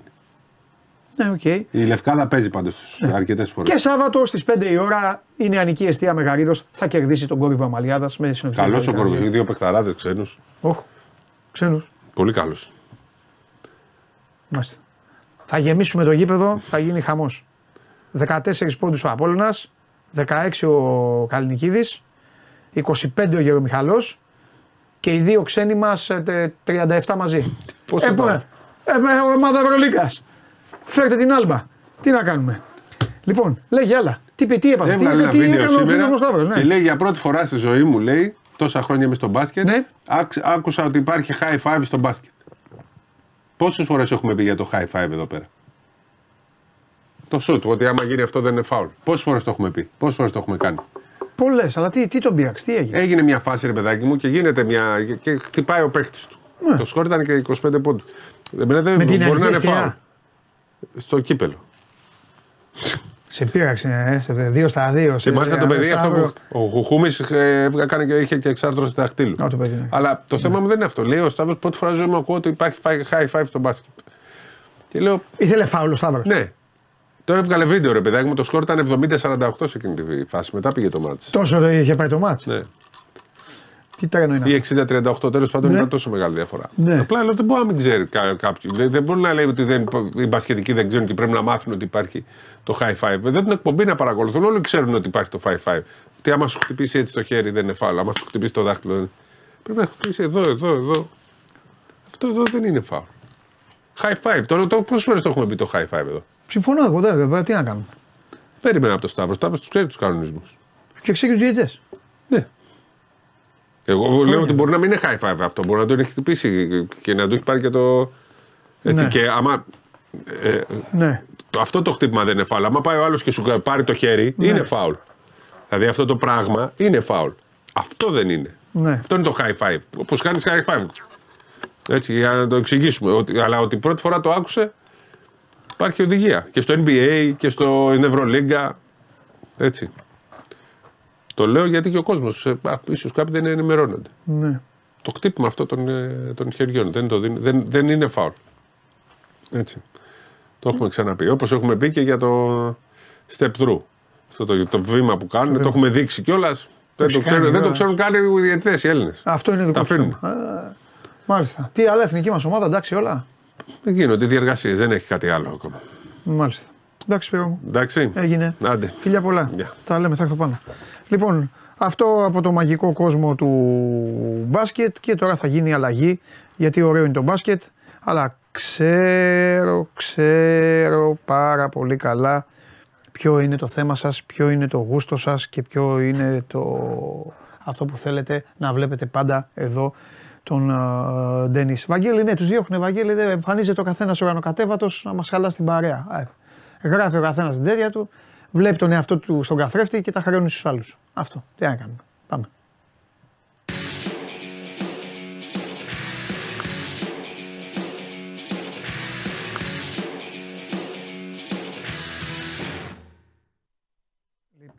A: Ναι, οκ.
F: Η Λευκάδα παίζει πάντως ναι. αρκετές φορές.
A: Και Σάββατο στις 5 η ώρα είναι ανική εστία Μεγαρίδος. Θα κερδίσει τον κόρυβο Αμαλιάδας με συνολική.
F: Καλός ο
A: διαδικασία.
F: Κορδό, δύο παιχταράδες ξένους.
A: Όχ, ξένους.
F: Πολύ καλός.
A: Μάλιστα. Θα γεμίσουμε το γήπεδο, θα γίνει χαμός. 14 πόντους ο Απόλλωνας, 16 ο Καλνικίδης, 25 ο Γερομιχαλός και οι δύο ξένοι μας 37 μαζί.
F: Πόσο
A: ε,
F: πάει;
A: πούμε, ε, με ομάδα Ευρωλίγκας. Φέρτε την άλμπα. Τι να κάνουμε. Λοιπόν, λέγε άλλα. Τι, πει, τι έπαθε, τι,
F: Έβγαλε ένα
A: τι
F: βίντεο
A: έκανε ο φίλος
F: σήμερα
A: μου Σταύρος, ναι.
F: και λέει για πρώτη φορά στη ζωή μου, λέει, τόσα χρόνια είμαι στο μπάσκετ,
A: Ναι.
F: άξ- άκουσα ότι υπάρχει high five στο μπάσκετ. Πόσες φορές έχουμε πει για το high five εδώ πέρα; Το shoot, ότι άμα γίνει αυτό δεν είναι foul. Πόσες φορές το έχουμε πει, πόσες φορές το έχουμε κάνει;
A: Πολλές, αλλά τι, τι τον πήραξε, τι έγινε;
F: Έγινε μια φάση, ρε παιδάκι μου, και γίνεται μια. και χτυπάει ο παίχτης του. Το σκόρ ήταν και 25 πόντους. Δεν, δεν,
A: Με την
F: μπορεί να είναι
A: αριστεία.
F: foul. Στο κύπελο.
A: Σε πήραξε, ε, σε δύο στα δύο.
F: Και μάλιστα το παιδί αυτό που. Ο Χουχούμη έκανε και είχε και εξάρτρωση δαχτύλου.
A: Α, το παιδί, ναι.
F: Αλλά το θέμα μου δεν είναι αυτό. Λέει ο Σταύρος πρώτη φορά ζωή μου ακούω ότι υπάρχει high five στο μπάσκετ. Και λέω,
A: Ήθελε φάουλο Σταύρος.
F: ναι. Το έβγαλε βίντεο ρε παιδάκι μου, το σκορ ήταν 70-48 σε εκείνη τη φάση. Μετά πήγε το μάτι.
A: Τόσο δεν είχε πάει το μάτς.
F: Ναι.
A: Τι τρένο είναι αυτό.
F: Ή 60-38, τέλος πάντων
A: Ναι.
F: ήταν τόσο μεγάλη διαφορά.
A: Ναι.
F: Απλά λέω δεν μπορεί να μην ξέρει κα- κάποιο. Δεν, δεν μπορεί να λέει ότι δεν, οι μπασκετικοί δεν ξέρουν και πρέπει να μάθουν ότι υπάρχει το high five. Δεν την εκπομπή να παρακολουθούν. Όλοι ξέρουν ότι υπάρχει το high five. Τι άμα σου χτυπήσει έτσι το χέρι δεν είναι φάουλ. Άμα σου χτυπήσει το δάχτυλο. δεν- Πρέπει να χτυπήσει εδώ, εδώ, εδώ. Αυτό εδώ δεν είναι φάουλ. High five. Τώρα το, πόσες φορές το έχουμε πει το high five εδώ;
A: Συμφωνώ εγώ, δεν, τι να κάνουμε;
F: Περίμενα από το Σταύρο. Σταύρος τους ξέρει τους κανονισμούς.
A: Και ξέρει τους διαιτητέ.
F: Ναι. Εγώ λέω ότι μπορεί να μην είναι high five αυτό. Μπορεί να τον έχει χτυπήσει και να του έχει πάρει και το. Έτσι.
A: Ναι.
F: Και άμα. ε,
A: Ναι.
F: Το- αυτό το χτύπημα δεν είναι φάουλ. Άμα πάει ο άλλος και σου πάρει το χέρι,
A: Ναι.
F: είναι φάουλ. Δηλαδή αυτό το πράγμα είναι φάουλ. Αυτό δεν είναι.
A: Ναι.
F: Αυτό είναι το high five. Όπως κάνεις high five. Έτσι, για να το εξηγήσουμε. Ότι, αλλά ότι πρώτη φορά το άκουσε, υπάρχει οδηγία. Και στο NBA και στο στην Ευρωλίγκα. Έτσι. Το λέω γιατί και ο κόσμος, ίσως κάποιοι δεν ενημερώνονται.
A: ναι.
F: Το χτύπημα αυτό των, ε, των χεριών δεν, το δίνει- δεν, δεν είναι φάουλ. Έτσι. Το έχουμε ξαναπεί. Όπως έχουμε πει και για το step through. Αυτό το, το βήμα που κάνουν, το, έχουμε δείξει κιόλας. Δεν, το
A: έχει
F: ξέρουν,
A: κάνει
F: δεν το
A: κιόλας.
F: ξέρουν καν οι διαιτητές οι Έλληνες.
A: Αυτό είναι δικό
F: Τα
A: του
F: αφήνουν.
A: θέμα. Α, Μάλιστα. Τι άλλα εθνική μας ομάδα, εντάξει όλα.
F: Δεν γίνονται διεργασίες, δεν έχει κάτι άλλο ακόμα.
A: Μάλιστα. Εντάξει, Σπύρο μου.
F: Εντάξει.
A: Έγινε.
F: Άντε.
A: Φιλιά πολλά.
F: Γεια.
A: Τα λέμε, θα έρθω πάνω. Λοιπόν, αυτό από το μαγικό κόσμο του μπάσκετ και τώρα θα γίνει αλλαγή γιατί ωραίο είναι το μπάσκετ αλλά ξέρω, ξέρω πάρα πολύ καλά ποιο είναι το θέμα σας, ποιο είναι το γούστο σας και ποιο είναι το αυτό που θέλετε να βλέπετε πάντα εδώ τον ε, Ντένις. Βαγγέλη, ναι, τους διώχνουν. Βαγγέλη, δεν εμφανίζεται ο καθένας ουρανοκατέβατος να μας χαλά την παρέα. Α, Γράφει ο καθένας την τέτοια του, βλέπει τον εαυτό του στον καθρέφτη και τα χρεώνει στους άλλους. Αυτό. Τι να κάνουμε. Πάμε.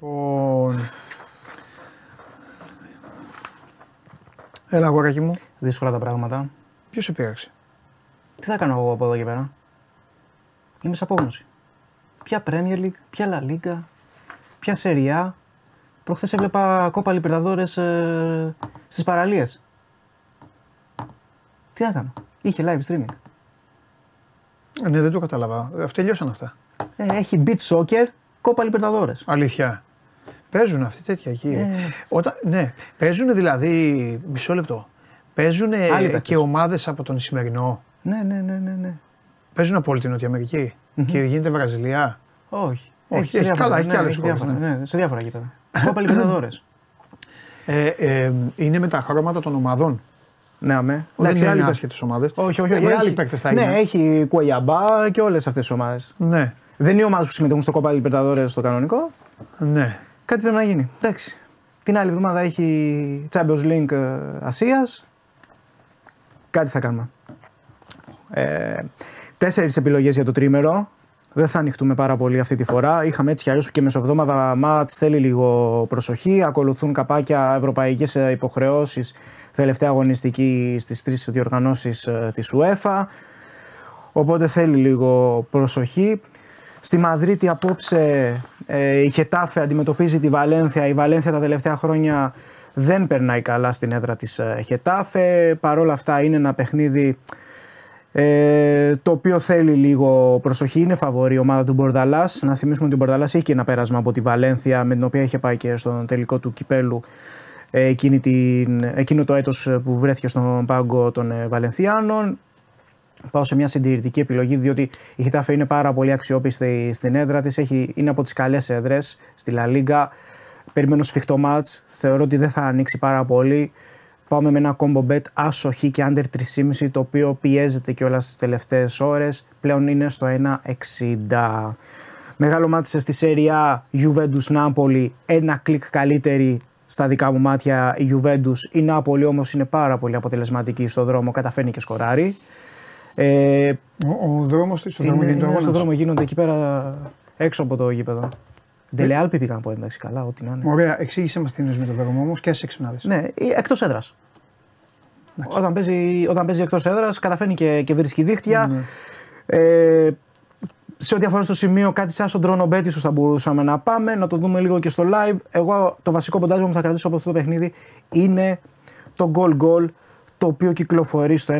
A: Λοιπόν. Έλα, αγοράκι μου.
H: Δύσκολα τα πράγματα.
A: Ποιος σε πείραξε;
H: Τι θα κάνω εγώ από εδώ και πέρα; Είμαι σε απόγνωση. Ποια Premier League, ποια La Liga, ποια Serie A. Προχθές έβλεπα κόπα Λιπερταδόρες ε, στις παραλίες. Τι να κάνω; Είχε live streaming.
A: Ναι, δεν το κατάλαβα. Ε, τελειώσαν αυτά.
H: Ε, έχει beat soccer, κόπα Λιπερταδόρε.
A: Αλήθεια. Παίζουν αυτοί τέτοια εκεί.
H: Ε.
A: Όταν, ναι, παίζουν δηλαδή. Μισό λεπτό. Παίζουν
H: Άλλοι παίκτες.
A: και ομάδες από τον Ισημερινό.
H: Ναι, ναι, ναι, ναι. ναι.
A: Παίζουν από όλη την Νότια Αμερική. Και γίνεται Βραζιλία.
H: Όχι.
A: Όχι,
H: σε
A: έχει
H: διάφορα-
A: καλά, έχει
H: ναι,
A: και άλλες
H: έχει
A: χώρες,
H: διάφορα,
A: ναι.
H: ναι, σε διάφορα γήπεδα. Κόπα Λιπερταδόρε.
A: Ε, ε, είναι με τα χρώματα των ομάδων.
H: Ναι, αμέ.
A: Δεν
H: Εντάξει,
A: είναι
H: άλλοι
A: άσχετε ομάδε.
H: Όχι, όχι, όχι.
A: Άλλοι
H: έχει-
A: παίκτες θα
H: ναι,
A: είναι.
H: έχει Κουαϊαμπά και όλες αυτές τις ομάδες.
A: Ναι,
H: Δεν είναι οι ομάδε που συμμετέχουν στο Κόπα Λιπερταδόρε στο κανονικό;
A: ναι.
H: Κάτι πρέπει να γίνει. Εντάξει. Την άλλη εβδομάδα έχει Champions League ε, Ασίας. Κάτι θα κάνουμε. Ε, Τέσσερις επιλογές για το τρίμερο. Δεν θα ανοιχτούμε πάρα πολύ αυτή τη φορά. Είχαμε έτσι κι αλλιώς και μεσοβδόμαδα μάτς. Θέλει λίγο προσοχή. Ακολουθούν καπάκια ευρωπαϊκές υποχρεώσεις. Τελευταία αγωνιστική στις τρεις διοργανώσεις της UEFA. Οπότε θέλει λίγο προσοχή. Στη Μαδρίτη απόψε ε, η Χετάφε αντιμετωπίζει τη Βαλένθια. Η Βαλένθια τα τελευταία χρόνια δεν περνάει καλά στην έδρα της ε, Χετάφε. Παρ' όλα αυτά είναι ένα παιχνίδι ε, το οποίο θέλει λίγο προσοχή. Είναι φαβορή η ομάδα του Μπορδαλάς. Να θυμίσουμε ότι ο Μπορδαλάς έχει και ένα πέρασμα από τη Βαλένθια με την οποία είχε πάει και στον τελικό του κυπέλου ε, εκείνη την, εκείνο το έτος που βρέθηκε στον πάγκο των ε, Βαλενθιάνων πάω σε μια συντηρητική επιλογή, διότι η Χιτάφε είναι πάρα πολύ αξιόπιστη στην έδρα της. Είναι από τις καλές έδρες στη Λα Λίγκα. Περιμένω σφιχτό μάτς. Θεωρώ ότι δεν θα ανοίξει πάρα πολύ. Πάμε με ένα combo bet άσο χ και under 3,5 το οποίο πιέζεται και όλα στις τελευταίες ώρες. Πλέον είναι στο 1,60. Μεγάλο μάτι στη σέρια Juventus Napoli. Ένα κλικ καλύτερη στα δικά μου μάτια η Juventus. Η Napoli όμως είναι πάρα πολύ αποτελεσματική στο δρόμο. Καταφέρνει και σκοράρει. Ε,
A: Ο, ο δρόμος τη, στον δρόμο
H: είναι,
A: γίνεται ο
H: είναι στον
A: αγώνας.
H: δρόμο γίνονται εκεί πέρα έξω από το γήπεδο. Ντελεάλπη πήγαν από εντάξει καλά, ό,τι να είναι.
A: Ωραία, εξήγησε μας τι είναι με τον δρόμο όμως και σε ξυπνάδε.
H: Ναι, εκτός έδρας. Όταν παίζει, όταν παίζει εκτός έδρας, καταφέρνει και, και βρίσκει δίχτυα.
A: Ναι.
H: Ε, σε ό,τι αφορά στο σημείο, κάτι σαν στον τρόνο bet, ίσως θα μπορούσαμε να πάμε, να το δούμε λίγο και στο live. Εγώ το βασικό ποντάζ που θα κρατήσω από αυτό το παιχνίδι είναι το goal goal το οποίο κυκλοφορεί στο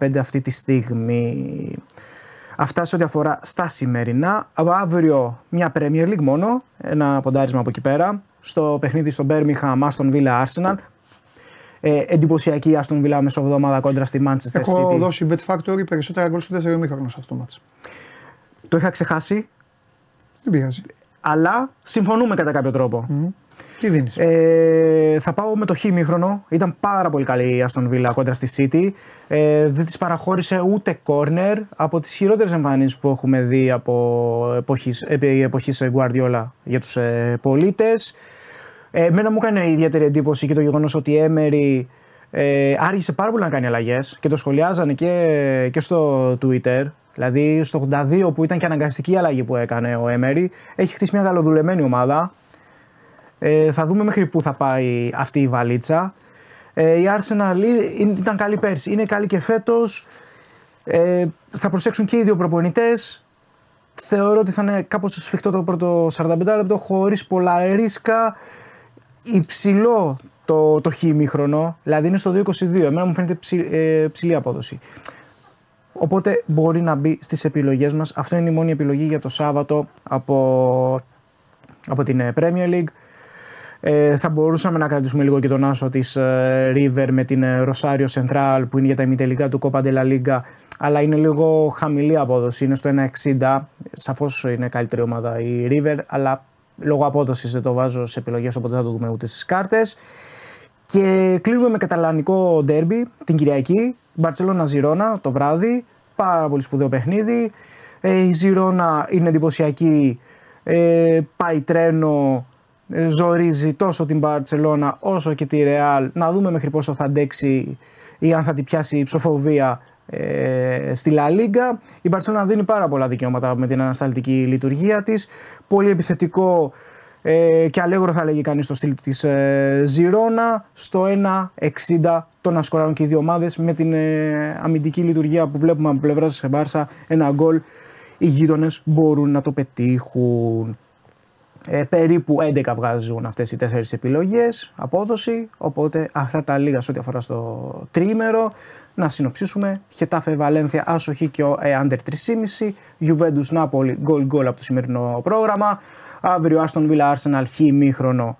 H: 1,85 αυτή τη στιγμή. Αυτά σε ό,τι αφορά στα σημερινά. Από αύριο μια Premier League μόνο, ένα ποντάρισμα από εκεί πέρα. Στο παιχνίδι στο Birmingham, Aston Villa Arsenal. Ε, εντυπωσιακή Aston Villa μεσοβδόμαδα κόντρα στη Manchester
A: Έχω
H: City.
A: δώσει Bet Factory περισσότερα γκολ στο δεύτερο ημίχρονο σε αυτό το μάτς.
H: Το είχα ξεχάσει,
A: Δεν πειράζει.
H: αλλά συμφωνούμε κατά κάποιο τρόπο.
A: Τι δίνεις;
H: Ε, θα πάω με το χήμιχρονο. Ήταν πάρα πολύ καλή η Aston Villa κόντρα στη City. Ε, δεν της παραχώρησε ούτε corner από τις χειρότερες εμφανίσεις που έχουμε δει από εποχής, επί εποχής Guardiola για τους ε, πολίτες. Ε, εμένα μου έκανε ιδιαίτερη εντύπωση και το γεγονός ότι η Emery ε, άργησε πάρα πολύ να κάνει αλλαγές και το σχολιάζανε και, και στο Twitter. Δηλαδή στο 82 που ήταν και αναγκαστική η αλλαγή που έκανε ο Emery, έχει χτίσει μια καλοδουλεμένη ομάδα. Ε, θα δούμε μέχρι πού θα πάει αυτή η βαλίτσα. Ε, η Arsenal είναι- ήταν καλή πέρσι, είναι καλή και φέτος. Ε, θα προσέξουν και οι δύο προπονητές. Θεωρώ ότι θα είναι κάπως σφιχτό το πρώτο 45 λεπτό, χωρίς πολλά ρίσκα. Υψηλό το, το χήμιχρονο, δηλαδή είναι στο 2.22. Εμένα μου φαίνεται ψη, ε, ψηλή απόδοση. Οπότε μπορεί να μπει στις επιλογές μας. Αυτό είναι η μόνη επιλογή για το Σάββατο από, από την ε, Premier League. Ε, θα μπορούσαμε να κρατήσουμε λίγο και τον άσο της ε, River με την ε, Rosario Central που είναι για τα ημιτελικά του Copa de la Liga αλλά είναι λίγο χαμηλή απόδοση, είναι στο 1.60 σαφώς είναι καλύτερη ομάδα η River αλλά λόγω απόδοσης δεν το βάζω σε επιλογές οπότε δεν θα το δούμε ούτε στις κάρτες και κλείνουμε με καταλανικό ντέρμπι την Κυριακή. Μπαρσελόνα Ζιρόνα το βράδυ. Πάρα πολύ σπουδαίο παιχνίδι. Ε, η Ζιρόνα είναι εντυπωσιακή. Ε, πάει τρένο. Ε, Ζορίζει τόσο την Μπαρσελόνα όσο και τη Ρεάλ. Να δούμε μέχρι πόσο θα αντέξει ή αν θα την πιάσει η ψοφοβία ε, στη Λα Λίγκα. Η Μπαρσελόνα δίνει πάρα πολλά δικαιώματα με την ανασταλτική λειτουργία της. Πολύ επιθετικό ε, και αλέγρο θα λέγει κανείς στο στυλ της ε, Ζιρόνα στο 1.60 το να σκοράρουν και οι δύο ομάδες με την ε, αμυντική λειτουργία που βλέπουμε από πλευράς της Μπάρσα ένα γκολ οι γείτονες μπορούν να το πετύχουν Ε, περίπου 11 βγάζουν αυτές οι τέσσερις επιλογές απόδοση, οπότε αυτά τα λίγα σε ό,τι αφορά στο τρίμερο. Να συνοψίσουμε, Χετάφε Βαλένθια άσοχη και ο ε, under 3,5, Juventus Νάπολη γκολ γκολ από το σημερινό πρόγραμμα, αύριο Άστον Βίλα Arsenal χ ημίχρονο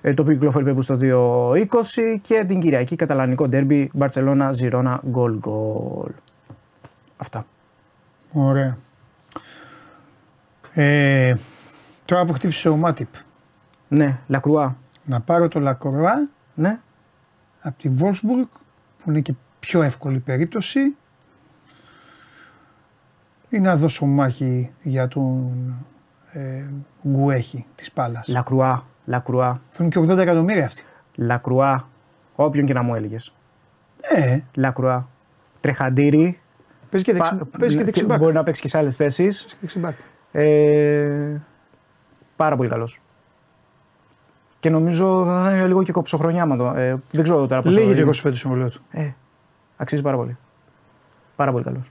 H: ε, το οποίο κυκλοφορεί περίπου στο 2.20 και την Κυριακή καταλανικό ντέρμπι Μπαρτσελώνα Ζιρόνα γκολ γκολ. Αυτά.
A: Ωραία. Ε, τώρα που χτύπησε ο Μάτιπ,
H: Ναι, Λακρουά.
A: να πάρω το Λακορβά
H: Ναι.
A: από τη Wolfsburg που είναι και πιο εύκολη περίπτωση ή να δώσω μάχη για τον ε, Γκουέχη της Πάλας.
H: Λακρουά. Λακρουά.
A: Θέλουν και 80 εκατομμύρια αυτοί.
H: Λακρουά. Όποιον και να μου έλεγες.
A: Ε,
H: Λακρουά. Τρεχαντήρι.
A: παίζει και, δεξι,
H: Πα-
A: παίζει και δεξιμπάκ.
H: Μπορεί να παίξεις και σε άλλες θέσεις.
A: Παίζει και δεξιμπάκ.
H: Ε, πάρα πολύ καλός. Και νομίζω θα είναι λίγο και κοψοχρονιά με το. Ε, δεν ξέρω τώρα πώ.
A: Λέγει το 25 συμβολίο του.
H: Ε, αξίζει πάρα πολύ. Πάρα πολύ καλός.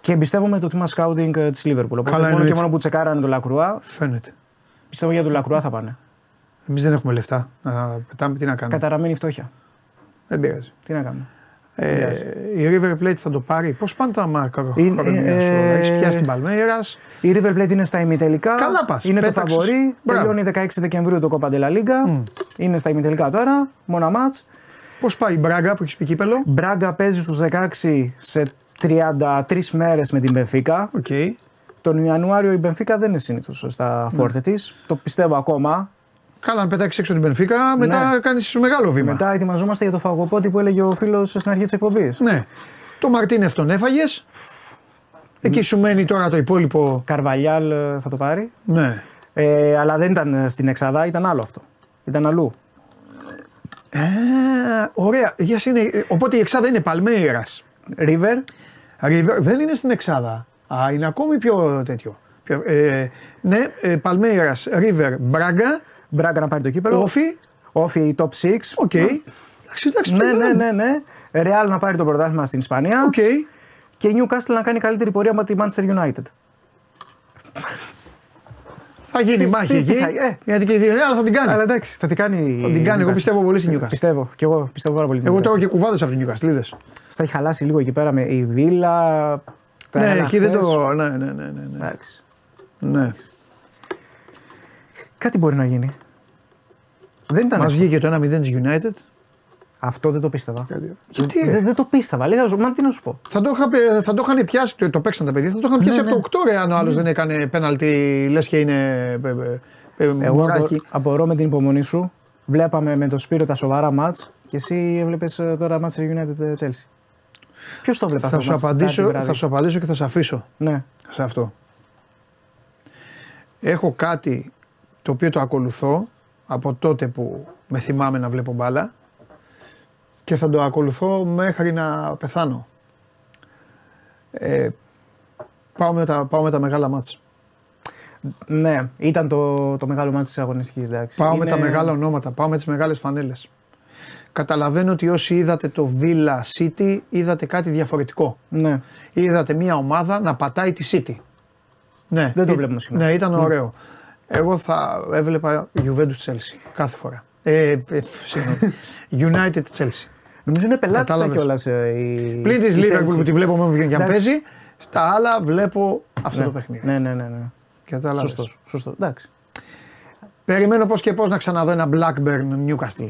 H: Και εμπιστεύομαι το τμήμα σκάουτινγκ της Λίβερπουλ. Οπότε
A: Καλά
H: μόνο και
A: εννοείται.
H: μόνο που τσεκάρανε το Λακρουά,
A: Φαίνεται.
H: πιστεύω για το Λακρουά θα πάνε.
A: Εμείς δεν έχουμε λεφτά να πετάμε. Τι να κάνουμε;
H: Καταραμένη φτώχεια.
A: Δεν πειράζει.
H: Τι να κάνουμε.
A: Ε, η River Plate θα το πάρει. Πώς πάνε τα μάρκα
H: Είναι-
A: χρονιά σου,
H: ε,
A: Έχεις πιάσει την Παλμέρας.
H: Η River Plate είναι στα ημιτελικά.
A: Καλά πας,
H: Είναι
A: πέταξες.
H: το φαβορή.
A: Μπράβο.
H: Τελειώνει 16 Δεκεμβρίου το Copa de la Liga. Είναι στα ημιτελικά τώρα. Μονά ματς.
A: Πώς πάει η Μπράγκα που έχεις πει κύπελο;
H: Μπράγκα παίζει στους 16 σε 33 μέρες με την Μπενφίκα.
A: Οκ.
H: Τον Ιανουάριο η Μπενφίκα δεν είναι συνήθως στα
A: Ναι.
H: φόρτε της. Το πιστεύω ακόμα.
A: Καλά, αν πετάξεις έξω την Μπενφίκα, μετά
H: Ναι.
A: κάνεις μεγάλο βήμα.
H: Μετά ετοιμαζόμαστε για το φαγοπότι που έλεγε ο φίλος στην αρχή της εκπομπής.
A: Ναι. Το Μαρτίνεφ τον έφαγες. Εκεί σου μένει τώρα το υπόλοιπο.
H: Καρβαλιάλ ε, θα το πάρει.
A: Ναι.
H: Ε, αλλά δεν ήταν ε, στην Εξαδά, ήταν άλλο αυτό. Ήταν αλλού.
A: Ε, ωραία. Για είναι, οπότε η Εξάδα είναι Παλμέιρας.
H: River,
A: River δεν είναι στην Εξάδα. Α, είναι ακόμη πιο τέτοιο. Πιο, ε, ναι, ε, Παλμέιρας, River, Μπράγκα,
H: Μπράγκα να πάρει το κύπελο.
A: ΟΦΗ.
H: ΟΦΗ top 6.
A: Οκ. Εντάξει, εντάξει.
H: Ναι,
A: το
H: ναι,
A: λέμε.
H: ναι, ναι. Ρεάλ να πάρει το πρωτάθλημα στην Ισπανία.
A: Οκ.
H: Και η Newcastle να κάνει καλύτερη πορεία από τη Manchester United.
A: Θα γίνει μάχη
H: τι- τι
A: εκεί.
H: θα- ε.
A: Γιατί και η Real θα την κάνει.
H: Αλλά εντάξει, θα την κάνει.
A: Θα την κάνει. Εγώ πιστεύω πολύ στην Newcastle.
H: Πιστεύω. Και εγώ πιστεύω πάρα πολύ. την
A: Εγώ
H: Newcastle.
A: τρώω και κουβάδες από την Newcastle. είδες.
H: Στα έχει χαλάσει λίγο εκεί πέρα με η Βίλα. τα
A: Ναι,
H: άλλα
A: εκεί δεν
H: χθες.
A: το. Ναι, ναι, ναι. ναι, ναι.
H: Εντάξει.
A: ναι.
H: Κάτι μπορεί να γίνει. Δεν ήταν
A: Μας
H: εύκολο.
A: βγήκε το 1-0 της United.
H: Αυτό δεν το πίστευα.
A: Γιατί, ρε.
H: Δεν, δεν το πίστευα. Λέει, θα σου- μα τι να σου πω.
A: Θα το, είχα, πει- θα το είχαν πιάσει, το, το παίξαν τα παιδιά, θα το είχαν πιάσει
H: Ναι,
A: από το 8 ρε, αν ο άλλος δεν έκανε πέναλτι, λες και είναι ε, ε, ε,
H: Εγώ
A: μωράκι.
H: απο- απορώ με την υπομονή σου. Βλέπαμε με το Σπύρο τα σοβαρά μάτς και εσύ έβλεπες τώρα Manchester United ε, Chelsea. Ποιος το βλέπει αυτό
A: Θα
H: το
A: σου,
H: μάτς
A: απαντήσω,
H: Τετάρτη βράδυ;
A: θα σου απαντήσω και θα σε αφήσω
H: Ναι.
A: σε αυτό. Έχω κάτι το οποίο το ακολουθώ από τότε που με θυμάμαι να βλέπω μπάλα και θα το ακολουθώ μέχρι να πεθάνω. Ε, πάω, με τα, πάω με τα μεγάλα μάτς.
H: ναι, ήταν το, το μεγάλο μάτι της αγωνιστικής. εντάξει.
A: Πάω με
H: Είναι-
A: τα μεγάλα ονόματα, πάω με τις μεγάλες φανέλες. Καταλαβαίνω ότι όσοι είδατε το Villa City είδατε κάτι διαφορετικό.
H: Ναι.
A: Είδατε μια ομάδα να πατάει τη City. Ναι,
H: Δεν το
A: Ή-
H: βλέπουμε συχνά.
A: Ναι, ήταν ωραίο. Εγώ θα έβλεπα Juventus Chelsea κάθε φορά. Ε, ε, συγγνώμη. United Chelsea.
H: Νομίζω είναι πελάτη
A: Κατάλαβες.
H: κιόλας η.
A: Πλην τη
H: η
A: Liverpool
H: Chelsea.
A: που τη βλέπω μόνο για να
H: Εντάξει.
A: παίζει, στα άλλα βλέπω αυτό
H: Ναι.
A: το παιχνίδι.
H: Ναι, ναι, ναι. ναι.
A: Κατάλαβες.
H: Σωστός. Σωστός. Εντάξει.
A: Περιμένω πώς και πώς να ξαναδώ ένα Blackburn Newcastle.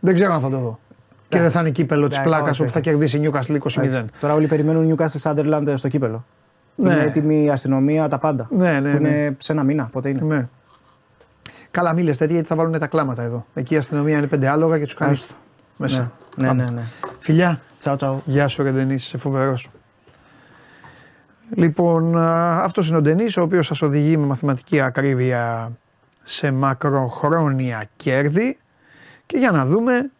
A: Δεν ξέρω αν θα το δω. Και δεν θα είναι κύπελο της
H: Εντάξει,
A: πλάκας
H: όχι,
A: όπου θα
H: όχι.
A: κερδίσει η Newcastle 20-0.
H: Εντάξει. Τώρα όλοι περιμένουν Newcastle Sunderland στο κύπελο.
A: Ναι.
H: Είναι έτοιμη η αστυνομία, τα πάντα.
A: Ναι, ναι,
H: Που
A: ναι.
H: είναι σε ένα μήνα. Πότε είναι.
A: Ναι. Καλά, μη λες τέτοια γιατί θα βάλουν τα κλάματα εδώ. Εκεί η αστυνομία είναι πέντε άλογα και τους κάνεις
H: Άστο.
A: μέσα.
H: Ναι, ναι,
A: Πάμε.
H: ναι. ναι.
A: Φιλιά,
H: Τσαου, τσαου.
A: γεια σου ρε Ντενής, είσαι φοβερός. Λοιπόν, αυτός είναι ο Ντενής, ο οποίος σας οδηγεί με μαθηματική ακρίβεια σε μακροχρόνια κέρδη και για να δούμε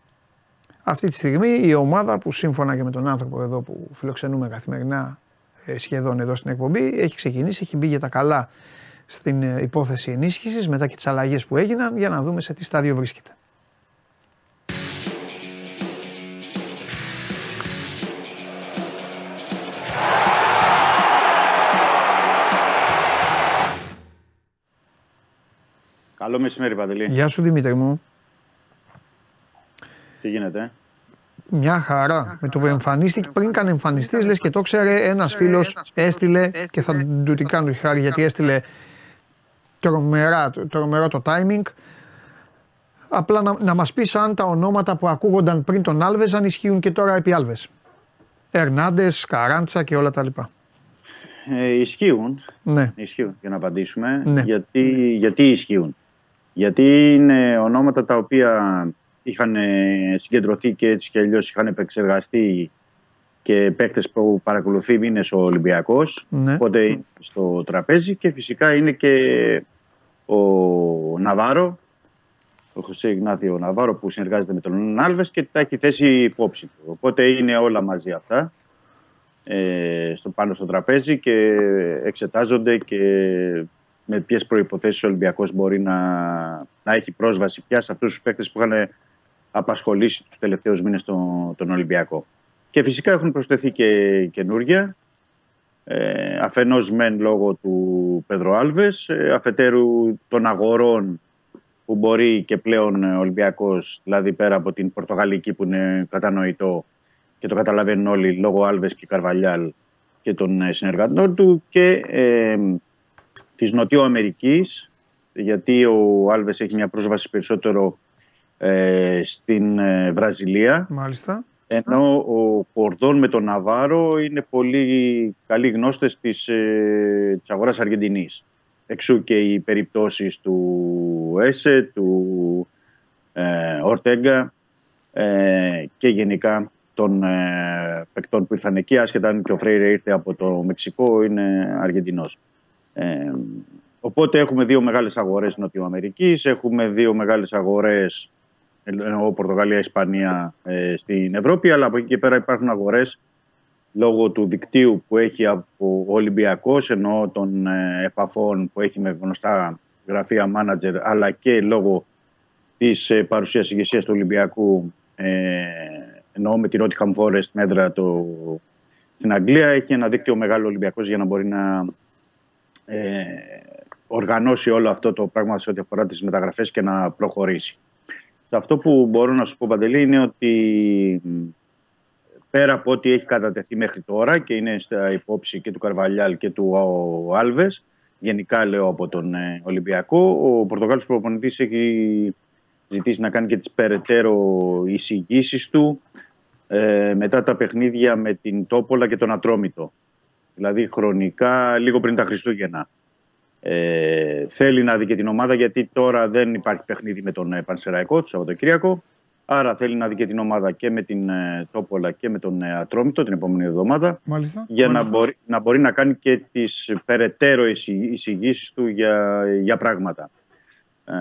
A: αυτή τη στιγμή η ομάδα που σύμφωνα και με τον άνθρωπο εδώ που φιλοξενούμε καθημερινά ε, ε, σχεδόν εδώ στην εκπομπή. Έχει ξεκινήσει, έχει μπει για τα καλά στην ε, υπόθεση ενίσχυσης μετά και τις αλλαγές που έγιναν για να δούμε σε τι στάδιο βρίσκεται.
I: Καλό μεσημέρι Παντελή.
A: Γεια σου Δημήτρη μου.
I: Τι γίνεται. Ε?
A: Μια χαρά. Με το που εμφανίστηκε, πριν καν εμφανιστείς, λες και το ξέρε, ένας φίλος έστειλε και θα του την κάνω τη χάρη γιατί έστειλε τρομερά, τρομερό το timing. Απλά να, να μας πεις αν τα ονόματα που ακούγονταν πριν τον Άλβες αν ισχύουν και τώρα επί Άλβες. Ερνάντες, Καράντσα και όλα τα λοιπά.
I: Ε, ισχύουν.
A: Ναι.
I: Ισχύουν για να απαντήσουμε.
A: Ναι.
I: Γιατί, γιατί ισχύουν. Γιατί είναι ονόματα τα οποία είχαν ε, συγκεντρωθεί και έτσι και αλλιώς είχαν επεξεργαστεί και παίκτες που παρακολουθεί μήνες ο Ολυμπιακός.
A: Ναι.
I: Οπότε είναι στο τραπέζι και φυσικά είναι και ο Ναβάρο, ο Χωσέ Ιγνάθιο Ναβάρο που συνεργάζεται με τον Άλβες και τα έχει θέσει υπόψη του. Οπότε είναι όλα μαζί αυτά ε, στο, πάνω στο τραπέζι και εξετάζονται και με ποιες προϋποθέσεις ο Ολυμπιακός μπορεί να, να έχει πρόσβαση πια σε αυτούς τους παίκτες που είχαν απασχολήσει τους τελευταίους μήνες τον, τον Ολυμπιακό. Και φυσικά έχουν προσθεθεί και καινούργια. Ε, αφενός μεν λόγω του Πεδρο Άλβες, ε, αφετέρου των αγορών που μπορεί και πλέον ο Ολυμπιακός, δηλαδή πέρα από την Πορτογαλική που είναι κατανοητό και το καταλαβαίνουν όλοι λόγω Άλβες και Καρβαλιάλ και των ε, συνεργατών του και ε, της Νοτιοαμερικής γιατί ο Άλβες έχει μια πρόσβαση περισσότερο ε, στην ε, Βραζιλία
A: Μάλιστα.
I: ενώ ο Κορδόν με τον Ναβάρο είναι πολύ καλοί γνώστες της, ε, της αγοράς Αργεντινής. Εξού και οι περιπτώσεις του Έσε, του ε, Ορτέγκα ε, και γενικά των ε, παικτών που ήρθαν εκεί, άσχετα αν και ο Φρέιρε ήρθε από το Μεξικό, είναι Αργεντινός. Ε, οπότε έχουμε δύο μεγάλες αγορές Νοτιοαμερικής, έχουμε δύο μεγάλες αγορές εννοώ Πορτογαλία, Ισπανία ε, στην Ευρώπη, αλλά από εκεί και πέρα υπάρχουν αγορές λόγω του δικτύου που έχει από ο Ολυμπιακός, εννοώ των ε, επαφών που έχει με γνωστά γραφεία μάνατζερ, αλλά και λόγω της ε, παρουσίας ηγεσίας του Ολυμπιακού, ε, εννοώ με τη Nottingham Forest στην έδρα το, στην Αγγλία, έχει ένα δίκτυο μεγάλο Ολυμπιακός για να μπορεί να ε, οργανώσει όλο αυτό το πράγμα σε ό,τι αφορά τις μεταγραφές και να προχωρήσει. Σε αυτό που μπορώ να σου πω, Παντελή, είναι ότι πέρα από ό,τι έχει κατατεθεί μέχρι τώρα και είναι στα υπόψη και του Καρβαλιάλ και του Άλβες, γενικά λέω από τον ε, Ολυμπιακό, ο Πορτογάλος προπονητής έχει ζητήσει να κάνει και τις περαιτέρω εισηγήσεις του ε, μετά τα παιχνίδια με την Τόπολα και τον Ατρόμητο. Δηλαδή χρονικά λίγο πριν τα Χριστούγεννα. Ε, θέλει να δει και την ομάδα γιατί τώρα δεν υπάρχει παιχνίδι με τον ε, Πανσεραϊκό το Σαββατοκύριακο. Άρα θέλει να δει και την ομάδα και με την ε, Τόπολα και με τον ε, Ατρόμητο την επόμενη εβδομάδα.
A: Μάλιστα.
I: Για
A: Μάλιστα.
I: Να, μπορεί, να μπορεί να κάνει και τις περαιτέρω εισηγήσεις του για, για πράγματα. Ε,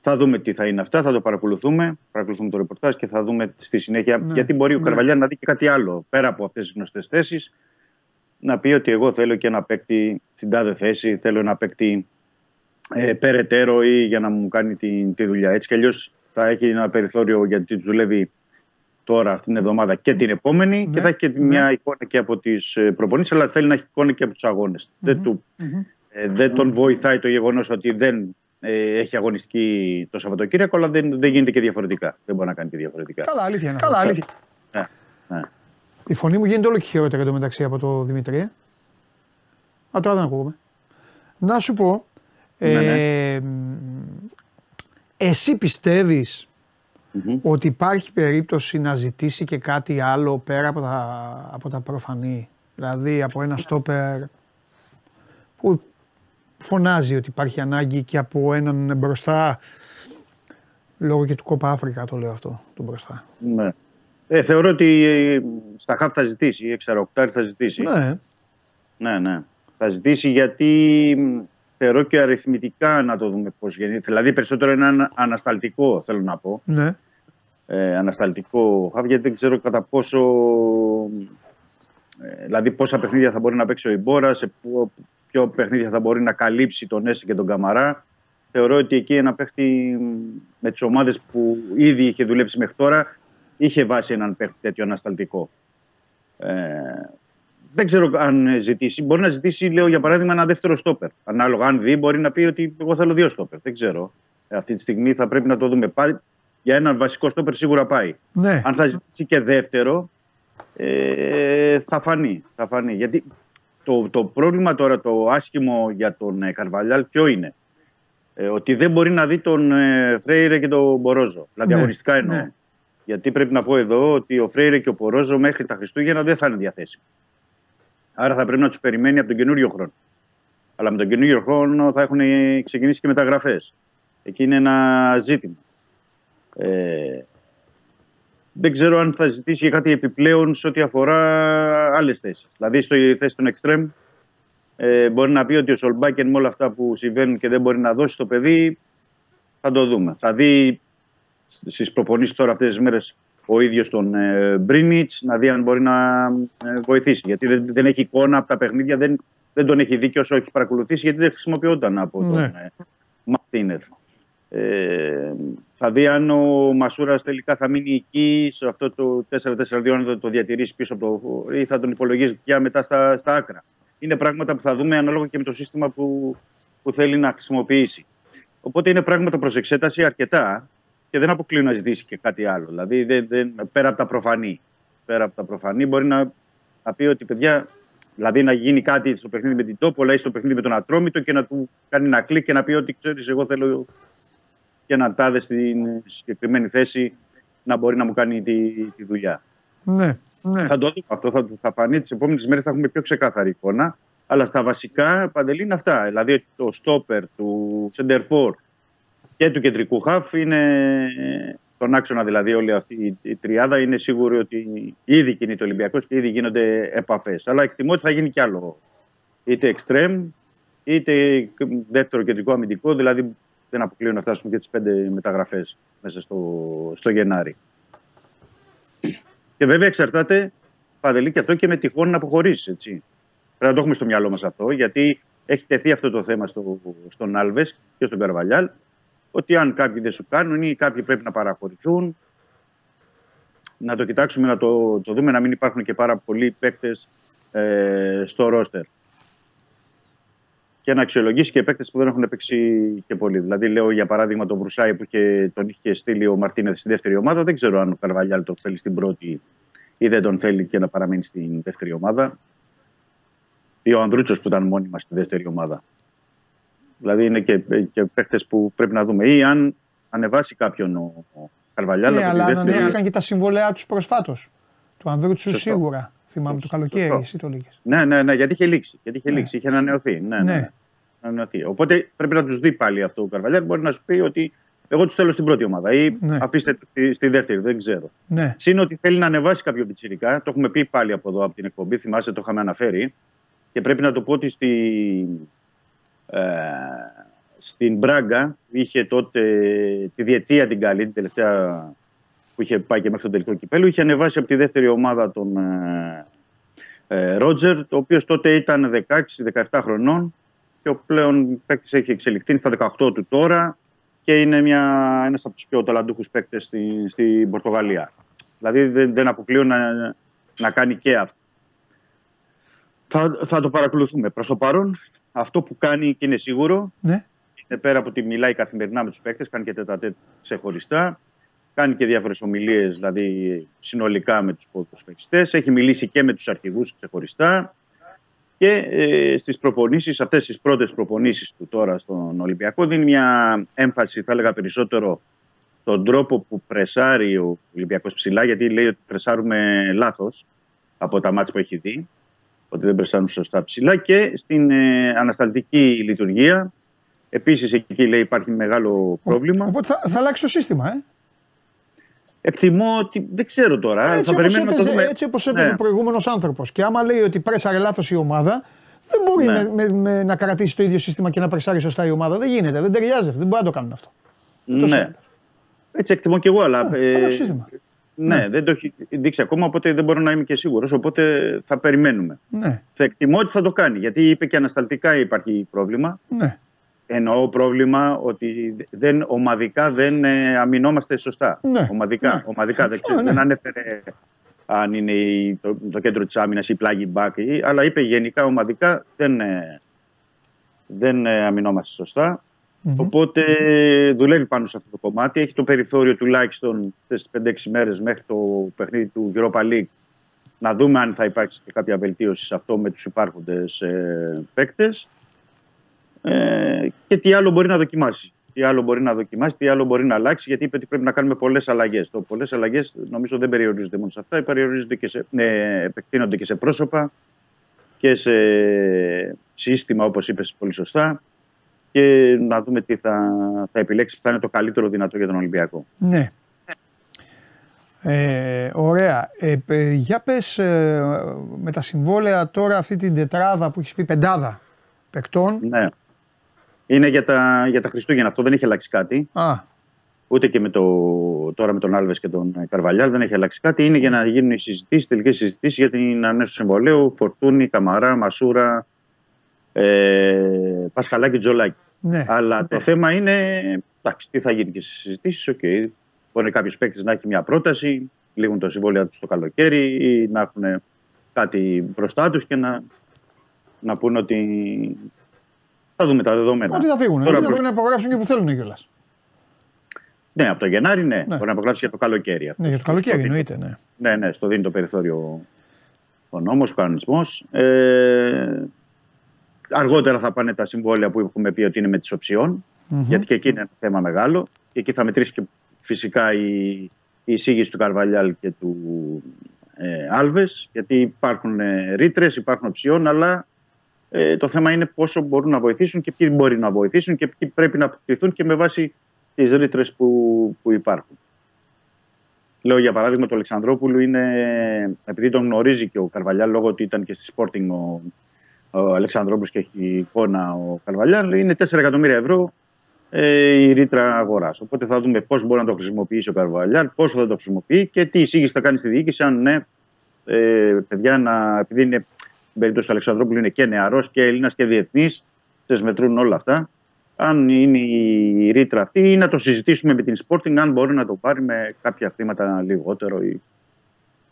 I: θα δούμε τι θα είναι αυτά, θα το παρακολουθούμε. Παρακολουθούμε το ρεπορτάζ και θα δούμε στη συνέχεια.
A: Ναι,
I: γιατί μπορεί ο
A: ναι.
I: Καρβαλιά να δει και κάτι άλλο πέρα από αυτές τις γνωστές θέσεις. Να πει ότι εγώ θέλω και ένα παίκτη στην τάδε θέση, θέλω ένα παίκτη ε, περαιτέρω ή για να μου κάνει τη, τη δουλειά. Έτσι κι αλλιώς θα έχει ένα περιθώριο γιατί τους δουλεύει τώρα αυτήν την εβδομάδα και την επόμενη
A: Ναι,
I: και θα έχει και
A: ναι.
I: μια εικόνα και από τις προπονήσεις, αλλά θέλει να έχει εικόνα και από τους αγώνες. Δεν, του, ε, δεν τον βοηθάει το γεγονός ότι δεν ε, έχει αγωνιστική το Σαββατοκύριακο, αλλά δεν, δεν γίνεται και διαφορετικά. Δεν μπορεί να κάνει και διαφορετικά.
A: Καλά, αλήθεια είναι. Καλά, αλήθεια.
I: Ναι, ναι.
A: Η φωνή μου γίνεται όλο και χειρότερη εντωμεταξύ από το Δημήτρη. ε. Α, τώρα δεν ακούγομαι. Να σου πω,
I: Ναι,
A: ε, εσύ πιστεύεις
I: Μμμ.
A: ότι υπάρχει περίπτωση να ζητήσει και κάτι άλλο πέρα από τα, από τα προφανή; Δηλαδή από ένα στόπερ που φωνάζει ότι υπάρχει ανάγκη και από έναν μπροστά λόγω και του Κόπα Αφρικα το λέω αυτό, του μπροστά.
I: Ναι. Ε, θεωρώ ότι ε, στα χαφ θα ζητήσει, η εξαροκτάρι θα ζητήσει.
A: Ναι,
I: Ναι, ναι. Θα ζητήσει γιατί μ, θεωρώ και αριθμητικά να το δούμε πώς γίνεται. Δηλαδή περισσότερο είναι ένα ανασταλτικό θέλω να πω.
A: ναι.
I: Ε, ανασταλτικό χαφ γιατί δεν ξέρω κατά πόσο... ε, δηλαδή πόσα παιχνίδια θα μπορεί να παίξει ο Ιμπόρα, σε ποιο, ποιο παιχνίδια θα μπορεί να καλύψει τον Έση και τον Καμαρά. Θεωρώ ότι εκεί ένα παίχτη μ, με τις ομάδες που ήδη είχε δουλέψει μέχρι τώρα είχε βάσει έναν παίχτη τέτοιο ανασταλτικό. Ε, δεν ξέρω αν ζητήσει. Μπορεί να ζητήσει, λέω για παράδειγμα, ένα δεύτερο στόπερ. Ανάλογα, αν δει, μπορεί να πει ότι εγώ θέλω δύο στόπερ. Δεν ξέρω. Ε, αυτή τη στιγμή θα πρέπει να το δούμε. Πάει, για ένα βασικό στόπερ σίγουρα πάει.
A: Ναι.
I: Αν θα ζητήσει και δεύτερο, ε, θα φανεί. Θα φανεί. Γιατί το, το πρόβλημα τώρα, το άσχημο για τον ε, Καρβαλιάλ, ποιο είναι; Ε, ότι δεν μπορεί να δει τον ε, Φρέιρε και τον Μπορόζο. Δηλαδή,
A: Ναι,
I: αγωνιστικά εννοώ.
A: ναι.
I: Γιατί πρέπει να πω εδώ ότι ο Φρέιρε και ο Μπορόζο μέχρι τα Χριστούγεννα δεν θα είναι διαθέσιμοι. Άρα θα πρέπει να τους περιμένει από τον καινούριο χρόνο. Αλλά με τον καινούριο χρόνο θα έχουν ξεκινήσει και μεταγραφές. Εκεί είναι ένα ζήτημα. Ε, δεν ξέρω αν θα ζητήσει και κάτι επιπλέον σε ό,τι αφορά άλλες θέσεις. Δηλαδή, στο θέση των εξτρέμ, ε, μπορεί να πει ότι ο Σολμπάκεν με όλα αυτά που συμβαίνουν και δεν μπορεί να δώσει το παιδί, θα το δούμε. Θα δει στις προπονήσεις τώρα αυτές τις μέρες ο ίδιος τον ε, Μπρίνιτς να δει αν μπορεί να ε, βοηθήσει. Γιατί δεν, δεν έχει εικόνα από τα παιχνίδια, δεν, δεν τον έχει δει και όσο έχει παρακολουθήσει, γιατί δεν χρησιμοποιόταν από τον
A: Ναι.
I: ε, Μαρτίνεθ. Ε, θα δει αν ο Μασούρας τελικά θα μείνει εκεί σε αυτό το 4-4-2, αν θα το διατηρήσει πίσω από το. ή θα τον υπολογίζει πια μετά στα, στα άκρα. Είναι πράγματα που θα δούμε ανάλογα και με το σύστημα που, που θέλει να χρησιμοποιήσει. Οπότε είναι πράγματα προς εξέταση αρκετά και δεν αποκλείω να ζητήσει και κάτι άλλο. Δηλαδή, δεν, δεν, πέρα από τα προφανή. Πέρα από τα προφανή, μπορεί να, να πει ότι παιδιά, δηλαδή να γίνει κάτι στο παιχνίδι με την Τόπολα ή στο παιχνίδι με τον Ατρόμητο και να του κάνει ένα κλικ και να πει ότι ξέρεις, εγώ θέλω και έναν τάδε στην συγκεκριμένη θέση να μπορεί να μου κάνει τη, τη δουλειά.
A: Ναι, ναι.
I: Θα το δούμε. Αυτό θα, θα φανεί τις επόμενες μέρες, θα έχουμε πιο ξεκάθαρη εικόνα. Αλλά στα βασικά παντελή είναι αυτά. Δηλαδή ότι το στόπερ του Σεντερφόρ και του κεντρικού χαφ είναι τον άξονα δηλαδή όλη αυτή η- η τριάδα είναι σίγουρη ότι ήδη κινείται ο Ολυμπιακός και ήδη γίνονται επαφές. Αλλά εκτιμώ ότι θα γίνει κι άλλο. Είτε εξτρέμ, είτε δεύτερο κεντρικό αμυντικό, δηλαδή δεν αποκλείω να φτάσουμε και τις πέντε μεταγραφές μέσα στο, στο Γενάρη. Και βέβαια εξαρτάται παντελή και αυτό και με τυχόν να αποχωρήσει. Έτσι. Πρέπει να το έχουμε στο μυαλό μας αυτό, γιατί έχει τεθεί αυτό το θέμα στο, στον Άλβες και στον Καρβαλιάλ. Ότι αν κάποιοι δεν σου κάνουν ή κάποιοι πρέπει να παραχωρηθούν, να το κοιτάξουμε, να το, το δούμε, να μην υπάρχουν και πάρα πολλοί παίκτες ε, στο ρόστερ. Και να αξιολογήσεις και παίκτες που δεν έχουν παίξει και πολύ. Δηλαδή, λέω για παράδειγμα τον Βρουσάη που είχε, τον είχε στείλει ο Μαρτίνεθ στη δεύτερη ομάδα. Δεν ξέρω αν ο Καρβαλιάλ τον θέλει στην πρώτη ή δεν τον θέλει και να παραμείνει στην δεύτερη ομάδα. Ή ο Ανδρούτσος που ήταν μόνιμα στη δεύτερη ομάδα. Δηλαδή είναι και, και παίχτε που πρέπει να δούμε. Ή αν ανεβάσει κάποιον ο, ο Καρβαλιάλ
A: Ναι,
I: από
A: αλλά
I: τη δεύτερη.
A: ανανέωθηκαν και τα συμβολέα τους προσφάτως. Του Ανδρούτσου
I: Σωστό.
A: σίγουρα. Θυμάμαι το καλοκαίρι,
I: Σωστό.
A: εσύ το λέγε.
I: Ναι, ναι, ναι, γιατί είχε λήξει. Γιατί είχε
A: Ναι.
I: λήξει, είχε ανανεωθεί. Ναι, ναι.
A: Ναι.
I: ναι. ανανεωθεί. Οπότε πρέπει να τους δει πάλι αυτό ο Καρβαλιάλ. Μπορεί να σου πει ότι εγώ τους θέλω στην πρώτη ομάδα ή
A: Ναι.
I: αφήστε τους στη, στη δεύτερη, δεν ξέρω.
A: Ναι.
I: Συν ότι θέλει να ανεβάσει κάποιο πιτσιρικά. Το έχουμε πει πάλι από εδώ από την εκπομπή. Θυμάσαι, το είχαμε αναφέρει. Και πρέπει να το πω ότι στη, ε, στην Μπράγκα είχε τότε τη διετία την καλή, την τελευταία που είχε πάει και μέχρι το τελικό κυπέλο. Είχε ανεβάσει από τη δεύτερη ομάδα τον ε, ε, Ρότζερ, το οποίος τότε ήταν 16-17 χρονών και ο πλέον παίκτης έχει εξελιχθεί είναι στα 18 του τώρα και είναι μια, ένας από τους πιο ταλαντούχους παίκτες στη, στην Πορτογαλία. Δηλαδή δεν, δεν αποκλείω να, να κάνει και αυτό. Θα, θα το παρακολουθούμε. Προς το παρόν, αυτό που κάνει και είναι σίγουρο,
A: Ναι.
I: είναι πέρα από ότι μιλάει καθημερινά με τους παίκτες, κάνει και τετατέτ ξεχωριστά, κάνει και διάφορες ομιλίες, δηλαδή συνολικά με τους ποδοσφαιριστές, έχει μιλήσει και με τους αρχηγούς ξεχωριστά και ε, στις προπονήσεις, αυτές τις πρώτες προπονήσεις του τώρα στον Ολυμπιακό δίνει μια έμφαση, θα έλεγα περισσότερο, στον τρόπο που πρεσάρει ο Ολυμπιακός ψηλά, γιατί λέει ότι πρεσάρουμε λάθος από τα μάτια που έχει δει, ότι δεν πρεσάρουν σωστά ψηλά και στην ε, ανασταλτική λειτουργία. Επίσης εκεί λέει υπάρχει μεγάλο πρόβλημα.
A: Οπότε θα, θα αλλάξει το σύστημα, ε.
I: Εκτιμώ ότι δεν ξέρω τώρα.
A: Έτσι
I: θα
A: όπως
I: περιμένουμε να το
A: έπαιζε,
I: δούμε.
A: έτσι όπως έπαιζε
I: Ναι.
A: ο προηγούμενος άνθρωπος. Και άμα λέει ότι πρέσαρε λάθος η ομάδα, δεν μπορεί
I: Ναι.
A: με, με- με- να κρατήσει το ίδιο σύστημα και να πρεσάρει σωστά η ομάδα. Δεν γίνεται, δεν ταιριάζει. Δεν μπορεί να το κάνουν αυτό. Τόσο
I: Ναι.
A: είναι.
I: Έτσι εκτιμώ και εγώ, αλλά.
A: Ναι,
I: ε,
A: θα αλλάξει το σύστημα.
I: Ναι, δεν το έχει δείξει ακόμα, οπότε δεν μπορώ να είμαι και σίγουρος. Οπότε θα περιμένουμε.
A: Ναι,
I: Θα εκτιμώ ότι θα το κάνει, γιατί είπε και ανασταλτικά υπάρχει πρόβλημα.
A: ναι.
I: Εννοώ πρόβλημα ότι δεν, ομαδικά δεν ε, αμυνόμαστε σωστά.
A: Ναι,
I: Ομαδικά,
A: ναι.
I: ομαδικά δεν,
A: Σωστό,
I: ξέρω,
A: ναι.
I: δεν ανέφερε αν είναι η- το, το κέντρο της άμυνας ή πλάγι μπακ, ή- αλλά είπε γενικά ομαδικά δεν, ε, δεν ε, αμυνόμαστε σωστά. Οπότε δουλεύει πάνω σε αυτό το κομμάτι. Έχει το περιθώριο τουλάχιστον στις 5-6 μέρες μέχρι το παιχνίδι του Europa League να δούμε αν θα υπάρξει και κάποια βελτίωση σε αυτό με τους υπάρχοντες ε, παίκτες ε, και τι άλλο μπορεί να δοκιμάσει. Τι άλλο μπορεί να δοκιμάσει, τι άλλο μπορεί να αλλάξει, γιατί είπε ότι πρέπει να κάνουμε πολλές αλλαγές. Το πολλές αλλαγές νομίζω δεν περιορίζονται μόνο σε αυτά, περιορίζονται και σε, ε, επεκτείνονται και σε πρόσωπα και σε σύστημα, όπως είπες πολύ σωστά. Και να δούμε τι θα, θα επιλέξει που θα είναι το καλύτερο δυνατό για τον Ολυμπιακό.
A: Ναι. Ε, ωραία. Ε, πε- για πες ε, με τα συμβόλαια τώρα αυτή την τετράδα που έχεις πει πεντάδα παικτών.
I: Ναι. Είναι για τα, για τα Χριστούγεννα. Αυτό δεν έχει αλλάξει κάτι.
A: Α,
I: Ούτε και με το, τώρα με τον Άλβες και τον Καρβαλιάλ δεν έχει αλλάξει κάτι. Είναι για να γίνουν οι συζητήσεις, τελικές συζητήσεις για την ανέωση του συμβολέου. Φορτούνη, Καμαρά, Μασούρα, ε, Πασχαλάκη, Τζολάκη.
A: ναι.
I: Αλλά το θέμα είναι εντάξει, τι θα γίνει και στις συζητήσεις. Okay. Μπορεί κάποιος παίκτης να έχει μια πρόταση, λήγουν το συμβόλαιο τους το καλοκαίρι ή να έχουν κάτι μπροστά τους και να, να πούνε ότι θα δούμε τα δεδομένα.
A: Ότι θα φύγουν.
I: Τώρα
A: Ότι θα
I: προς-
A: φύγουν να υπογράψουν και που θέλουν κιόλας.
I: Ναι, από το Γενάρη ναι.
A: Ναι.
I: Μπορεί να απογράψει για το καλοκαίρι. αυτό.
A: Ναι, για το καλοκαίρι
I: Στο
A: εννοείται. Ναι.
I: Ναι, ναι, στο δίνει το περιθώριο ο νόμος, ο κανονισμός. Ε, αργότερα θα πάνε τα συμβόλαια που έχουμε πει ότι είναι με τις οψιών, γιατί και εκεί είναι ένα θέμα μεγάλο. Και εκεί θα μετρήσει και φυσικά η, η εισήγηση του Καρβαλιάλ και του ε, Άλβες, γιατί υπάρχουν ε, ρήτρες, υπάρχουν οψιών, αλλά ε, το θέμα είναι πόσο μπορούν να βοηθήσουν και ποιοι μπορεί να βοηθήσουν και ποιοι πρέπει να αποκτηθούν και με βάση τις ρήτρες που, που υπάρχουν. Λέω για παράδειγμα το Αλεξανδρόπουλου είναι, επειδή τον γνωρίζει και ο Καρβαλιάλ λόγω ότι ήταν και στη Sporting ο, ο Αλεξανδρόπουλος και έχει εικόνα ο Καρβαλιάλ, είναι 4 εκατομμύρια ευρώ ε, η ρήτρα αγοράς. Οπότε θα δούμε πώς μπορεί να το χρησιμοποιήσει ο Καρβαλιάλ, πόσο θα το χρησιμοποιεί και τι εισήγηση θα κάνει στη διοίκηση. Αν ναι, ε, παιδιά, να, επειδή είναι στην περίπτωση του Αλεξανδρόπουλου είναι και νεαρός και Έλληνας και διεθνής, τε μετρούν όλα αυτά. Αν είναι η ρήτρα αυτή, ή να το συζητήσουμε με την Sporting, αν μπορεί να το πάρει με κάποια χρήματα λιγότερο ή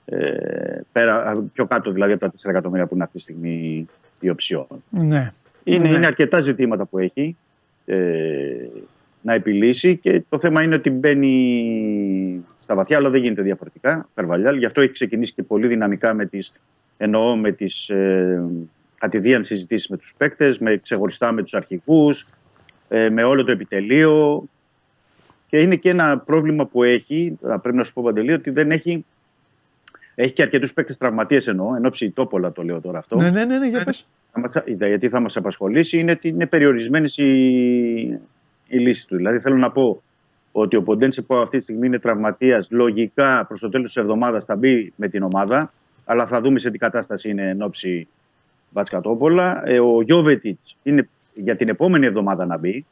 I: ε, πέρα, πιο κάτω δηλαδή από τα 4 εκατομμύρια που είναι αυτή τη στιγμή η οψιόν.
A: ναι.
I: Είναι,
A: Ναι.
I: είναι αρκετά ζητήματα που έχει ε, να επιλύσει και το θέμα είναι ότι μπαίνει στα βαθιά, αλλά δεν γίνεται διαφορετικά. Καρβαλιάλ, γι' αυτό έχει ξεκινήσει και πολύ δυναμικά με τις, εννοώ με τις ε, κατηδίαν συζητήσεις με τους παίκτες, με, ξεχωριστά με τους αρχικούς, ε, με όλο το επιτελείο. Και είναι και ένα πρόβλημα που έχει, α, πρέπει να σου πω Παντελή, ότι δεν έχει, έχει και αρκετούς παίκτες τραυματίες εννοώ, εν ώψη τόπολα το λέω τώρα αυτό
A: Ναι, ναι, ναι, ναι, για πες.
I: θα μας- γιατί θα μας απασχολήσει είναι ότι είναι περιορισμένες οι, οι λύσεις του. Δηλαδή θέλω να πω ότι ο Ποντένσε που αυτή τη στιγμή είναι τραυματίας λογικά προς το τέλος της εβδομάδας θα μπει με την ομάδα αλλά θα δούμε σε τι κατάσταση είναι εν ώψη Βατσκατόπολα. Ε, ο Γιώβετιτς είναι για την επόμενη εβδομάδα να μπει.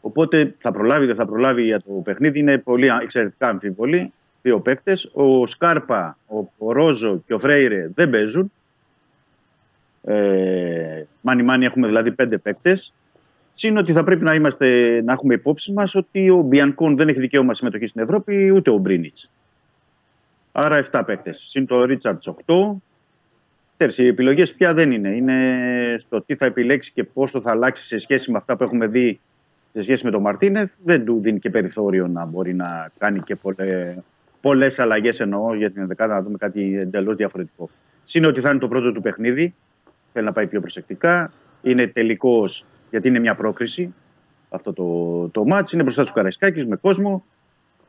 I: Οπότε θα προλάβει, δεν θα προλάβει για το παιχνίδι. Είναι πολύ α- εξαιρετικά αμφιβολή. Δύο παίκτες. Ο Σκάρπα, ο, ο Ρόζο και ο Φρέιρε δεν παίζουν. Ε, μάνι μάνι έχουμε δηλαδή πέντε παίκτες. Συν ότι θα πρέπει να, είμαστε, να έχουμε υπόψη μας ότι ο Μπιανκόν δεν έχει δικαίωμα συμμετοχής στην Ευρώπη, ούτε ο Μπρίνιτς. Άρα 7 παίκτες. Συν το Ρίτσαρτς 8. Ξέρεις, οι επιλογές πια δεν είναι. Είναι στο τι θα επιλέξει και πόσο θα αλλάξει σε σχέση με αυτά που έχουμε δει σε σχέση με τον Μαρτίνεθ. Δεν του δίνει και περιθώριο να μπορεί να κάνει και πολλές πολλές αλλαγές εννοώ για την 11 να δούμε κάτι εντελώς διαφορετικό. Συν ότι θα είναι το πρώτο του παιχνίδι. Θέλει να πάει πιο προσεκτικά. Είναι τελικός γιατί είναι μια πρόκριση αυτό το, το μάτς. Είναι μπροστά του Καραϊσκάκης με κόσμο.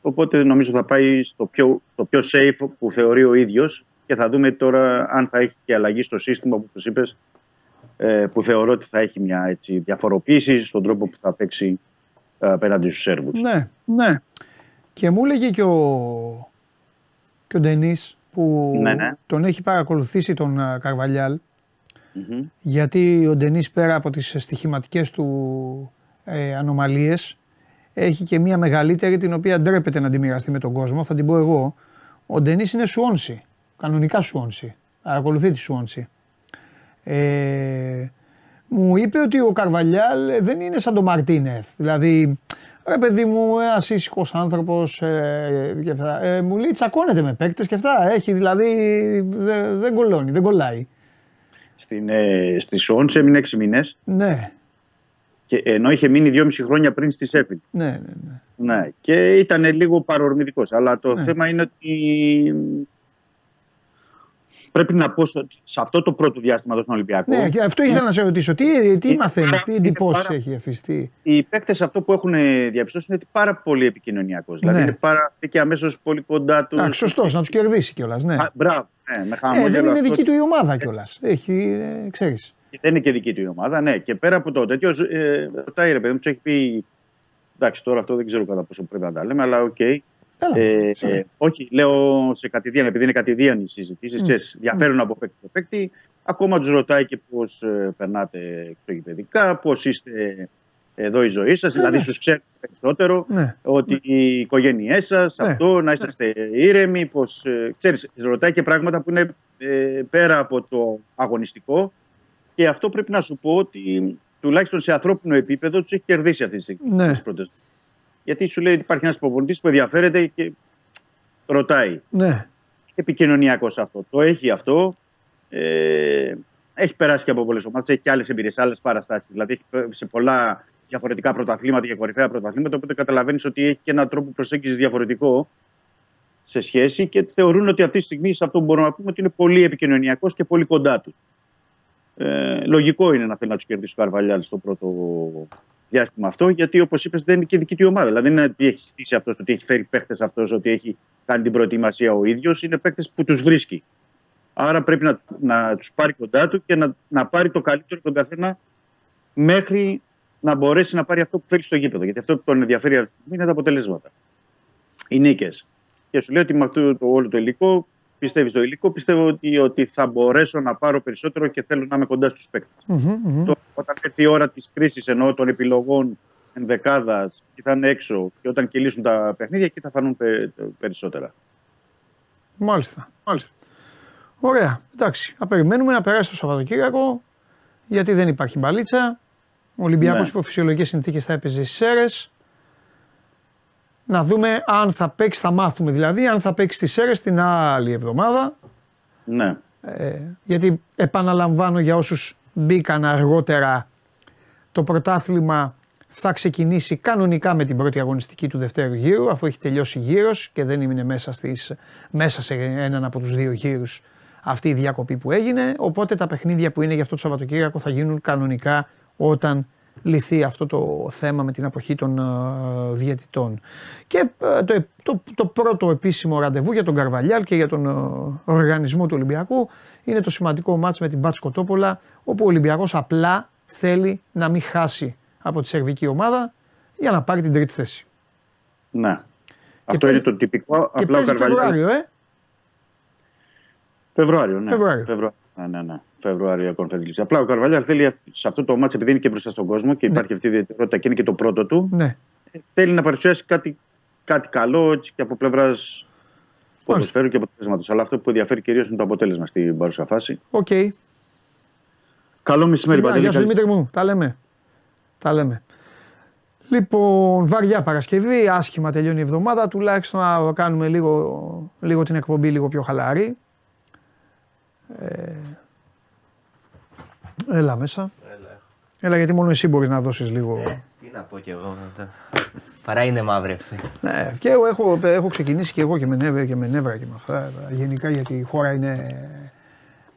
I: Οπότε νομίζω θα πάει στο πιο, το πιο safe που θεωρεί ο ίδιος και θα δούμε τώρα αν θα έχει και αλλαγή στο σύστημα που τους είπες ε, που θεωρώ ότι θα έχει μια έτσι, διαφοροποίηση στον τρόπο που θα παίξει ε, απέναντι στους Σέρβους.
A: Ναι, ναι. Και μου έλεγε και ο, και ο Ντενής που
I: Ναι, ναι.
A: τον έχει παρακολουθήσει τον α, Καρβαλιάλ
I: Μμμ.
A: γιατί ο Ντενής πέρα από τις στοιχηματικές του ε, ανομαλίες έχει και μία μεγαλύτερη την οποία ντρέπεται να τη μοιραστεί με τον κόσμο, θα την πω εγώ. Ο Ντενής είναι Σουόνσι, κανονικά Σουόνσι, ακολουθεί τη Σουόνσι. Ε, μου είπε ότι ο Καρβαλιάλ δεν είναι σαν τον Μαρτίνεθ. Δηλαδή, ρε παιδί μου, ένας ήσυχος άνθρωπος ε, και αυτά. Ε, μου λέει τσακώνεται με παίκτες και αυτά. Έχει δηλαδή. Δεν δεν κολλώνει, δεν κολλάει.
I: Στην, ε, στη Σόντς έμεινε 6 μήνες.
A: Ναι,
I: Και, ενώ είχε μείνει 2,5 χρόνια πριν στη Σέφιλ.
A: ναι, ναι. ναι.
I: Ναι, και ήταν λίγο παρορμητικός. Αλλά το
A: Ναι.
I: θέμα είναι ότι πρέπει να πω ότι σε αυτό το πρώτο διάστημα εδώ στον Ολυμπιακό.
A: Ναι, και αυτό ήθελα να σε ρωτήσω. Τι, τι
I: Είναι
A: μαθαίνεις,
I: πάρα-
A: τι
I: είναι
A: εντυπώσεις
I: πάρα-
A: έχει αφιστεί.
I: Οι παίκτες αυτό που έχουν ε, διαπιστώσει είναι ότι πάρα πολύ επικοινωνιακός. Δηλαδή
A: Ναι.
I: είναι πάρα και αμέσως πολύ κοντά τους.
A: Εντάξει, σωστός, να τους κερδίσει κιόλας. Ναι.
I: Α, Μπράβο. Ναι, με
A: Ε,
I: χαμόγελο
A: δεν είναι
I: αυτό.
A: δική του η ομάδα κιόλας. Έχει, ε, ξέρεις.
I: Και Δεν είναι και δική του η ομάδα, ναι. Και πέρα από το τέτοιο, ε, ρωτάει ρε παιδί μου, τους έχει πει. Εντάξει, τώρα αυτό δεν ξέρω κατά πόσο πρέπει να τα λέμε, αλλά οκ.
A: Έλα,
I: Ε,
A: σιγά.
I: ε, όχι, λέω σε κατηδίαν, επειδή είναι κατηδίαν οι συζητήσεις,
A: Μμ.
I: διαφέρουν από παίκτη σε παίκτη. Ακόμα τους ρωτάει και πώς περνάτε εξωγηπαιδικά, πώς είστε εδώ η ζωή σας. δηλαδή,
A: εντάξει.
I: σου ξέρουν περισσότερο
A: Ναι.
I: ότι οι οικογένειές σας, αυτό, να είσαστε ήρεμοι. Πως, ε, ξέρεις, ρωτάει και πράγματα που είναι ε, πέρα από το αγωνιστικό. Και αυτό πρέπει να σου πω ότι τουλάχιστον σε ανθρώπινο επίπεδο τους έχει κερδίσει αυτή τη στιγμή.
A: Ναι.
I: τις πρώτες. Γιατί σου λέει ότι υπάρχει ένας προπονητή που ενδιαφέρεται και ρωτάει.
A: Ναι.
I: Επικοινωνιακός αυτό. Το έχει αυτό. Ε, έχει περάσει και από πολλές ομάδες. Έχει και άλλες εμπειρίες, άλλες παραστάσεις. Δηλαδή έχει πέ- σε πολλά διαφορετικά πρωταθλήματα και κορυφαία πρωταθλήματα. Οπότε καταλαβαίνεις ότι έχει και έναν τρόπο προσέγγισης διαφορετικό σε σχέση και θεωρούν ότι αυτή τη στιγμή σε αυτό που μπορούμε να πούμε ότι είναι πολύ επικοινωνιακός και πολύ κοντά τους. Ε, λογικό είναι να θέλει να τους κερδίσει ο Καρβαλιάλ στο πρώτο διάστημα αυτό, γιατί όπως είπες, δεν είναι και δική του η ομάδα. Δηλαδή, δεν είναι ότι έχει χτίσει αυτός, ότι έχει φέρει παίχτες αυτός, ότι έχει κάνει την προετοιμασία ο ίδιος. Είναι παίχτες που τους βρίσκει. Άρα πρέπει να, να τους πάρει κοντά του και να, να πάρει το καλύτερο τον καθένα μέχρι να μπορέσει να πάρει αυτό που θέλει στο γήπεδο. Γιατί αυτό που τον ενδιαφέρει αυτή τη στιγμή είναι τα αποτελέσματα. Οι νίκες. Και σου λέει ότι με αυτό το όλο το υλικό, πιστεύεις στο υλικό, πιστεύω ότι, ότι θα μπορέσω να πάρω περισσότερο και θέλω να είμαι κοντά στους παίκτες.
A: Μμμ, μμμ.
I: Το- Όταν έρθει η ώρα της κρίσης ενώ των επιλογών ενδεκάδα και θα είναι έξω και όταν κυλήσουν τα παιχνίδια, εκεί θα φανούν πε- περισσότερα.
A: Μάλιστα. Μάλιστα. Ωραία. Εντάξει. Θα περιμένουμε να περάσει το Σαββατοκύριακο γιατί δεν υπάρχει μπαλίτσα. Ο Ολυμπιακός
I: Ναι.
A: υπό φυσιολογικές συνθήκες θα έπαιζε στις αίρες. Να δούμε αν θα παίξει, θα μάθουμε δηλαδή, αν θα παίξει στι αίρες την άλλη εβδομάδα.
I: Ναι.
A: Ε, γιατί επαναλαμβάνω για όσους μπήκαν αργότερα το πρωτάθλημα θα ξεκινήσει κανονικά με την πρώτη αγωνιστική του δευτέρου γύρου αφού έχει τελειώσει γύρος και δεν έμεινε μέσα, στις, μέσα σε έναν από τους δύο γύρους αυτή η διακοπή που έγινε οπότε τα παιχνίδια που είναι για αυτό το Σαββατοκύριακο θα γίνουν κανονικά όταν λυθεί αυτό το θέμα με την αποχή των ε, διαιτητών. Και ε, το, το, το πρώτο επίσημο ραντεβού για τον Καρβαλιάλ και για τον ε, οργανισμό του Ολυμπιακού είναι το σημαντικό μάτς με την Μπάτς Κοτόπολα όπου ο Ολυμπιακός απλά θέλει να μην χάσει από τη σερβική ομάδα για να πάρει την τρίτη θέση.
I: Ναι. Αυτό
A: παίζει-
I: είναι το τυπικό.
A: Και
I: Απλά ο
A: παίζει
I: Καρβαλιάλ-
A: Φεβρουάριο, ε!
I: Φεβρουάριο, ναι.
A: Φεβρουάριο.
I: Φεβρουάριο. Ναι, ναι, ναι. Φεβρουάριο Conference League. Απλά ο Καρβαλιάλ θέλει σε αυτό το μάτς, επειδή είναι και μπροστά στον κόσμο και υπάρχει αυτή η ιδιαιτερότητα και είναι και το πρώτο του,
A: Ναι.
I: θέλει να παρουσιάσει κάτι, κάτι καλό έτσι, και από πλευράς ποδοσφαίρου και αποτελέσματος. Αλλά αυτό που ενδιαφέρει κυρίως είναι το αποτέλεσμα στην παρούσα φάση.
A: Οκ.
I: Καλό μεσημέρι,
A: Φιλιά,
I: Παντελή.
A: Γεια σου
I: Καλή-
A: Δημήτρη μου. Τα λέμε. Τα λέμε. Λοιπόν, βαριά Παρασκευή, άσχημα τελειώνει η εβδομάδα. Τουλάχιστον να κάνουμε λίγο, λίγο την εκπομπή λίγο πιο χαλαρή. Ε, έλα μέσα. Έλα. γιατί μόνο εσύ μπορείς να δώσεις λίγο.
J: Τι να πω κι εγώ μετά. Παρά είναι μαύρη αυτή.
A: Ναι, και εγώ έχω, έχω ξεκινήσει και εγώ και με νεύρα και με νεύρα και με αυτά. Γενικά γιατί η χώρα είναι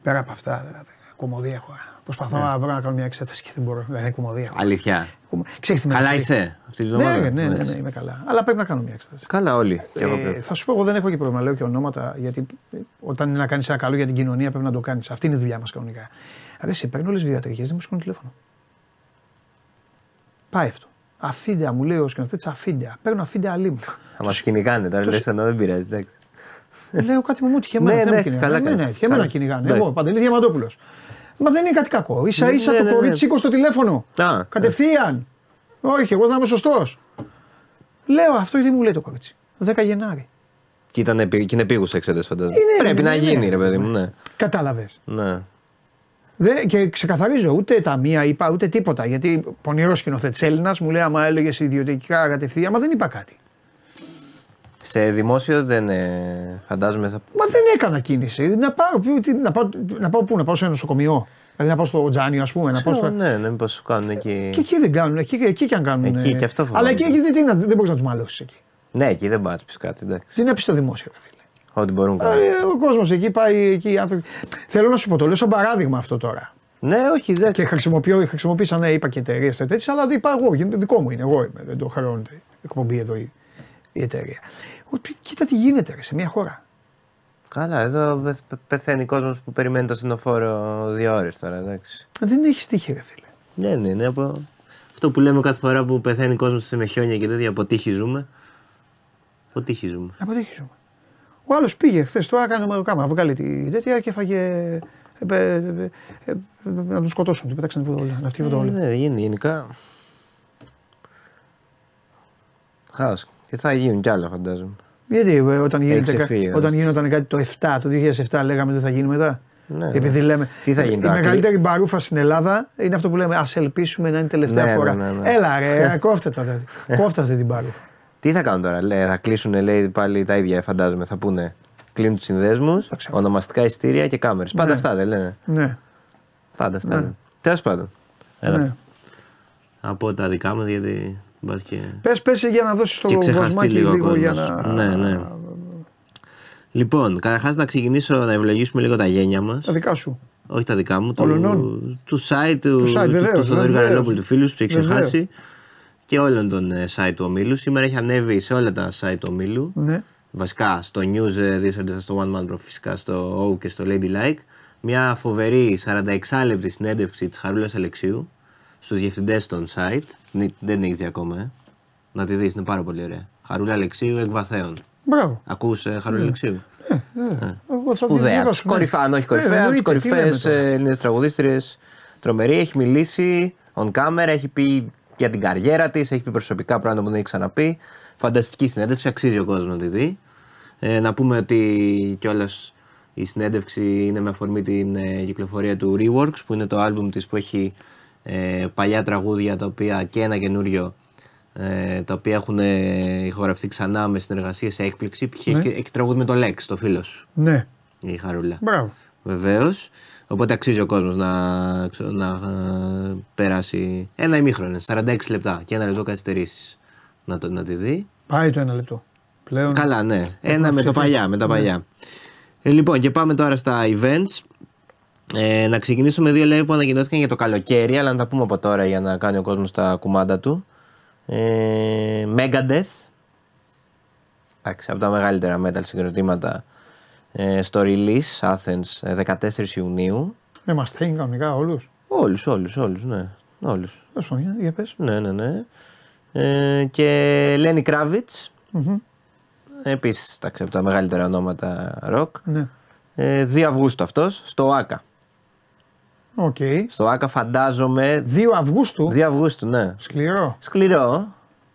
A: πέρα από αυτά. Δηλαδή, κομμωδία χώρα. Προσπαθώ να βρω να κάνω μια εξέταση και δεν μπορώ. Δεν είναι κομμωδία. χώρα.
J: Αλήθεια.
A: Κομμω- Ξέρεις τι με
J: Καλά
A: ενοχλεί.
J: είσαι αυτή τη
A: Ναι,
J: βδομάδα.
A: ναι, ναι, ναι,
J: Εντάξει.
A: ναι, είμαι καλά. Αλλά πρέπει να κάνω μια εξέταση.
J: Καλά όλοι. Και εγώ
A: Ε,
J: πρέπει.
A: θα σου πω, εγώ δεν έχω και πρόβλημα. Λέω και ονόματα, γιατί ε, όταν είναι να κάνεις ένα καλό για την κοινωνία πρέπει να το κάνεις. Αυτή είναι η δουλειά μας κανονικά. Άρα, εσύ παίρνω όλες τις βιβλιοτεκέ, δεν μου σηκώνει τηλέφωνο. Πάει αυτό. Αφίντεα μου λέει ο σκηνοθέτης, αφίντεα. Παίρνω αφίντεα αλλήμου.
J: Θα μας κυνηγάνε τώρα. Λες ενώ δεν πειράζει. εντάξει.
A: Λέω κάτι μου μου τυχε
J: Ναι,
A: εμένα. δεν με
J: εντάξει,
A: κυνηγάνε.
J: καλά
A: Ναι, ναι,
J: κάνεις.
A: και εμένα
J: Καλά.
A: κυνηγάνε.
J: Εντάξει.
A: Εγώ, Παντελής Διαμαντόπουλος. Μα δεν είναι κάτι κακό. σα ίσα
J: Ναι,
A: το
J: ναι,
A: κορίτσι
J: ναι.
A: σήκω στο τηλέφωνο.
J: Α,
A: Κατευθείαν. Όχι, εγώ θα είμαι σωστός. Λέω αυτό τι μου λέει το κορίτσι. 10 Γενάρη.
J: Και, ήταν, επί- και είναι επίγουσα εξέταση φαντάζομαι.
A: Είναι,
J: Πρέπει
A: ναι,
J: να
A: ναι.
J: γίνει, ρε παιδί μου, ναι.
A: Κατάλαβες.
J: ναι.
A: Δεν, και ξεκαθαρίζω ούτε τα μία είπα ούτε τίποτα. Γιατί πονηρός σκηνοθέτης Έλληνας μου λέει: Άμα έλεγες ιδιωτικά κατευθείαν, άμα δεν είπα κάτι.
J: Σε δημόσιο δεν ε, φαντάζομαι θα.
A: Μα δεν έκανα κίνηση. Να πάω, τι- να πάω, να πάω πού, να πάω σε ένα νοσοκομείο. Δηλαδή να πάω στο Τζάνιο, ας πούμε. Να πάω
J: Ξέρω,
A: στο...
J: ναι, ναι, μήπως σου κάνουν εκεί.
A: Και εκεί δεν κάνουν, εκεί, εκεί και αν κάνουν.
J: Εκεί
A: ε,
J: και αυτό φοβάμαι.
A: Αλλά εκεί, εκεί δεν, τι να- δεν μπορείς να τους μαλώσεις εκεί.
J: Ναι, εκεί δεν πάει να τους πεις κάτι. Εντάξει.
A: Τι να πεις στο δημόσιο, ρε φίλε.
J: Ό,τι μπορούν κάνουν.
A: Ε, Ο κόσμος εκεί πάει, εκεί οι άνθρωποι. Θέλω να σου πω, το λέω σαν παράδειγμα αυτό τώρα.
J: Ναι, όχι, δεν.
A: Και χρησιμοποιώ, χρησιμοποίησα, ναι, είπα και εταιρείες τέτοιες, αλλά δεν είπα εγώ. γιατί Δικό μου είναι, εγώ είμαι. Δεν το χρεώνεται η εκπομπή εδώ η, η εταιρεία. Ο, πι- Κοίτα τι γίνεται ρε, σε μια χώρα.
J: Καλά, εδώ πε- πε- πεθαίνει κόσμος που περιμένει το ασθενοφόρο δύο ώρες τώρα, εντάξει.
A: Δεν έχεις τύχη, ρε φίλε.
J: Ναι, ναι, ναι. Από... Αυτό που λέμε κάθε φορά που πεθαίνει κόσμος σε χιόνια και τέτοια, από τύχη ζούμε. Από τύχη ζούμε.
A: Από τύχη ζούμε. Ο άλλος πήγε χθες τώρα, έκανε μεροκάμα, βγάλει τη τέτοια και έφαγε. ε, ε, ε, ε, να τον σκοτώσουν, του πέταξαν βουδόλα, να αυτή
J: Ε,
A: βουδόλα.
J: ναι, γίνει γενικά. Χάο. Και θα γίνουν κι άλλα, φαντάζομαι.
A: Γιατί ε, όταν, γίνεται,
J: ξεφύγει,
A: κα- όταν
J: ένας.
A: γινόταν κάτι το 7, το 2007, λέγαμε δεν θα γίνει μετά.
J: Ναι,
A: Επειδή
J: ναι.
A: λέμε.
J: Τι θα γίνει
A: Η
J: τώρα,
A: μεγαλύτερη μπαρούφα στην Ελλάδα είναι αυτό που λέμε Α ελπίσουμε να είναι τελευταία
J: Ναι,
A: φορά.
J: ναι, ναι, ναι.
A: Έλα, ρε, κόφτε το. αυτή. κόφτε αυτή την μπαρούφα.
J: Τι θα κάνουν τώρα, λέει, θα κλείσουν λέει, πάλι τα ίδια, φαντάζομαι. Θα πούνε κλείνουν τους συνδέσμους, ονομαστικά ειστήρια και κάμερες. Πάντα
A: Ναι.
J: αυτά δεν λένε.
A: Ναι.
J: Πάντα αυτά.
A: Ναι.
J: λένε. Τέλος πάντων. Έλα.
A: ναι.
J: Από τα δικά μας γιατί. μπας και...
A: Πες, πες για να δώσεις το
J: και ξεχαστεί
A: κοσμάκι
J: λίγο,
A: λίγο,
J: ο
A: για
J: κόσμος.
A: να...
J: Ναι, ναι. Λοιπόν, καταρχάς να ξεκινήσω να ευλογήσουμε λίγο τα γένια μας.
A: Τα δικά σου.
J: Όχι τα δικά μου, του,
A: Όλων.
J: του site του,
A: Του site,
J: του,
A: βεβαίως,
J: του Θοδωρή
A: βεβαίως.
J: Γαρανόπουλου του φίλου που έχει
A: Βεβαίως.
J: ξεχάσει και όλων των ε, site του ομίλου. Σήμερα έχει ανέβει σε όλα τα site του ομίλου.
A: Ναι.
J: Βασικά στο News ε, 247 στο One Man Pro, φυσικά στο O και στο Ladylike. Μια φοβερή 46 λεπτή συνέντευξη της Χαρούλας Αλεξίου στους διευθυντές των site. Νι- Δεν την έχεις δει ακόμα, ε. Να τη δεις, είναι πάρα πολύ ωραία. Χαρούλα Αλεξίου εκ βαθέων.
A: Μπράβο.
J: Ακούς ε, Χαρούλα Αλεξίου;
A: Εγώ θα τη
J: Σπουδαία.
A: διαβάσω,
J: Τους
A: ναι.
J: κορυφαία, αν όχι
A: Ε,
J: κορυφαία, τις
A: εννοείται, τι
J: κορυφαίε
A: λέμε τώρα.
J: Ελληνίδε τραγουδίστριες. Τρομερή, έχει μιλήσει on camera, έχει πει για την καριέρα της, έχει πει προσωπικά πράγματα που δεν έχει ξαναπεί. Φανταστική συνέντευξη, αξίζει ο κόσμος να τη δει. Ε, να πούμε ότι κιόλας η συνέντευξη είναι με αφορμή την ε, κυκλοφορία του Reworks, που είναι το άλμπουμ της που έχει ε, παλιά τραγούδια τα οποία και ένα καινούριο ε, τα οποία έχουν ε, ηχογραφηθεί ξανά με συνεργασία σε έκπληξη. Έχει,
A: Ναι.
J: έχει τραγούδι με το Lex, το φίλο σου
A: Ναι,
J: η Χαρούλα.
A: μπράβο.
J: Βεβαίως. Οπότε αξίζει ο κόσμος να, ξε- να ε, περάσει ένα ημίχρονο, 46 λεπτά και ένα λεπτό καθυστερήσεις να, το- να τη δει.
A: Πάει το ένα λεπτό. Πλέον.
J: Καλά, ναι. Ένα με το
A: αυξηθεί.
J: παλιά. Με τα
A: Ναι.
J: παλιά. Ε, λοιπόν, και πάμε τώρα στα events. Ε, να ξεκινήσω με δύο live που ανακοινώθηκαν για το καλοκαίρι, αλλά να τα πούμε από τώρα για να κάνει ο κόσμος τα κουμάντα του. Ε, Megadeth. Εντάξει, από τα μεγαλύτερα metal συγκροτήματα ε, στο Release Athens ε, 14 Ιουνίου.
A: Με Μαστέιν κανονικά όλους.
J: Όλους, όλους, όλους, ναι. Όλους.
A: Τέλο πάντων, για- για πες.
J: Ναι, ναι, ναι. Ε, και Lenny Kravitz. Επίσης, εντάξει, από τα μεγαλύτερα ονόματα ροκ.
A: Ναι.
J: Ε, 2 Αυγούστου αυτός, στο ΟΑΚΑ.
A: Οκ.
J: Στο ΟΑΚΑ φαντάζομαι.
A: 2 Αυγούστου;
J: 2 Αυγούστου, ναι.
A: Σκληρό.
J: Σκληρό,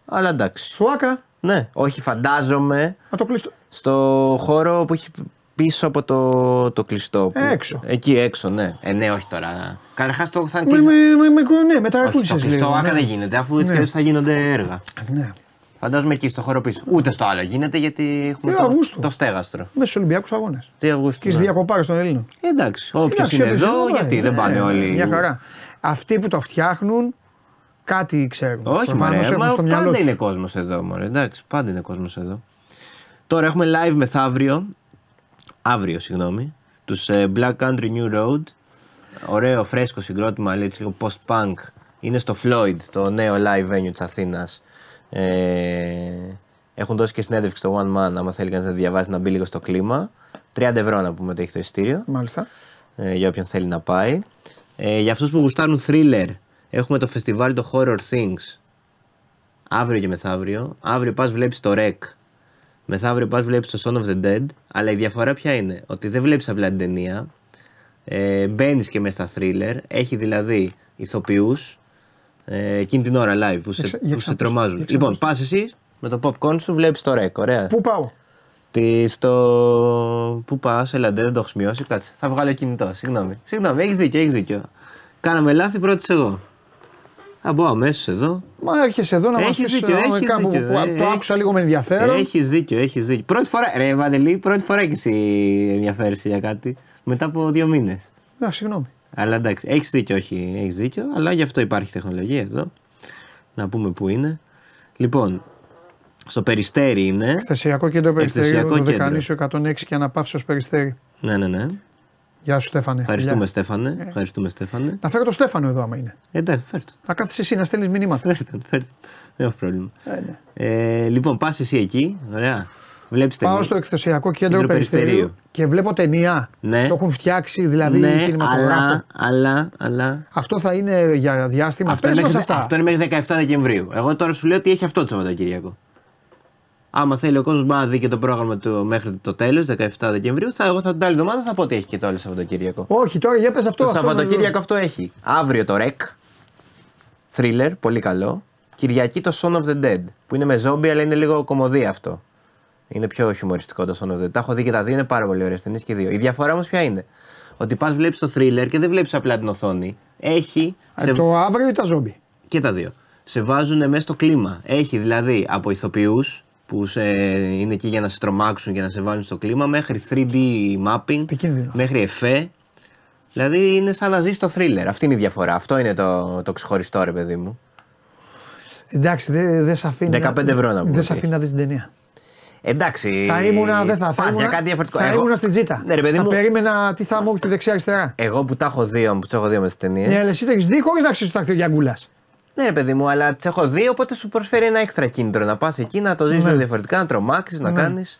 J: αλλά εντάξει.
A: Στο Άκα;
J: Ναι, όχι, φαντάζομαι
A: Να το κλειστό.
J: στο χώρο που έχει πίσω από το, το κλειστό. που-
A: Έξω.
J: Εκεί έξω, ναι. Ε, ναι, όχι τώρα. Καταρχάς το θα είναι
A: Με,
J: κλειστό.
A: με, με, με, ναι, με τα
J: Όχι,
A: ακούσεις
J: στο κλειστό
A: λίγο.
J: ΆΚΑ
A: ναι.
J: δεν γίνεται, αφού έτσι
A: Ναι.
J: και έτσι θα γίνονται έργα.
A: Ναι.
J: Φαντάζομαι εκεί στο χώρο πίσω. Ούτε στο άλλο γίνεται γιατί έχουμε
A: Ε,
J: το,
A: Αυγούστου.
J: το στέγαστρο.
A: Μέσα στους Ολυμπιακούς Αγώνες.
J: Τι Αυγούστου.
A: Και στι
J: ναι.
A: διακοπάρες των Ελλήνων.
J: Ε, Εντάξει, όποιο
A: Εντάξει,
J: είναι
A: όποιος
J: εδώ,
A: πάει.
J: γιατί δεν
A: Ναι,
J: πάνε
A: ναι,
J: όλοι.
A: Μια χαρά. Αυτοί που το φτιάχνουν κάτι ξέρουν.
J: Όχι,
A: Προφανώς
J: μωρέ,
A: έχουν
J: μα
A: στο μυαλό
J: πάντα
A: τους.
J: είναι κόσμος εδώ, μωρέ. Εντάξει, πάντα είναι κόσμος εδώ. Τώρα έχουμε live μεθαύριο, αύριο, συγγνώμη, τους ε, Black Country New Road. Ωραίο, φρέσκο συγκρότημα, λέει έτσι λίγο post-punk. Είναι στο Floyd, το νέο live venue της Αθήνας. Ε, έχουν δώσει και συνέντευξη στο One Man, άμα θέλει κανείς να διαβάσει, να μπει λίγο στο κλίμα. 30 ευρώ να πούμε ότι έχει το ειστήριο.
A: Μάλιστα.
J: ε, για όποιον θέλει να πάει. Ε, για αυτούς που γουστάρουν thriller, έχουμε το φεστιβάλ το Horror Things. Αύριο και μεθαύριο. Αύριο πας βλέπεις το Rec. Μεθαύριο πας βλέπεις το Son of the Dead. Αλλά η διαφορά ποια είναι, ότι δεν βλέπεις απλά την ταινία. Ε, Μπαίνεις και μέσα στα thriller. Έχει δηλαδή ηθοποιούς ε, εκείνη την ώρα live που σε,
A: Για ξα- για
J: που σε
A: ξαναπες-
J: τρομάζουν.
A: για
J: Λοιπόν,
A: ξαναπες.
J: πας εσύ με το popcorn σου, βλέπεις το Rec. Ωραία.
A: Πού πάω;
J: Στη, στο. Πού πας, Ελαντέ, δεν το έχω σημειώσει. Κάτσε. Θα βγάλω κινητό. Συγγνώμη. Συγγνώμη, έχεις δίκιο, έχεις δίκιο. Κάναμε λάθη πρώτη εγώ. Θα μπω αμέσως εδώ.
A: Μα έρχεσαι εδώ να μας
J: Έχεις
A: πεις
J: δίκιο, έχεις
A: κάπου
J: δίκιο.
A: που
J: Ε,
A: το
J: ε,
A: άκουσα λίγο με ενδιαφέρον.
J: Έχεις δίκιο, έχεις δίκιο. Πρώτη φορά, ρε Βαντελή, πρώτη φορά και εσύ ενδιαφέρεσαι για κάτι. Μετά από δύο μήνες.
A: Α, συγγνώμη.
J: Αλλά εντάξει, έχεις δίκιο, όχι, έχεις δίκιο. Αλλά γι' αυτό υπάρχει τεχνολογία εδώ. Να πούμε πού είναι. Λοιπόν, στο περιστέρι είναι.
A: Εκθεσιακό κέντρο Περιστέρι,
J: Εκθεσιακό
A: το
J: κέντρο.
A: Δεκανήσιο 106 και αναπαύσεως Περιστέρι.
J: Ναι, ναι, ναι.
A: Γεια σου, Στέφανε.
J: Ευχαριστούμε,
A: Φιλιά.
J: Στέφανε. Ευχαριστούμε, Στέφανε.
A: Να φέρω το Στέφανο εδώ, άμα είναι.
J: Ε, Εντάξει, φέρτε.
A: Να κάθεσαι εσύ να στέλνεις μηνύματα.
J: Φέρτε, τον, φέρτε. τον. Δεν έχω πρόβλημα.
A: Ε, ναι.
J: Ε, λοιπόν, πας εσύ εκεί. Ωραία. Βλέπεις
A: Πάω στο εκθεσιακό κέντρο
J: Κέντρο
A: Περιστερίου
J: Περιστερίου.
A: και βλέπω ταινία.
J: Ναι.
A: Το έχουν φτιάξει δηλαδή
J: ναι,
A: κινηματογράφο.
J: αλλά, αλλά, αλλά.
A: Αυτό θα είναι για διάστημα.
J: Αυτό
A: Πες
J: είναι,
A: μας
J: μέχρι,
A: αυτά.
J: αυτό είναι μέχρι 17 Δεκεμβρίου. Εγώ τώρα σου λέω ότι έχει αυτό το Σαββατοκύριακο. Άμα θέλει ο κόσμος να δει και το πρόγραμμα του μέχρι το τέλος, 17 Δεκεμβρίου, θα, εγώ θα την άλλη εβδομάδα θα πω ότι έχει και το άλλο Σαββατοκύριακο.
A: Όχι, τώρα για πες αυτό.
J: το
A: αυτό
J: Σαββατοκύριακο αυτό έχει. Αύριο το Rec. Thriller, πολύ καλό. Κυριακή το Son of the Dead. Που είναι με ζόμπι, αλλά είναι λίγο κομμωδία αυτό. Είναι πιο χιουμοριστικό το Son of the Dead. Τα έχω δει και τα δύο, είναι πάρα πολύ ωραίες ταινίες και οι δύο. Η διαφορά όμως ποια είναι; Ότι πας βλέπεις το thriller και δεν βλέπεις απλά την οθόνη. Έχει.
A: Ε, Το αύριο ή τα ζόμπι.
J: Και τα δύο. Σε βάζουν μέσα στο κλίμα. Έχει δηλαδή από ηθοποιούς που σε, είναι εκεί για να σε τρομάξουν και να σε βάλουν στο κλίμα μέχρι 3D mapping,
A: Επικίνδυνο.
J: μέχρι εφέ. Δηλαδή είναι σαν να ζεις το thriller. Αυτή είναι η διαφορά. Αυτό είναι το, το ξεχωριστό ρε παιδί μου.
A: Εντάξει, δεν δε σε αφήνει.
J: 15 ευρώ να πούμε
A: Δεν σε
J: ότι.
A: αφήνει να δεις την ταινία.
J: Εντάξει.
A: Θα ήμουνα, δεν θα, θα
J: πας για
A: ήμουνα,
J: κάτι διαφορετικό.
A: θα
J: Εγώ-
A: ήμουνα στην τζίτα.
J: Ναι, ρε παιδί
A: θα
J: μου,
A: περίμενα τι θα μου έρθει δεξιά-αριστερά.
J: εγώ που τα έχω δει, που τι έχω δει με τις ταινίες.
A: Ναι, αλλά εσύ το έχεις δει χωρίς να ξέρεις ότι θα έρθει ο Γιαγκούλα.
J: Ναι, ρε παιδί μου, αλλά τις έχω δει, οπότε σου προσφέρει ένα έξτρα κίνητρο να πας εκεί, να το ζήσει
A: Ναι.
J: διαφορετικά, να τρομάξεις, να
A: Ναι.
J: κάνεις.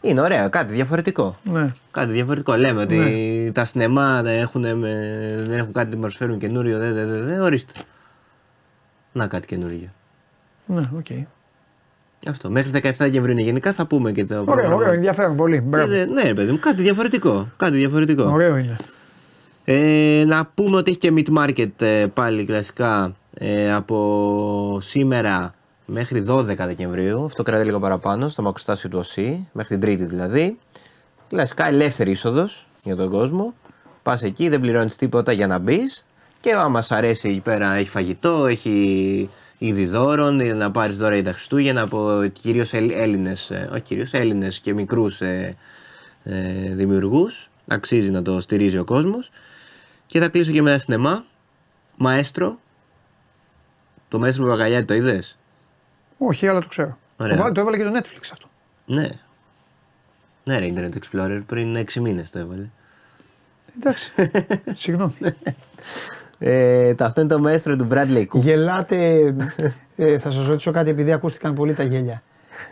J: Είναι ωραίο, κάτι διαφορετικό.
A: Ναι.
J: Κάτι διαφορετικό. Λέμε ότι τα σινεμά δεν έχουν, με- δεν έχουν κάτι να προσφέρουν καινούριο, δεν, δεν, δεν, δεν, ορίστε. Να κάτι καινούριο.
A: Ναι, οκ.
J: Αυτό. Μέχρι 17 Δεκεμβρίου είναι γενικά, θα πούμε και το
A: Ωραίο,
J: πρόγραμμα.
A: ωραίο, ενδιαφέρον πολύ. Μπράβο.
J: Ε, ναι, ρε παιδί μου, κάτι διαφορετικό. Κάτι διαφορετικό.
A: Ωραίο είναι.
J: Ε, να πούμε ότι έχει και meet market ε, πάλι κλασικά ε, από σήμερα μέχρι 12 Δεκεμβρίου. Αυτό κρατάει λίγο παραπάνω, στο αμαξοστάσιο του ΟΣΥ, μέχρι την Τρίτη δηλαδή. Κλασικά ελεύθερη είσοδος για τον κόσμο. Πας εκεί, δεν πληρώνεις τίποτα για να μπεις. Και άμα σ' αρέσει εκεί πέρα, έχει φαγητό, έχει είδη δώρων, ε, να πάρεις δώρα για τα Χριστούγεννα από κυρίως Έλληνες, όχι κυρίως Έλληνες και μικρούς ε, ε, δημιουργούς. Αξίζει να το στηρίζει ο κόσμος. Και θα κλείσω και με ένα σινεμά. Μαέστρο. Το Μαέστρο Παπαγαλιάτη το είδες;
A: Όχι, αλλά το ξέρω.
J: Ωραία.
A: Το, βάλε- το έβαλε και το Netflix αυτό.
J: Ναι. Ναι, ρε Internet Explorer πριν 6 μήνες το έβαλε.
A: Εντάξει. Συγγνώμη.
J: Ε, το- αυτό είναι το Μαέστρο του Bradley Cooper.
A: Γελάτε. ε, θα σας ρωτήσω κάτι επειδή ακούστηκαν πολύ τα γέλια.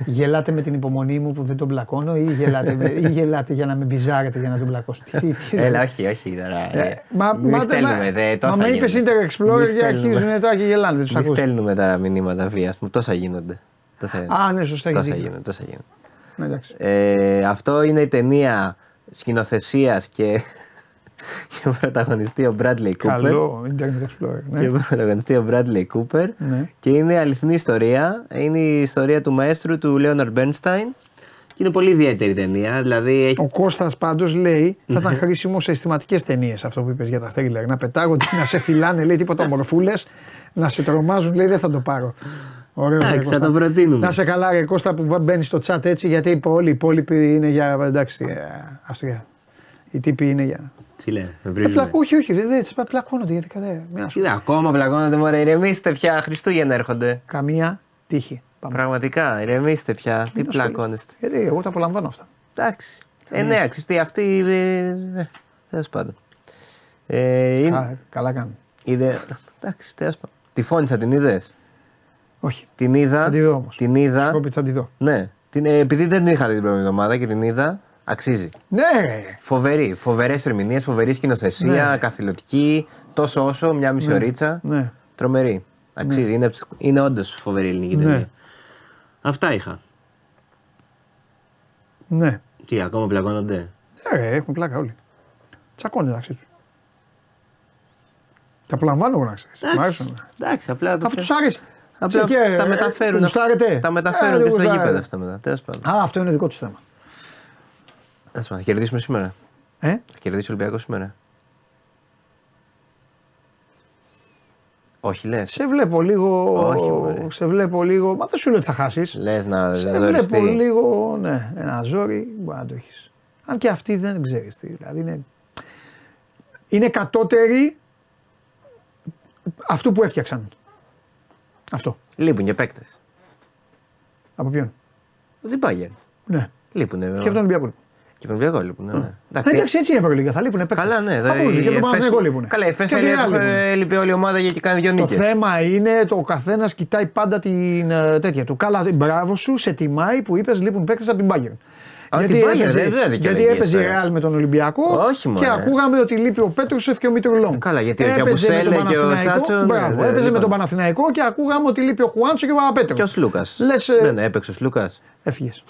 A: Γελάτε με την υπομονή μου που δεν τον πλακώνω ή γελάτε, με- ή γελάτε για να με μπιζάρετε για να τον πλακώσω. Τι- τι- τι-
J: Έλα, όχι, όχι τώρα.
A: Ε,
J: Ε,
A: Μα,
J: μη
A: μα,
J: στέλνουμε,
A: μα,
J: δε, τόσα
A: μα με είπες
J: γίνονται.
A: Inter
J: Μη
A: Explorer και
J: στέλνουμε.
A: αρχίζουν τώρα και γελάνε. Δεν τους
J: Μη
A: ακούς.
J: στέλνουμε τα μηνύματα βίας μου. Τόσα γίνονται. Τόσα,
A: Α, ναι, σωστά, έχεις
J: τόσα
A: δίκιο.
J: γίνονται. Τόσα γίνονται.
A: Ναι, εντάξει.
J: Ε, αυτό είναι η ταινία σκηνοθεσίας και, και πρωταγωνιστή ο Bradley Cooper.
A: Καλό Internet Explorer. Ναι.
J: Και πρωταγωνιστή ο Bradley Cooper.
A: Ναι.
J: Και είναι αληθινή ιστορία. Είναι η ιστορία του μαέστρου του Leonard Bernstein. Και είναι πολύ ιδιαίτερη ταινία. Δηλαδή έχει
A: Ο Κώστας πάντως λέει θα ήταν χρήσιμο σε αισθηματικές ταινίες αυτό που είπες για τα thriller. Να πετάγονται, να σε φυλάνε, λέει τίποτα ομορφούλες, να σε τρομάζουν, λέει δεν θα το πάρω. Ωραίος,
J: Εντάξει,
A: ρε,
J: θα
A: Κώστα.
J: το προτείνουμε.
A: Να σε καλά, ρε Κώστα, που μπαίνεις στο chat έτσι, γιατί όλοι οι υπόλοιποι είναι για. Εντάξει, ε, ας το για. Οι τύποι είναι για.
J: Τι λέει, με
A: Ε,
J: βρίζουνε.
A: πλακ- όχι, όχι, δεν δεν- πλακώνονται γιατί κατά. Μην
J: Τι λέει, ακόμα πλακώνονται μωρέ, ηρεμήστε πια. Χριστούγεννα έρχονται.
A: Καμία τύχη. Πάμε.
J: Πραγματικά, ηρεμήστε πια. Τι
A: Μην ασχολείσαι.
J: πλακώνεστε.
A: Γιατί εγώ τα απολαμβάνω αυτά.
J: Εντάξει. Ε, ναι, αξιστεί αυτή. Ε, Τέλος πάντων. Ε, είναι,
A: Α, καλά κάνουν.
J: είδε, εντάξει, τέλος πάντων. Τη φώνησα, την είδες;
A: Όχι.
J: Την είδα.
A: Θα τη δω όμως.
J: Την είδα.
A: Σκόπι, θα τη δω.
J: Ναι. Την, ε, επειδή δεν την είχα δει την προηγούμενη εβδομάδα και την είδα, αξίζει.
A: Ναι, ρε.
J: Φοβερή. Φοβερές ερμηνείες, φοβερή σκηνοθεσία,
A: Ναι.
J: καθηλωτική. Τόσο όσο, μια μισή
A: Ναι.
J: ωρίτσα.
A: Ναι.
J: Τρομερή. Αξίζει. Είναι, είναι όντως φοβερή ελληνική
A: Ναι.
J: ταινία. Αυτά είχα.
A: Ναι.
J: Τι, ακόμα πλακώνονται;
A: Ναι, ρε, έχουν πλάκα όλοι. Τσακώνει μεταξύ τους. Τα απολαμβάνω εγώ να ξέρεις. Μ'
J: Εντάξει,
A: άρεσαν.
J: εντάξει, απλά το
A: Αφού
J: πιο-
A: τους άρεσε.
J: Απλά
A: Σε και,
J: τα
A: ε,
J: μεταφέρουν.
A: γουστάρετε;
J: Τα
A: Ε,
J: μεταφέρουν
A: δεν
J: και στα
A: γουστάρετε.
J: γήπεδα αυτά μετά. Τέλος πάντων.
A: Α, αυτό είναι δικό τους θέμα.
J: Ας πούμε, θα κερδίσουμε σήμερα.
A: Ε;
J: Θα κερδίσει ο Ολυμπιακός σήμερα. Όχι λες.
A: Σε βλέπω λίγο.
J: Όχι, μωρέ.
A: σε βλέπω λίγο. Μα δεν σου λέω ότι θα χάσεις.
J: Λες να
A: Σε
J: δεν
A: βλέπω λίγο. Ναι, ένα ζόρι μπορεί να το έχεις. Αν και αυτή δεν ξέρεις τι. Δηλαδή είναι, είναι κατώτερη αυτού που έφτιαξαν. Αυτό.
J: Λείπουν και παίκτες.
A: Από ποιον;
J: Δεν πάει.
A: Ναι.
J: Λείπουν.
A: Και από τον Ολυμπιακό.
J: Και τον Ολυμπιακό λείπουν. Ναι.
A: Ε, Εντάξει, έτσι είναι η Ευρωλίγα. Θα λείπουν παίκτες.
J: Καλά, ναι.
A: Από όλους. Και τον Παναθηναϊκό λείπουν.
J: Καλά, η
A: Και
J: Εφές
A: από τη Real λείπουν.
J: έλειπε όλη η ομάδα γιατί κάνει δύο
A: Το
J: νίκες.
A: θέμα είναι το ο καθένας κοιτάει πάντα την ε, τέτοια του. Καλά, μπράβο σου, σε τιμάει που είπες λείπουν παίκτες από την Bayern.
J: Α,
A: γιατί
J: την Bayern,
A: έπαιζε,
J: δεν- δεν δικαιολογείς
A: γιατί έπαιζε η
J: τώρα.
A: Real με τον Ολυμπιακό
J: Όχι, μωρέ.
A: και ακούγαμε ότι λείπει ο Πέτρουσεφ και ο Μητρουλόν.
J: Καλά, γιατί ο
A: Έπαιζε με τον
J: Γιαμπουσέλε και ο
A: Παναθηναϊκό,
J: Τσάτσο, ναι,
A: Μπράβο,
J: δεν
A: έπαιζε με
J: λείπαν.
A: τον Παναθηναϊκό και ακούγαμε ότι λείπει ο Χουάντσο και ο Παπαπέτρος.
J: Και ο Σλούκας.
A: Λες, ε,
J: Δεν έπαιξε ο Σλούκας.
A: Έφυγες.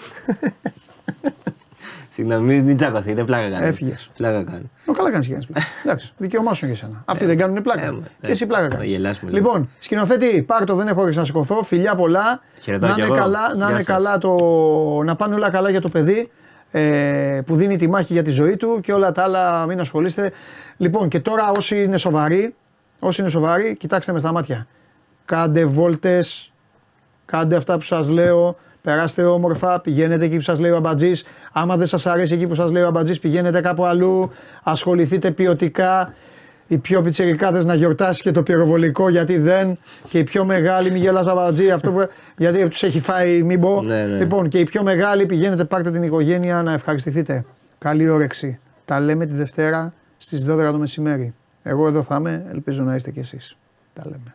J: Συγγνώμη, μην, μην τσακωθείτε, πλάκα κάνει.
A: Έφυγες.
J: Πλάκα κάνει.
A: Ο καλά κάνεις και κάνεις πλάκα. Εντάξει, δικαίωμά σου για σένα. Αυτοί δεν κάνουν πλάκα.
J: ε,
A: και εσύ πλάκα
J: ε,
A: κάνει.
J: γελάσουμε λίγο.
A: Λοιπόν, σκηνοθέτη, πάρ' το, δεν έχω όρεξη να σηκωθώ. Φιλιά πολλά.
J: Χαιρετάω
A: να
J: κι
A: είναι,
J: εγώ.
A: καλά, να,
J: Γεια
A: είναι
J: σας.
A: καλά το, να πάνε όλα καλά για το παιδί ε, που δίνει τη μάχη για τη ζωή του και όλα τα άλλα μην ασχολείστε. Λοιπόν, και τώρα όσοι είναι σοβαροί, όσοι είναι σοβαροί, κοιτάξτε με στα μάτια. Κάντε βόλτες, κάντε αυτά που σας λέω, περάστε όμορφα, πηγαίνετε εκεί που σας λέει ο Αμπατζής. Άμα δεν σας αρέσει εκεί που σας λέει ο Αμπατζής, πηγαίνετε κάπου αλλού, ασχοληθείτε ποιοτικά. Οι πιο πιτσιρικάδες να γιορτάσει και το πυροβολικό γιατί δεν. Και οι πιο μεγάλοι, μη γελάς Αμπατζή, αυτό που, γιατί τους έχει φάει, μην πω.
J: Ναι, ναι.
A: Λοιπόν, και οι πιο μεγάλοι πηγαίνετε, πάρτε την οικογένεια να ευχαριστηθείτε. Καλή όρεξη. Τα λέμε τη Δευτέρα στις 12 το μεσημέρι. Εγώ εδώ θα είμαι, ελπίζω να είστε κι εσείς. Τα λέμε.